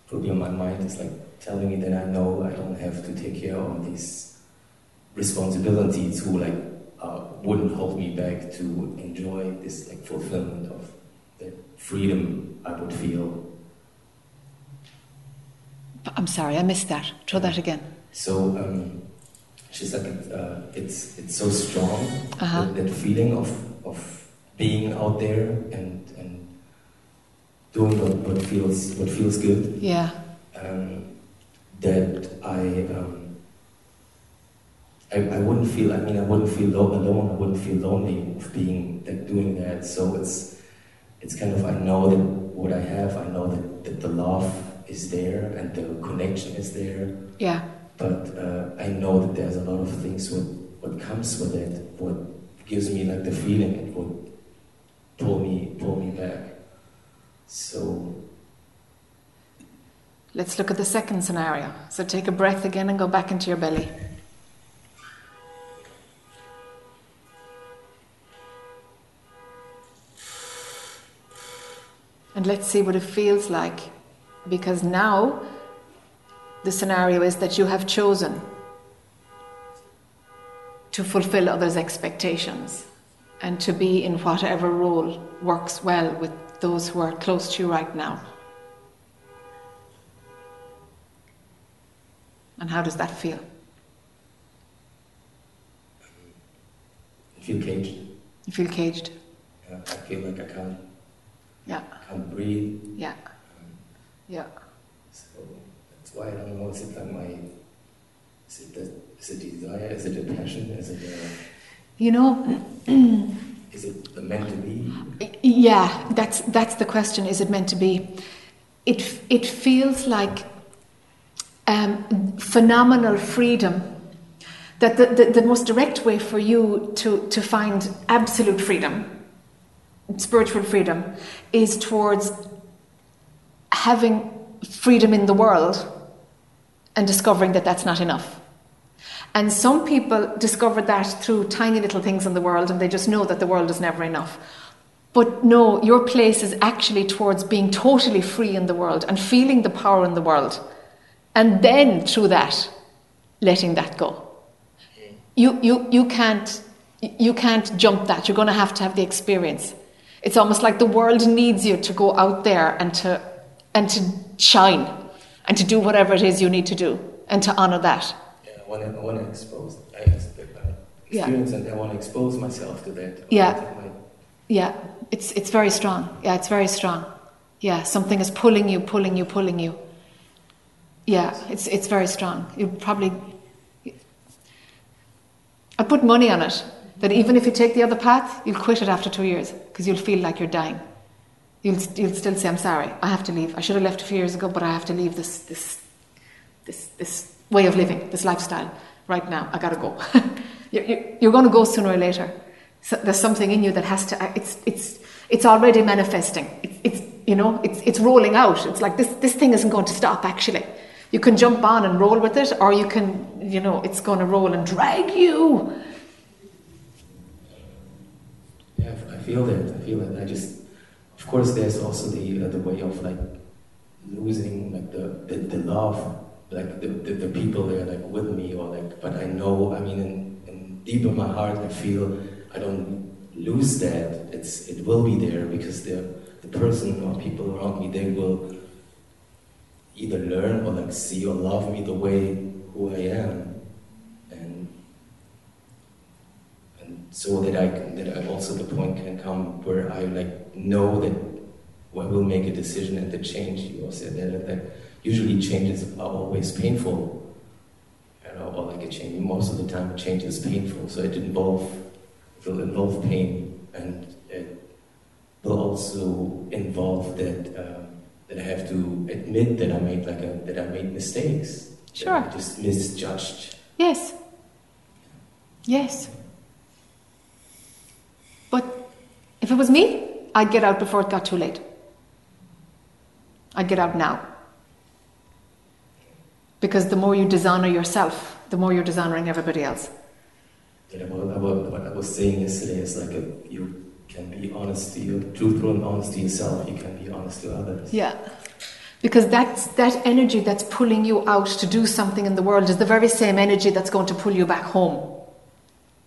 probably my mind is like telling me that I know I don't have to take care of these responsibilities who like uh, wouldn't hold me back to enjoy this like fulfillment of the freedom I would feel. I'm sorry, I missed that. Try that again. So um, she's like uh, it's it's so strong Uh-huh. that, that feeling of of being out there and and doing what, what feels what feels good. Yeah. Um, that I, um, I I wouldn't feel. I mean, I wouldn't feel lo- alone. I wouldn't feel lonely of being like doing that. So it's it's kind of I know that what I have. I know that, that the love is there and the connection is there. Yeah. But uh, I know that there's a lot of things what what comes with it. What gives me like the feeling. It would pull me pull me back. So Let's look at the second scenario. So take a breath again and go back into your belly. And let's see what it feels like. Because now the scenario is that you have chosen to fulfill others' expectations and to be in whatever role works well with those who are close to you right now. And how does that feel? I feel caged. You feel caged? Yeah, I feel like I can't Yeah, I can't breathe. yeah, um, yeah. Why I don't know. Is it like my is it the is it desire? Is it a passion? Is it a, You know, is it meant to be? yeah, that's that's the question. Is it meant to be? It it feels like um, phenomenal freedom. That the, the, the most direct way for you to, to find absolute freedom, spiritual freedom, is towards having freedom in the world and discovering that that's not enough. And some people discover that through tiny little things in the world and they just know that the world is never enough. But no, your place is actually towards being totally free in the world and feeling the power in the world. And then through that, letting that go. You, you, you, can't, you can't jump that. You're going to have to have the experience. It's almost like the world needs you to go out there and to, and to shine and to do whatever it is you need to do and to honor that. Yeah, I want to I want to expose. I uh, Yeah. experience and I want to expose myself to that. Yeah. Yeah, it's, it's very strong. Yeah, it's very strong. Yeah, something is pulling you, pulling you, pulling you. Yeah, it's, it's very strong. You probably. I put money on it that even if you take the other path, you'll quit it after two years because you'll feel like you're dying. You'll, you'll still say, I'm sorry, I have to leave. I should have left a few years ago, but I have to leave this, this, this, this way of living, this lifestyle right now. I gotta go. you're, you're, going to go sooner or later. So there's something in you that has to, uh, it's, it's, it's already manifesting. It's, it's, you know, it's, it's rolling out. It's like this, this thing isn't going to stop actually. You can jump on and roll with it, or you can, you know, it's going to roll and drag you. Yeah, I feel that. I feel it. I just, of course, there's also the uh, the way of like losing like the the, the love, like the, the the people there like with me or like. But I know. I mean, in, in deep in my heart, I feel I don't lose that. It's it will be there because the the person or people around me they will either learn or like see or love me the way who I am, and and so that I can, that I also the point can come where I like know that I will make a decision and the change. You also said that that usually changes are always painful, you know, or like a change. Most of the time, a change is painful, so it involve it will involve pain and it will also involve that. Um, that I have to admit that I made like a that I made mistakes. that Sure. I just misjudged. Yes. Yes. But if it was me, I'd get out before it got too late. I'd get out now. Because the more you dishonor yourself, the more you're dishonoring everybody else. that what, what, what I was saying yesterday is like a, you can be honest to you, truthful and honest to yourself. You can be honest to others. Yeah. Because that's, that energy that's pulling you out to do something in the world is the very same energy that's going to pull you back home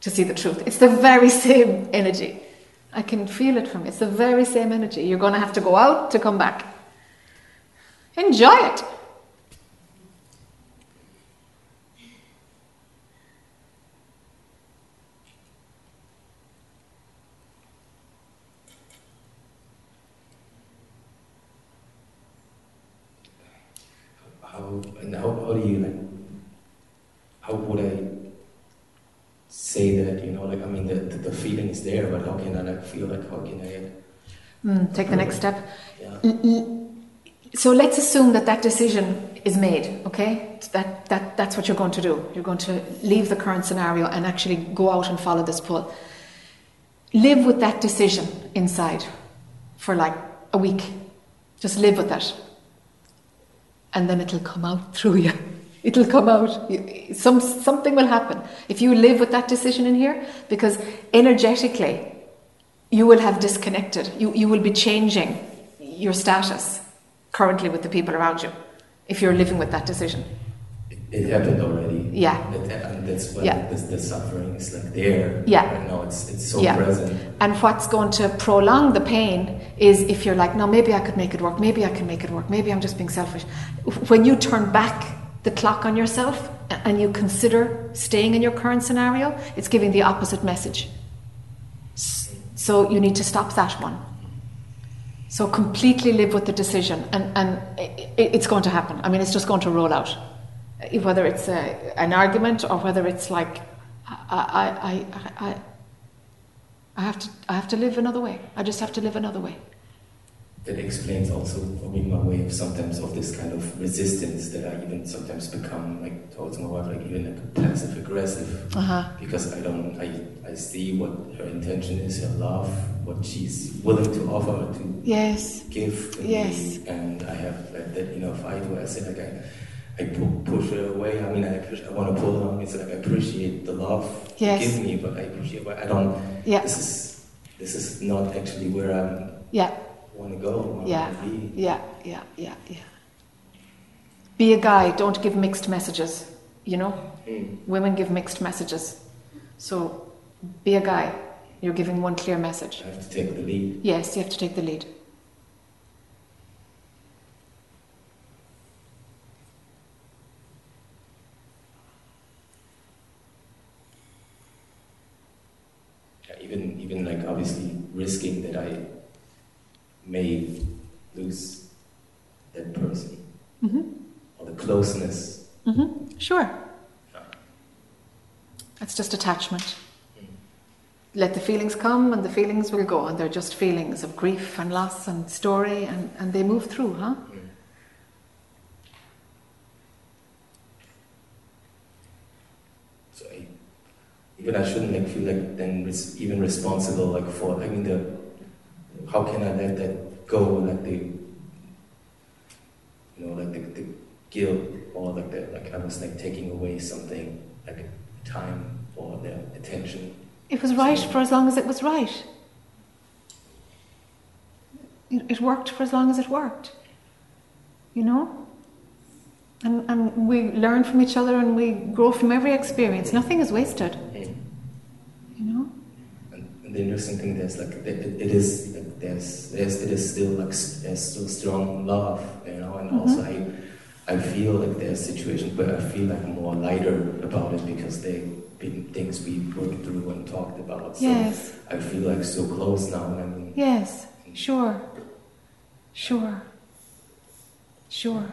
to see the truth. It's the very same energy. I can feel it from you. It's the very same energy. You're going to have to go out to come back. Enjoy it. How how, how do you like? How would I say that? You know, like I mean, the, the, feeling is there, but how can I like feel like how can I? Mm, take the next step. Yeah. So let's assume that that decision is made, okay? That, that, that's what you're going to do. You're going to leave the current scenario and actually go out and follow this pull. Live with that decision inside for like a week. Just live with it. And then it'll come out through you. It'll come out. Some, something will happen. If you live with that decision in here, because energetically, you will have disconnected. You, you will be changing your status currently with the people around you if you're living with that decision. It happened already. Yeah. It, and that's why Yeah. the, the suffering is like there. Yeah. Right now, it's it's so Yeah. present. And what's going to prolong the pain is if you're like, no, maybe I could make it work, maybe I can make it work, maybe I'm just being selfish. When you turn back the clock on yourself and you consider staying in your current scenario, it's giving the opposite message. So you need to stop that one. So completely live with the decision, and, and i i- it's going to happen. I mean, it's just going to roll out. Whether it's a, an argument or whether it's like, I, I, I, I, I have to, I have to live another way. I just have to live another way. That explains also for me my way of sometimes of this kind of resistance that I even sometimes become like towards my wife, like even like passive aggressive. Uh-huh. Because I don't, I, I see what her intention is, her love, what she's willing to offer to Yes. give Yes. me, and I have like that inner fight where I say like I, I pu- push her away. I mean, I, push, I want to pull her on. It's like I appreciate the love Yes. you give me, but I appreciate, but I don't. Yeah. This is this is not actually where I'm. Yeah. Want to go. Yeah. Yeah. Yeah. Yeah. Yeah. Be a guy. Don't give mixed messages. You know, Mm. women give mixed messages. So, be a guy. You're giving one clear message. I have to take the lead. Yes, you have to take the lead. Yeah, even even like obviously risking that I may lose that person hmm or the closeness. hmm Sure. That's just attachment. Let the feelings come and the feelings will go, and they're just feelings of grief and loss and story, and, and they move through, huh? So I, even I shouldn't like feel like then res- even responsible like for I mean the how can I let that go like the you know like the, the guilt or like that. like I was like taking away something like time or the attention. It was right for as long as it was right. It, worked for as long as it worked. You know? And, and we learn from each other and we grow from every experience. Nothing is wasted. You know? And the interesting thing there's like it, it is there's there's it is still like there's still strong love you know and Mhm. also I I feel like there's situations where I feel like more lighter about it because they've been things we worked through and talked about so Yes. I feel like so close now I mean Yes, sure. Sure. Sure.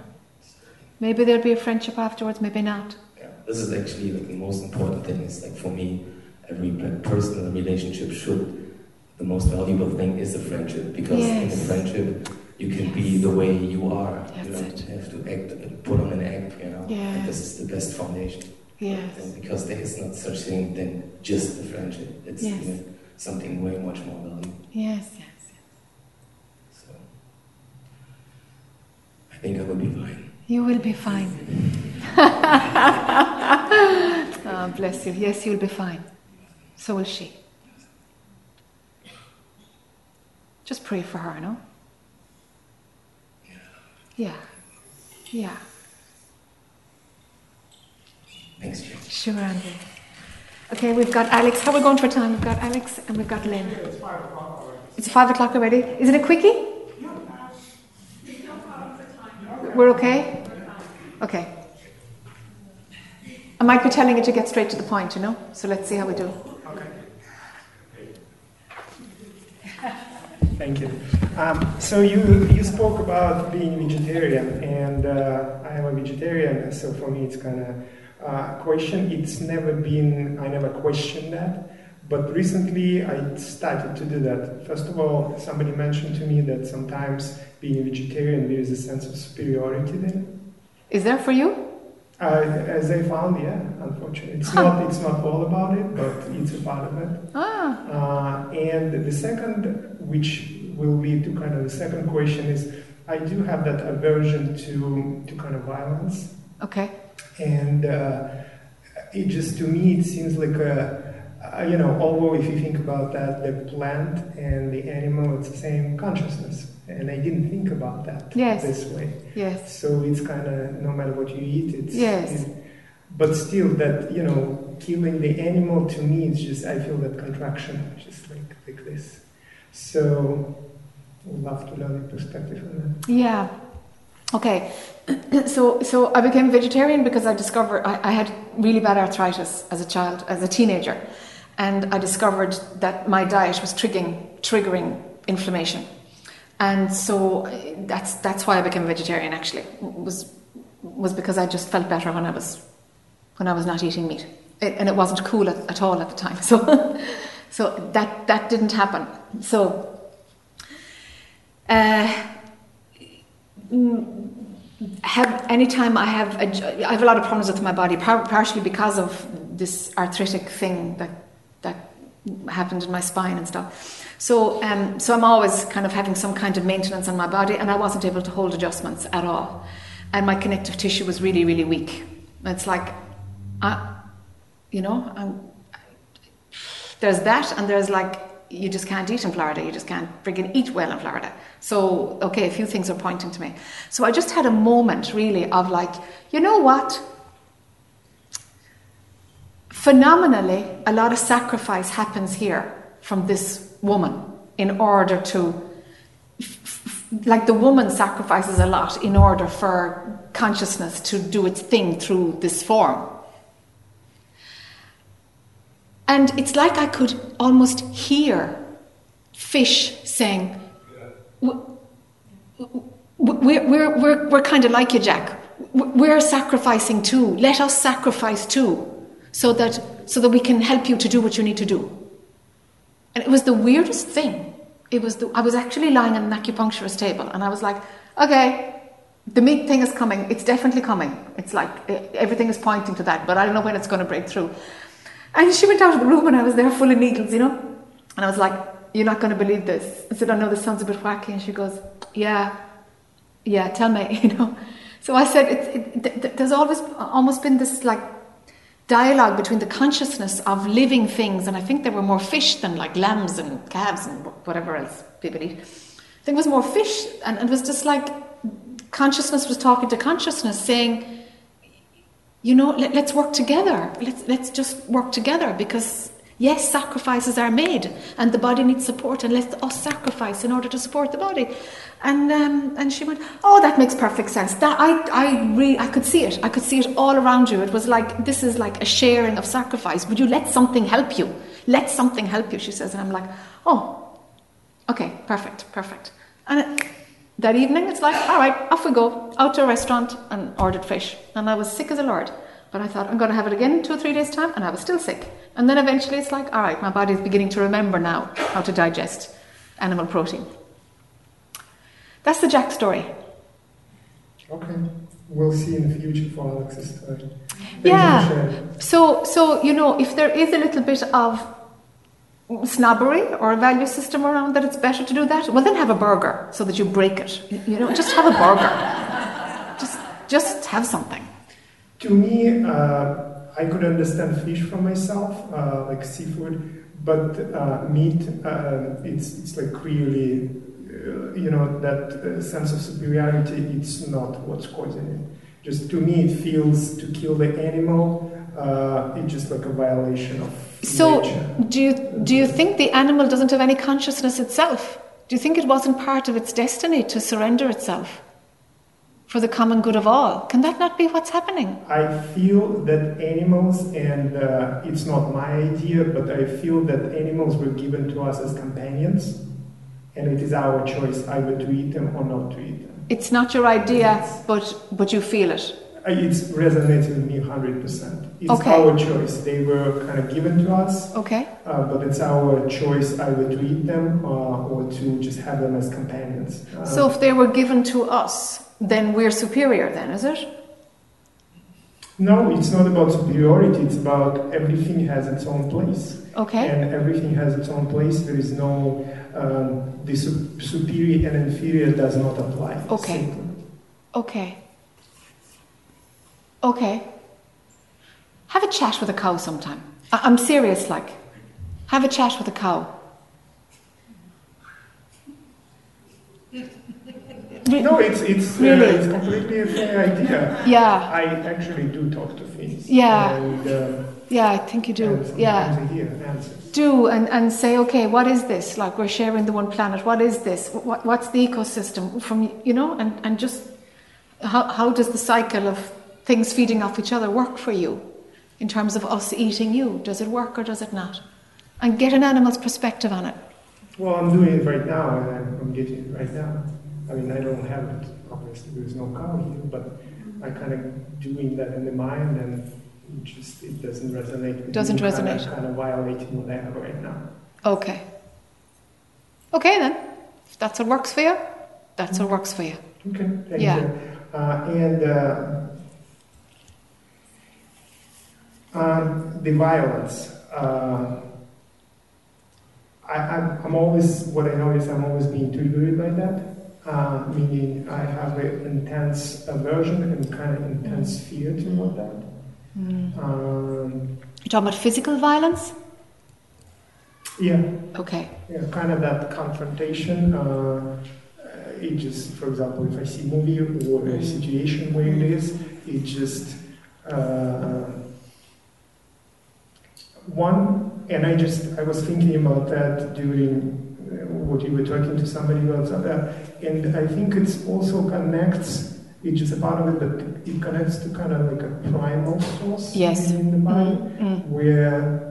Maybe there'll be a friendship afterwards, maybe not. yeah, this is actually like the most important thing is like for me every pe- personal relationship should the most valuable thing is a friendship because in a Yes. friendship you can be the way you are you don't have to act put on an act you know Yeah. and this is the best foundation Yes. And because there is not such thing than just the friendship it's Yes. even something way much more valuable Yes, Yes, yes. so I think I will be fine You will be fine. oh, bless you. Yes, you'll be fine. So will she. Just pray for her, no? Yeah. Yeah. Yeah. Thanks, Jane. Sure, Andrew. Okay, we've got Alex. How are we going for time? We've got Alex and we've got Lynn. It's five o'clock already. It's five o'clock already. Is it a quickie? We're okay? Okay. I might be telling you to get straight to the point, you know? So let's see how we do. Thank you. Um, so you you spoke about being vegetarian, and uh, I am a vegetarian, so for me it's kind of uh, question. It's never been I never questioned that, but recently I started to do that. First of all, somebody mentioned to me that sometimes being a vegetarian there is a sense of superiority there. Is there for you? Uh, as I found, yeah, unfortunately, it's Huh. not it's not all about it, but it's a part of it. Ah, Uh, and the second, which will lead to kind of the second question, is I do have that aversion to to kind of violence, okay. and uh, it just to me it seems like a uh, you know although if you think about that the plant and the animal it's the same consciousness and i didn't think about that Yes. this way Yes. so it's kind of no matter what you eat it's Yes. it- but still that you know killing the animal to me is just i feel that contraction just like like this so would love to learn your perspective on that Yeah. Okay. so so I became vegetarian because I discovered I, I had really bad arthritis as a child, as a teenager, and I discovered that my diet was triggering triggering inflammation, and so uh, that's that's why I became a vegetarian. Actually, was was because I just felt better when I was when I was not eating meat, it, and it wasn't cool at, at all at the time. So so that that didn't happen. So. Uh, have anytime I have a, I have a lot of problems with my body, par- partially because of this arthritic thing that that happened in my spine and stuff. So um, so I'm always kind of having some kind of maintenance on my body, and I wasn't able to hold adjustments at all, and my connective tissue was really really weak. It's like, I, you know, I'm, there's that, and there's like you just can't eat in Florida. You just can't friggin' eat well in Florida. So, okay, a few things are pointing to me. So I just had a moment really of like, you know what? Phenomenally, a lot of sacrifice happens here from this woman in order to, like, the woman sacrifices a lot in order for consciousness to do its thing through this form. And it's like I could almost hear fish saying, "W- w- we're, we're, we're, we're kind of like you, Jack. We're sacrificing too. Let us sacrifice too, so that, so that we can help you to do what you need to do. And it was the weirdest thing. It was the, I was actually lying on an acupuncturist table, and I was like, okay, the meat thing is coming. It's definitely coming. It's like everything is pointing to that, but I don't know when it's going to break through. And she went out of the room, and I was there full of needles, you know. And I was like, "You're not going to believe this." I said, "I know this sounds a bit wacky," and she goes, "Yeah, yeah, tell me," you know. So I said, it, th- th- "There's always almost been this like dialogue between the consciousness of living things, and I think there were more fish than like lambs and calves and whatever else people eat. I think it was more fish, and it was just like consciousness was talking to consciousness, saying." you know, let, us work together. Let's, let's just work together because, yes, sacrifices are made and the body needs support and let us sacrifice in order to support the body. And, um, and she went, oh, that makes perfect sense. That, I, I, I could see it. I could see it all around you. It was like, this is like a sharing of sacrifice. Would you let something help you? Let something help you, she says. And I'm like, oh, okay, perfect, perfect. And it, that evening, it's like, all right, off we go, out to a restaurant and ordered fish. And I was sick as a lord. But I thought, I'm going to have it again in two or three days' time, and I was still sick. And then eventually it's like, all right, my body is beginning to remember now how to digest animal protein. That's the Jack story. okay we'll see in the future for alex's story Yeah. So, so you know, if there is a little bit of snobbery or a value system around that it's better to do that, well, then have a burger so that you break it. You know, just have a burger. just, just have something. To me, uh, I could understand fish for myself, uh, like seafood, but uh, meat, uh, it's, it's like really, uh, you know, that uh, sense of superiority, it's not what's causing it. Just to me, it feels to kill the animal, uh, it's just like a violation of So, nature. do you, do you think the animal doesn't have any consciousness itself? Do you think it wasn't part of its destiny to surrender itself for the common good of all? Can that not be what's happening? I feel that animals, and uh, it's not my idea, but I feel that animals were given to us as companions, and it is our choice either to eat them or not to eat them. It's not your idea, but, but you feel it. Uh, It resonates with me 100%. It's Okay. our choice. They were kind of given to us, Okay? uh, but it's our choice either to eat them uh, or to just have them as companions. Uh, So if they were given to us, then we're superior, then, is it? no, it's not about superiority, it's about everything has its own place. Okay? and everything has its own place. There is no um, the su- superior and inferior does not apply. Okay. simply. Okay. Okay. Have a chat with a cow sometime. I- I'm serious, like. Have a chat with a cow. No, it's it's Really? uh, it's completely a fair idea. Yeah. I actually do talk to things. Yeah. and, uh, Yeah, I think you do. Yeah. I hear answers. Do and, and say, okay, what is this? Like we're sharing the one planet. What is this? What, what's the ecosystem? From you know, and, and just how how does the cycle of things feeding off each other work for you in terms of us eating you? Does it work or does it not? And get an animal's perspective on it. Well, I'm doing it right now, and I'm, I'm getting it right now. I mean, I don't have it. Obviously, there's no cow here, but I kind of doing that in the mind, and it just it doesn't resonate. With Doesn't me, resonate. of, kind of violating what I have right now. Okay. Okay then. If that's what works for you, that's what works for you. Okay, thank Yeah. you. Uh, and uh, um, the violence. Uh, I, I'm, I'm always, what I notice, I'm always being triggered by that. Uh, meaning I have an intense aversion and kind of intense fear toward that. Mm. Um, You're talking about physical violence? yeah, Okay. yeah, kind of that confrontation. Uh, it just, for example, if I see a movie or a situation where it is, it just uh, one. And I just, I was thinking about that during uh, what you were talking to somebody about, uh, and I think it's also connects. It's just a part of it, but it connects to kind of like a primal source Yes. in the body Mm, mm. where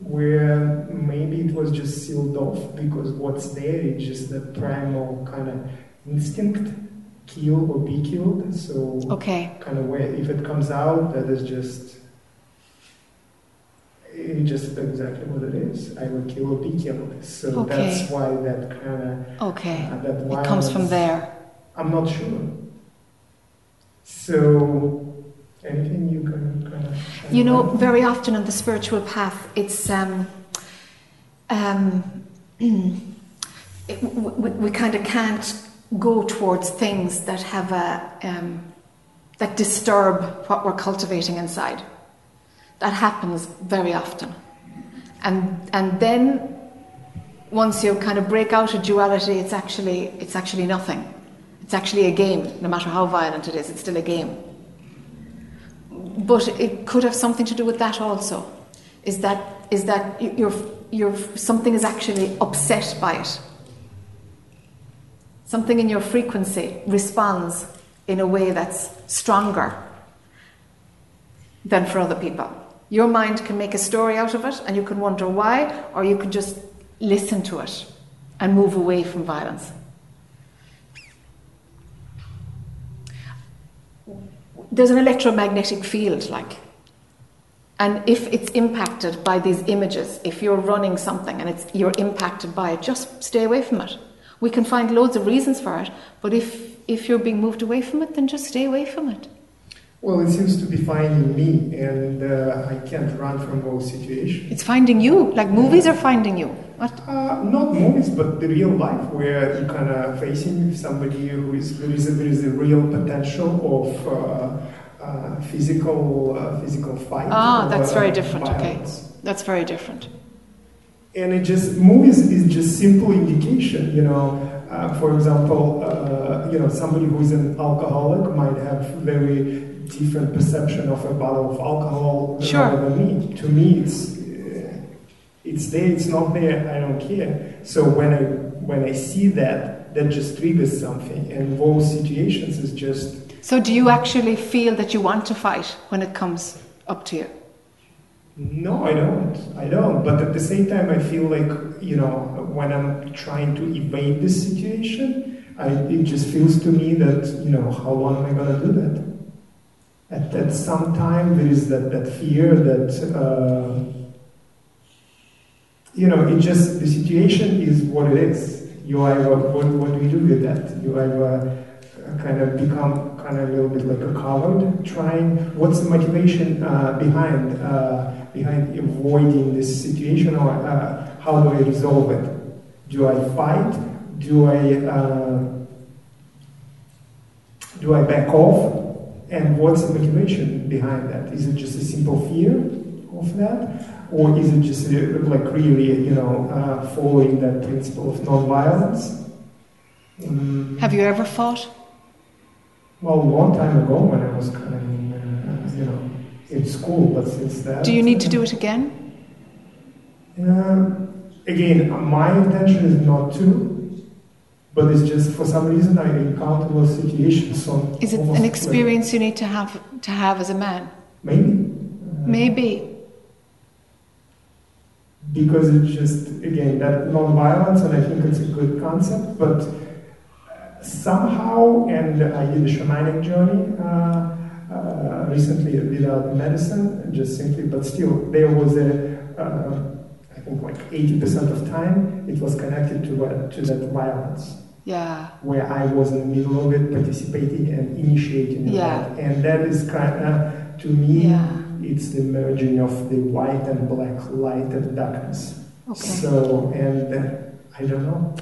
where maybe it was just sealed off because what's there is just the primal kind of instinct kill or be killed so Okay. kind of where if it comes out that is just just exactly what it is i will kill or be killed so Okay. that's why that kind of Okay. uh, that It comes from there. i'm not sure so anything you can kind of You know, very often on the spiritual path, it's um, um, it, we, we kind of can't go towards things that have a um, that disturb what we're cultivating inside. That happens very often, and and then once you kind of break out of duality, it's actually it's actually nothing. It's actually a game. No matter how violent it is, it's still a game. But it could have something to do with that also. Is that is that you're, you're, something is actually upset by it. Something in your frequency responds in a way that's stronger than for other people. Your mind can make a story out of it and you can wonder why, or you can just listen to it and move away from violence. There's an electromagnetic field, like, and if it's impacted by these images, if you're running something and it's, you're impacted by it, just stay away from it. We can find loads of reasons for it, but if, if you're being moved away from it, then just stay away from it. Well, it seems to be finding me, and uh, I can't run from those situations. It's finding you, like movies are finding you. What? Uh, not movies, but the real life, where you kind of facing somebody who is there is a, there is a real potential of uh, physical uh, physical fight. Ah, that's uh, very different. violence. Okay, that's very different. And it just movies is just simple indication. You know, uh, for example, uh, you know somebody who is an alcoholic might have very different perception of a bottle of alcohol Sure. than me. To me, it's uh, it's there, it's not there. I don't care. So when I when I see that, that just triggers something. And those situations is just So, do you actually feel that you want to fight when it comes up to you? No, I don't. I don't. But at the same time, I feel like you know when I'm trying to evade this situation, I, it just feels to me that you know how long am I gonna do that? At, at some time, there is that that fear that uh, you know it just the situation is what it is. You either what what do you do with that? You either kind of become kind of a little bit like a coward, trying. What's the motivation uh, behind? Uh, behind avoiding this situation or uh, how do I resolve it? Do I fight? Do I uh, do I back off? And what's the motivation behind that? Is it just a simple fear of that, or is it just uh, like really you know uh, following that principle of non-violence? Mm, Have you ever fought? well, a long time ago when I was kind of in, uh, you know in school, but since that. Do you need to do it again? Um, again, my intention is not to, but it's just for some reason I encounter those situations. So Is it an like- experience you need to have to have as a man? maybe Maybe. because it's just again that non-violence, and I think it's a good concept, but uh, somehow, and I did a shamanic journey. Uh, uh, recently without medicine, just simply, but still, there was a, uh, I think like 80% of time, it was connected to, to that violence. Yeah. Where I was in the middle of it, participating and initiating in Yeah. that. And that is kind of, to me, Yeah. it's the merging of the white and black, light and darkness. Okay. So, and uh, I don't know.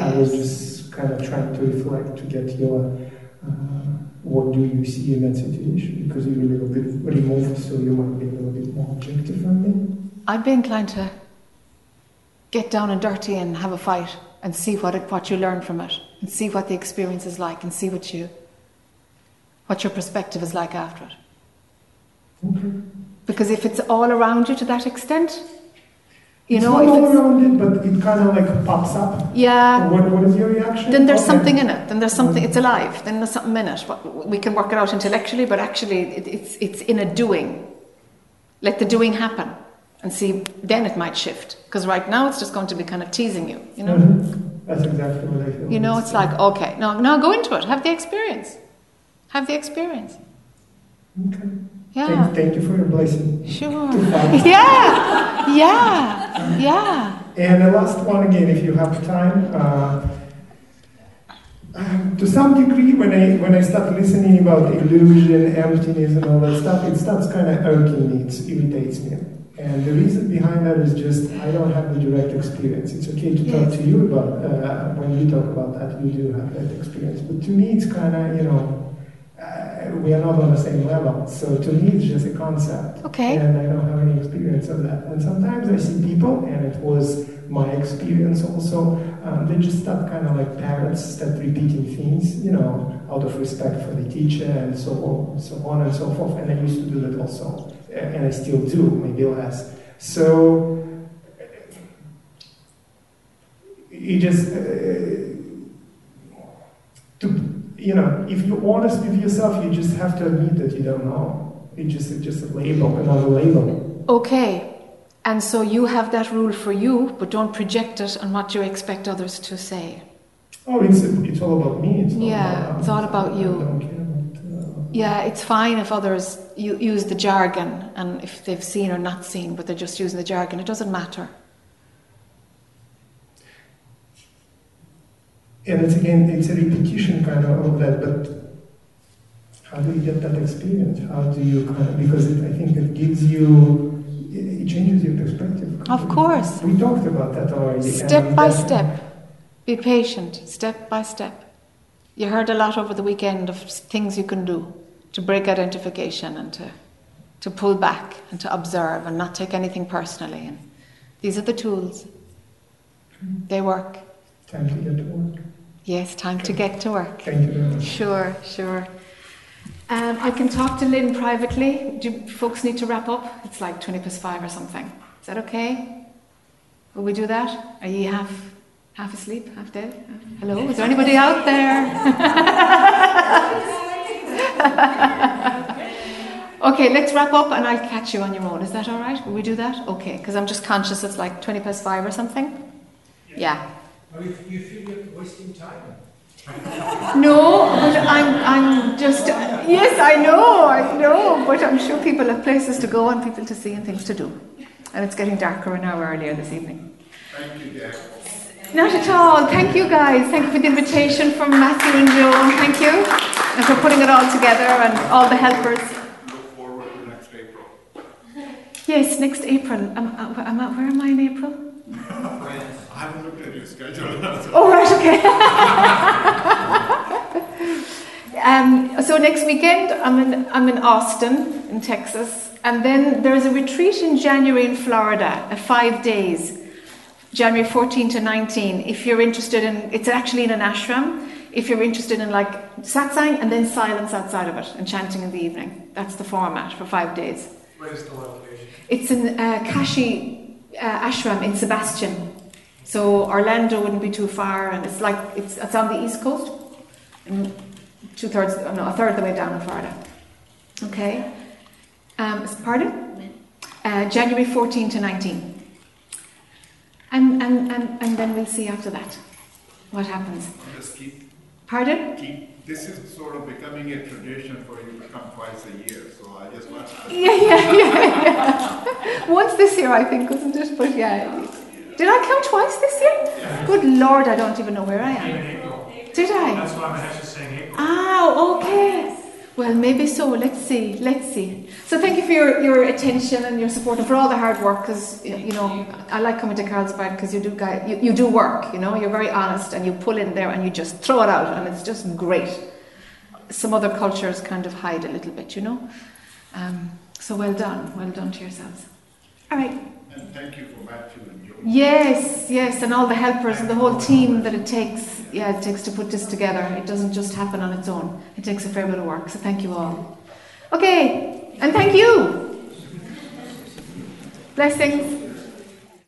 I was just kind of trying to reflect to get your, uh, what do you see in that situation? Because you're a little bit removed, so you might be a little bit more objective from me. I'd be inclined to get down and dirty and have a fight and see what it, what you learn from it and see what the experience is like and see what you what your perspective is like after it. Because if it's all around you to that extent, you it's know, not all it's, around it, but it kind of like pops up. yeah, What, what is your reaction? then there's Okay. something in it. Then there's something. Mm. It's alive. Then there's something in it. We can work it out intellectually, but actually, it, it's it's in a doing. Let the doing happen, and see. Then it might shift. Because right now, it's just going to be kind of teasing you. You know. Mhm. That's exactly what I feel. You know, it's like okay, now now go into it. Have the experience. Have the experience. Okay. Yeah. Thank, thank you for your blessing. Sure. Yeah. Yeah. Yeah. And the last one again, if you have time. Uh, um, to some degree, when I when I start listening about illusion, emptiness, and all that stuff, it starts kind of irking me. It irritates me. And the reason behind that is just I don't have the direct experience. It's okay to talk to you about uh, when you talk about that, you do have that experience. But to me, it's kind of you know uh, we are not on the same level. So to me, it's just a concept. Okay. And I don't have any experience of that. And sometimes I see people, and it was my experience also. Um, they just start kind of like parents start repeating things, you know, out of respect for the teacher and so on, so on and so forth. And I used to do that also, and I still do, maybe less. So you just uh, to you know, if you're honest with yourself, you just have to admit that you don't know. It's just it's just a label, another label. Okay. And so you have that rule for you, but don't project it on what you expect others to say. Oh, it's it's all about me. It's not Yeah, about it's all about you. don't care about, uh, Yeah, it's fine if others use the jargon and if they've seen or not seen, but they're just using the jargon. It doesn't matter. And it's again, it's a repetition kind of of that, but how do you get that experience? How do you kind of, because it, I think it gives you, it, it changes your perspective. Of course. We talked about that already. Step by step. Be patient, step by step. You heard a lot over the weekend of things you can do. To break identification and to, to pull back and to observe and not take anything personally. And these are the tools. They work. Time to get to work. Yes, time to get to work. Thank you very much. Sure, sure. Um, I can talk to Lynn privately. Do folks need to wrap up? It's like 20 past 5 or something. Is that okay? Will we do that? Are you half half asleep, half dead? Hello? Is there anybody out there? okay, let's wrap up and I'll catch you on your own. Is that all right? Will we do that? Okay, because I'm just conscious it's like 20 past 5 or something. Yeah. Oh, you, you feel you're wasting time? No, but I'm, I'm just, yes, I know, I know, but I'm sure people have places to go and people to see and things to do. And it's getting darker an hour earlier this evening. Thank you, Jack. Not at all. Thank you guys. Thank you for the invitation from Matthew and Joan. Thank you. And for putting it all together and all the helpers. Look forward to next April. Yes, next April. Am, am, am, where am I in April? I haven't looked at your schedule. Oh, right, okay. um, so next weekend, I'm in, I'm in Austin, in Texas. And then there's a retreat in January in Florida, a five days, January 14 to 19. If you're interested in, it's actually in an ashram. If you're interested in like satsang and then silence outside of it and chanting in the evening, that's the format for five days. Where's the location? It's in uh, Kashi uh, Ashram in Sebastian. So Orlando wouldn't be too far, and it's like it's, it's on the east coast, and two thirds, oh no, a third of the way down in Florida. Okay. Um, pardon? Uh, January 14 to 19. And, and, and, and then we'll see after that what happens. Just keep, Pardon? this is sort of becoming a tradition for you to come twice a year, so I just want to. Yeah, yeah, yeah, yeah. Once this year, I think, wasn't it? But yeah. Did I come twice this year? Good Lord, I don't even know where I In am. April. Did I? That's why I'm actually saying April. Ah, okay. Well, maybe so. Let's see. Let's see. So, thank you for your, your attention and your support and for all the hard work. Because you know, I like coming to Carlsbad because you do guy, you, you do work. You know, you're very honest and you pull in there and you just throw it out, and it's just great. Some other cultures kind of hide a little bit, you know. Um, so well done, well done to yourselves. All right. And thank you for Matthew and Joe. Yes, yes, and all the helpers and the whole team that it takes, yeah, it takes to put this together. It doesn't just happen on its own. It takes a fair bit of work. So thank you all. Okay, and thank you. Blessings.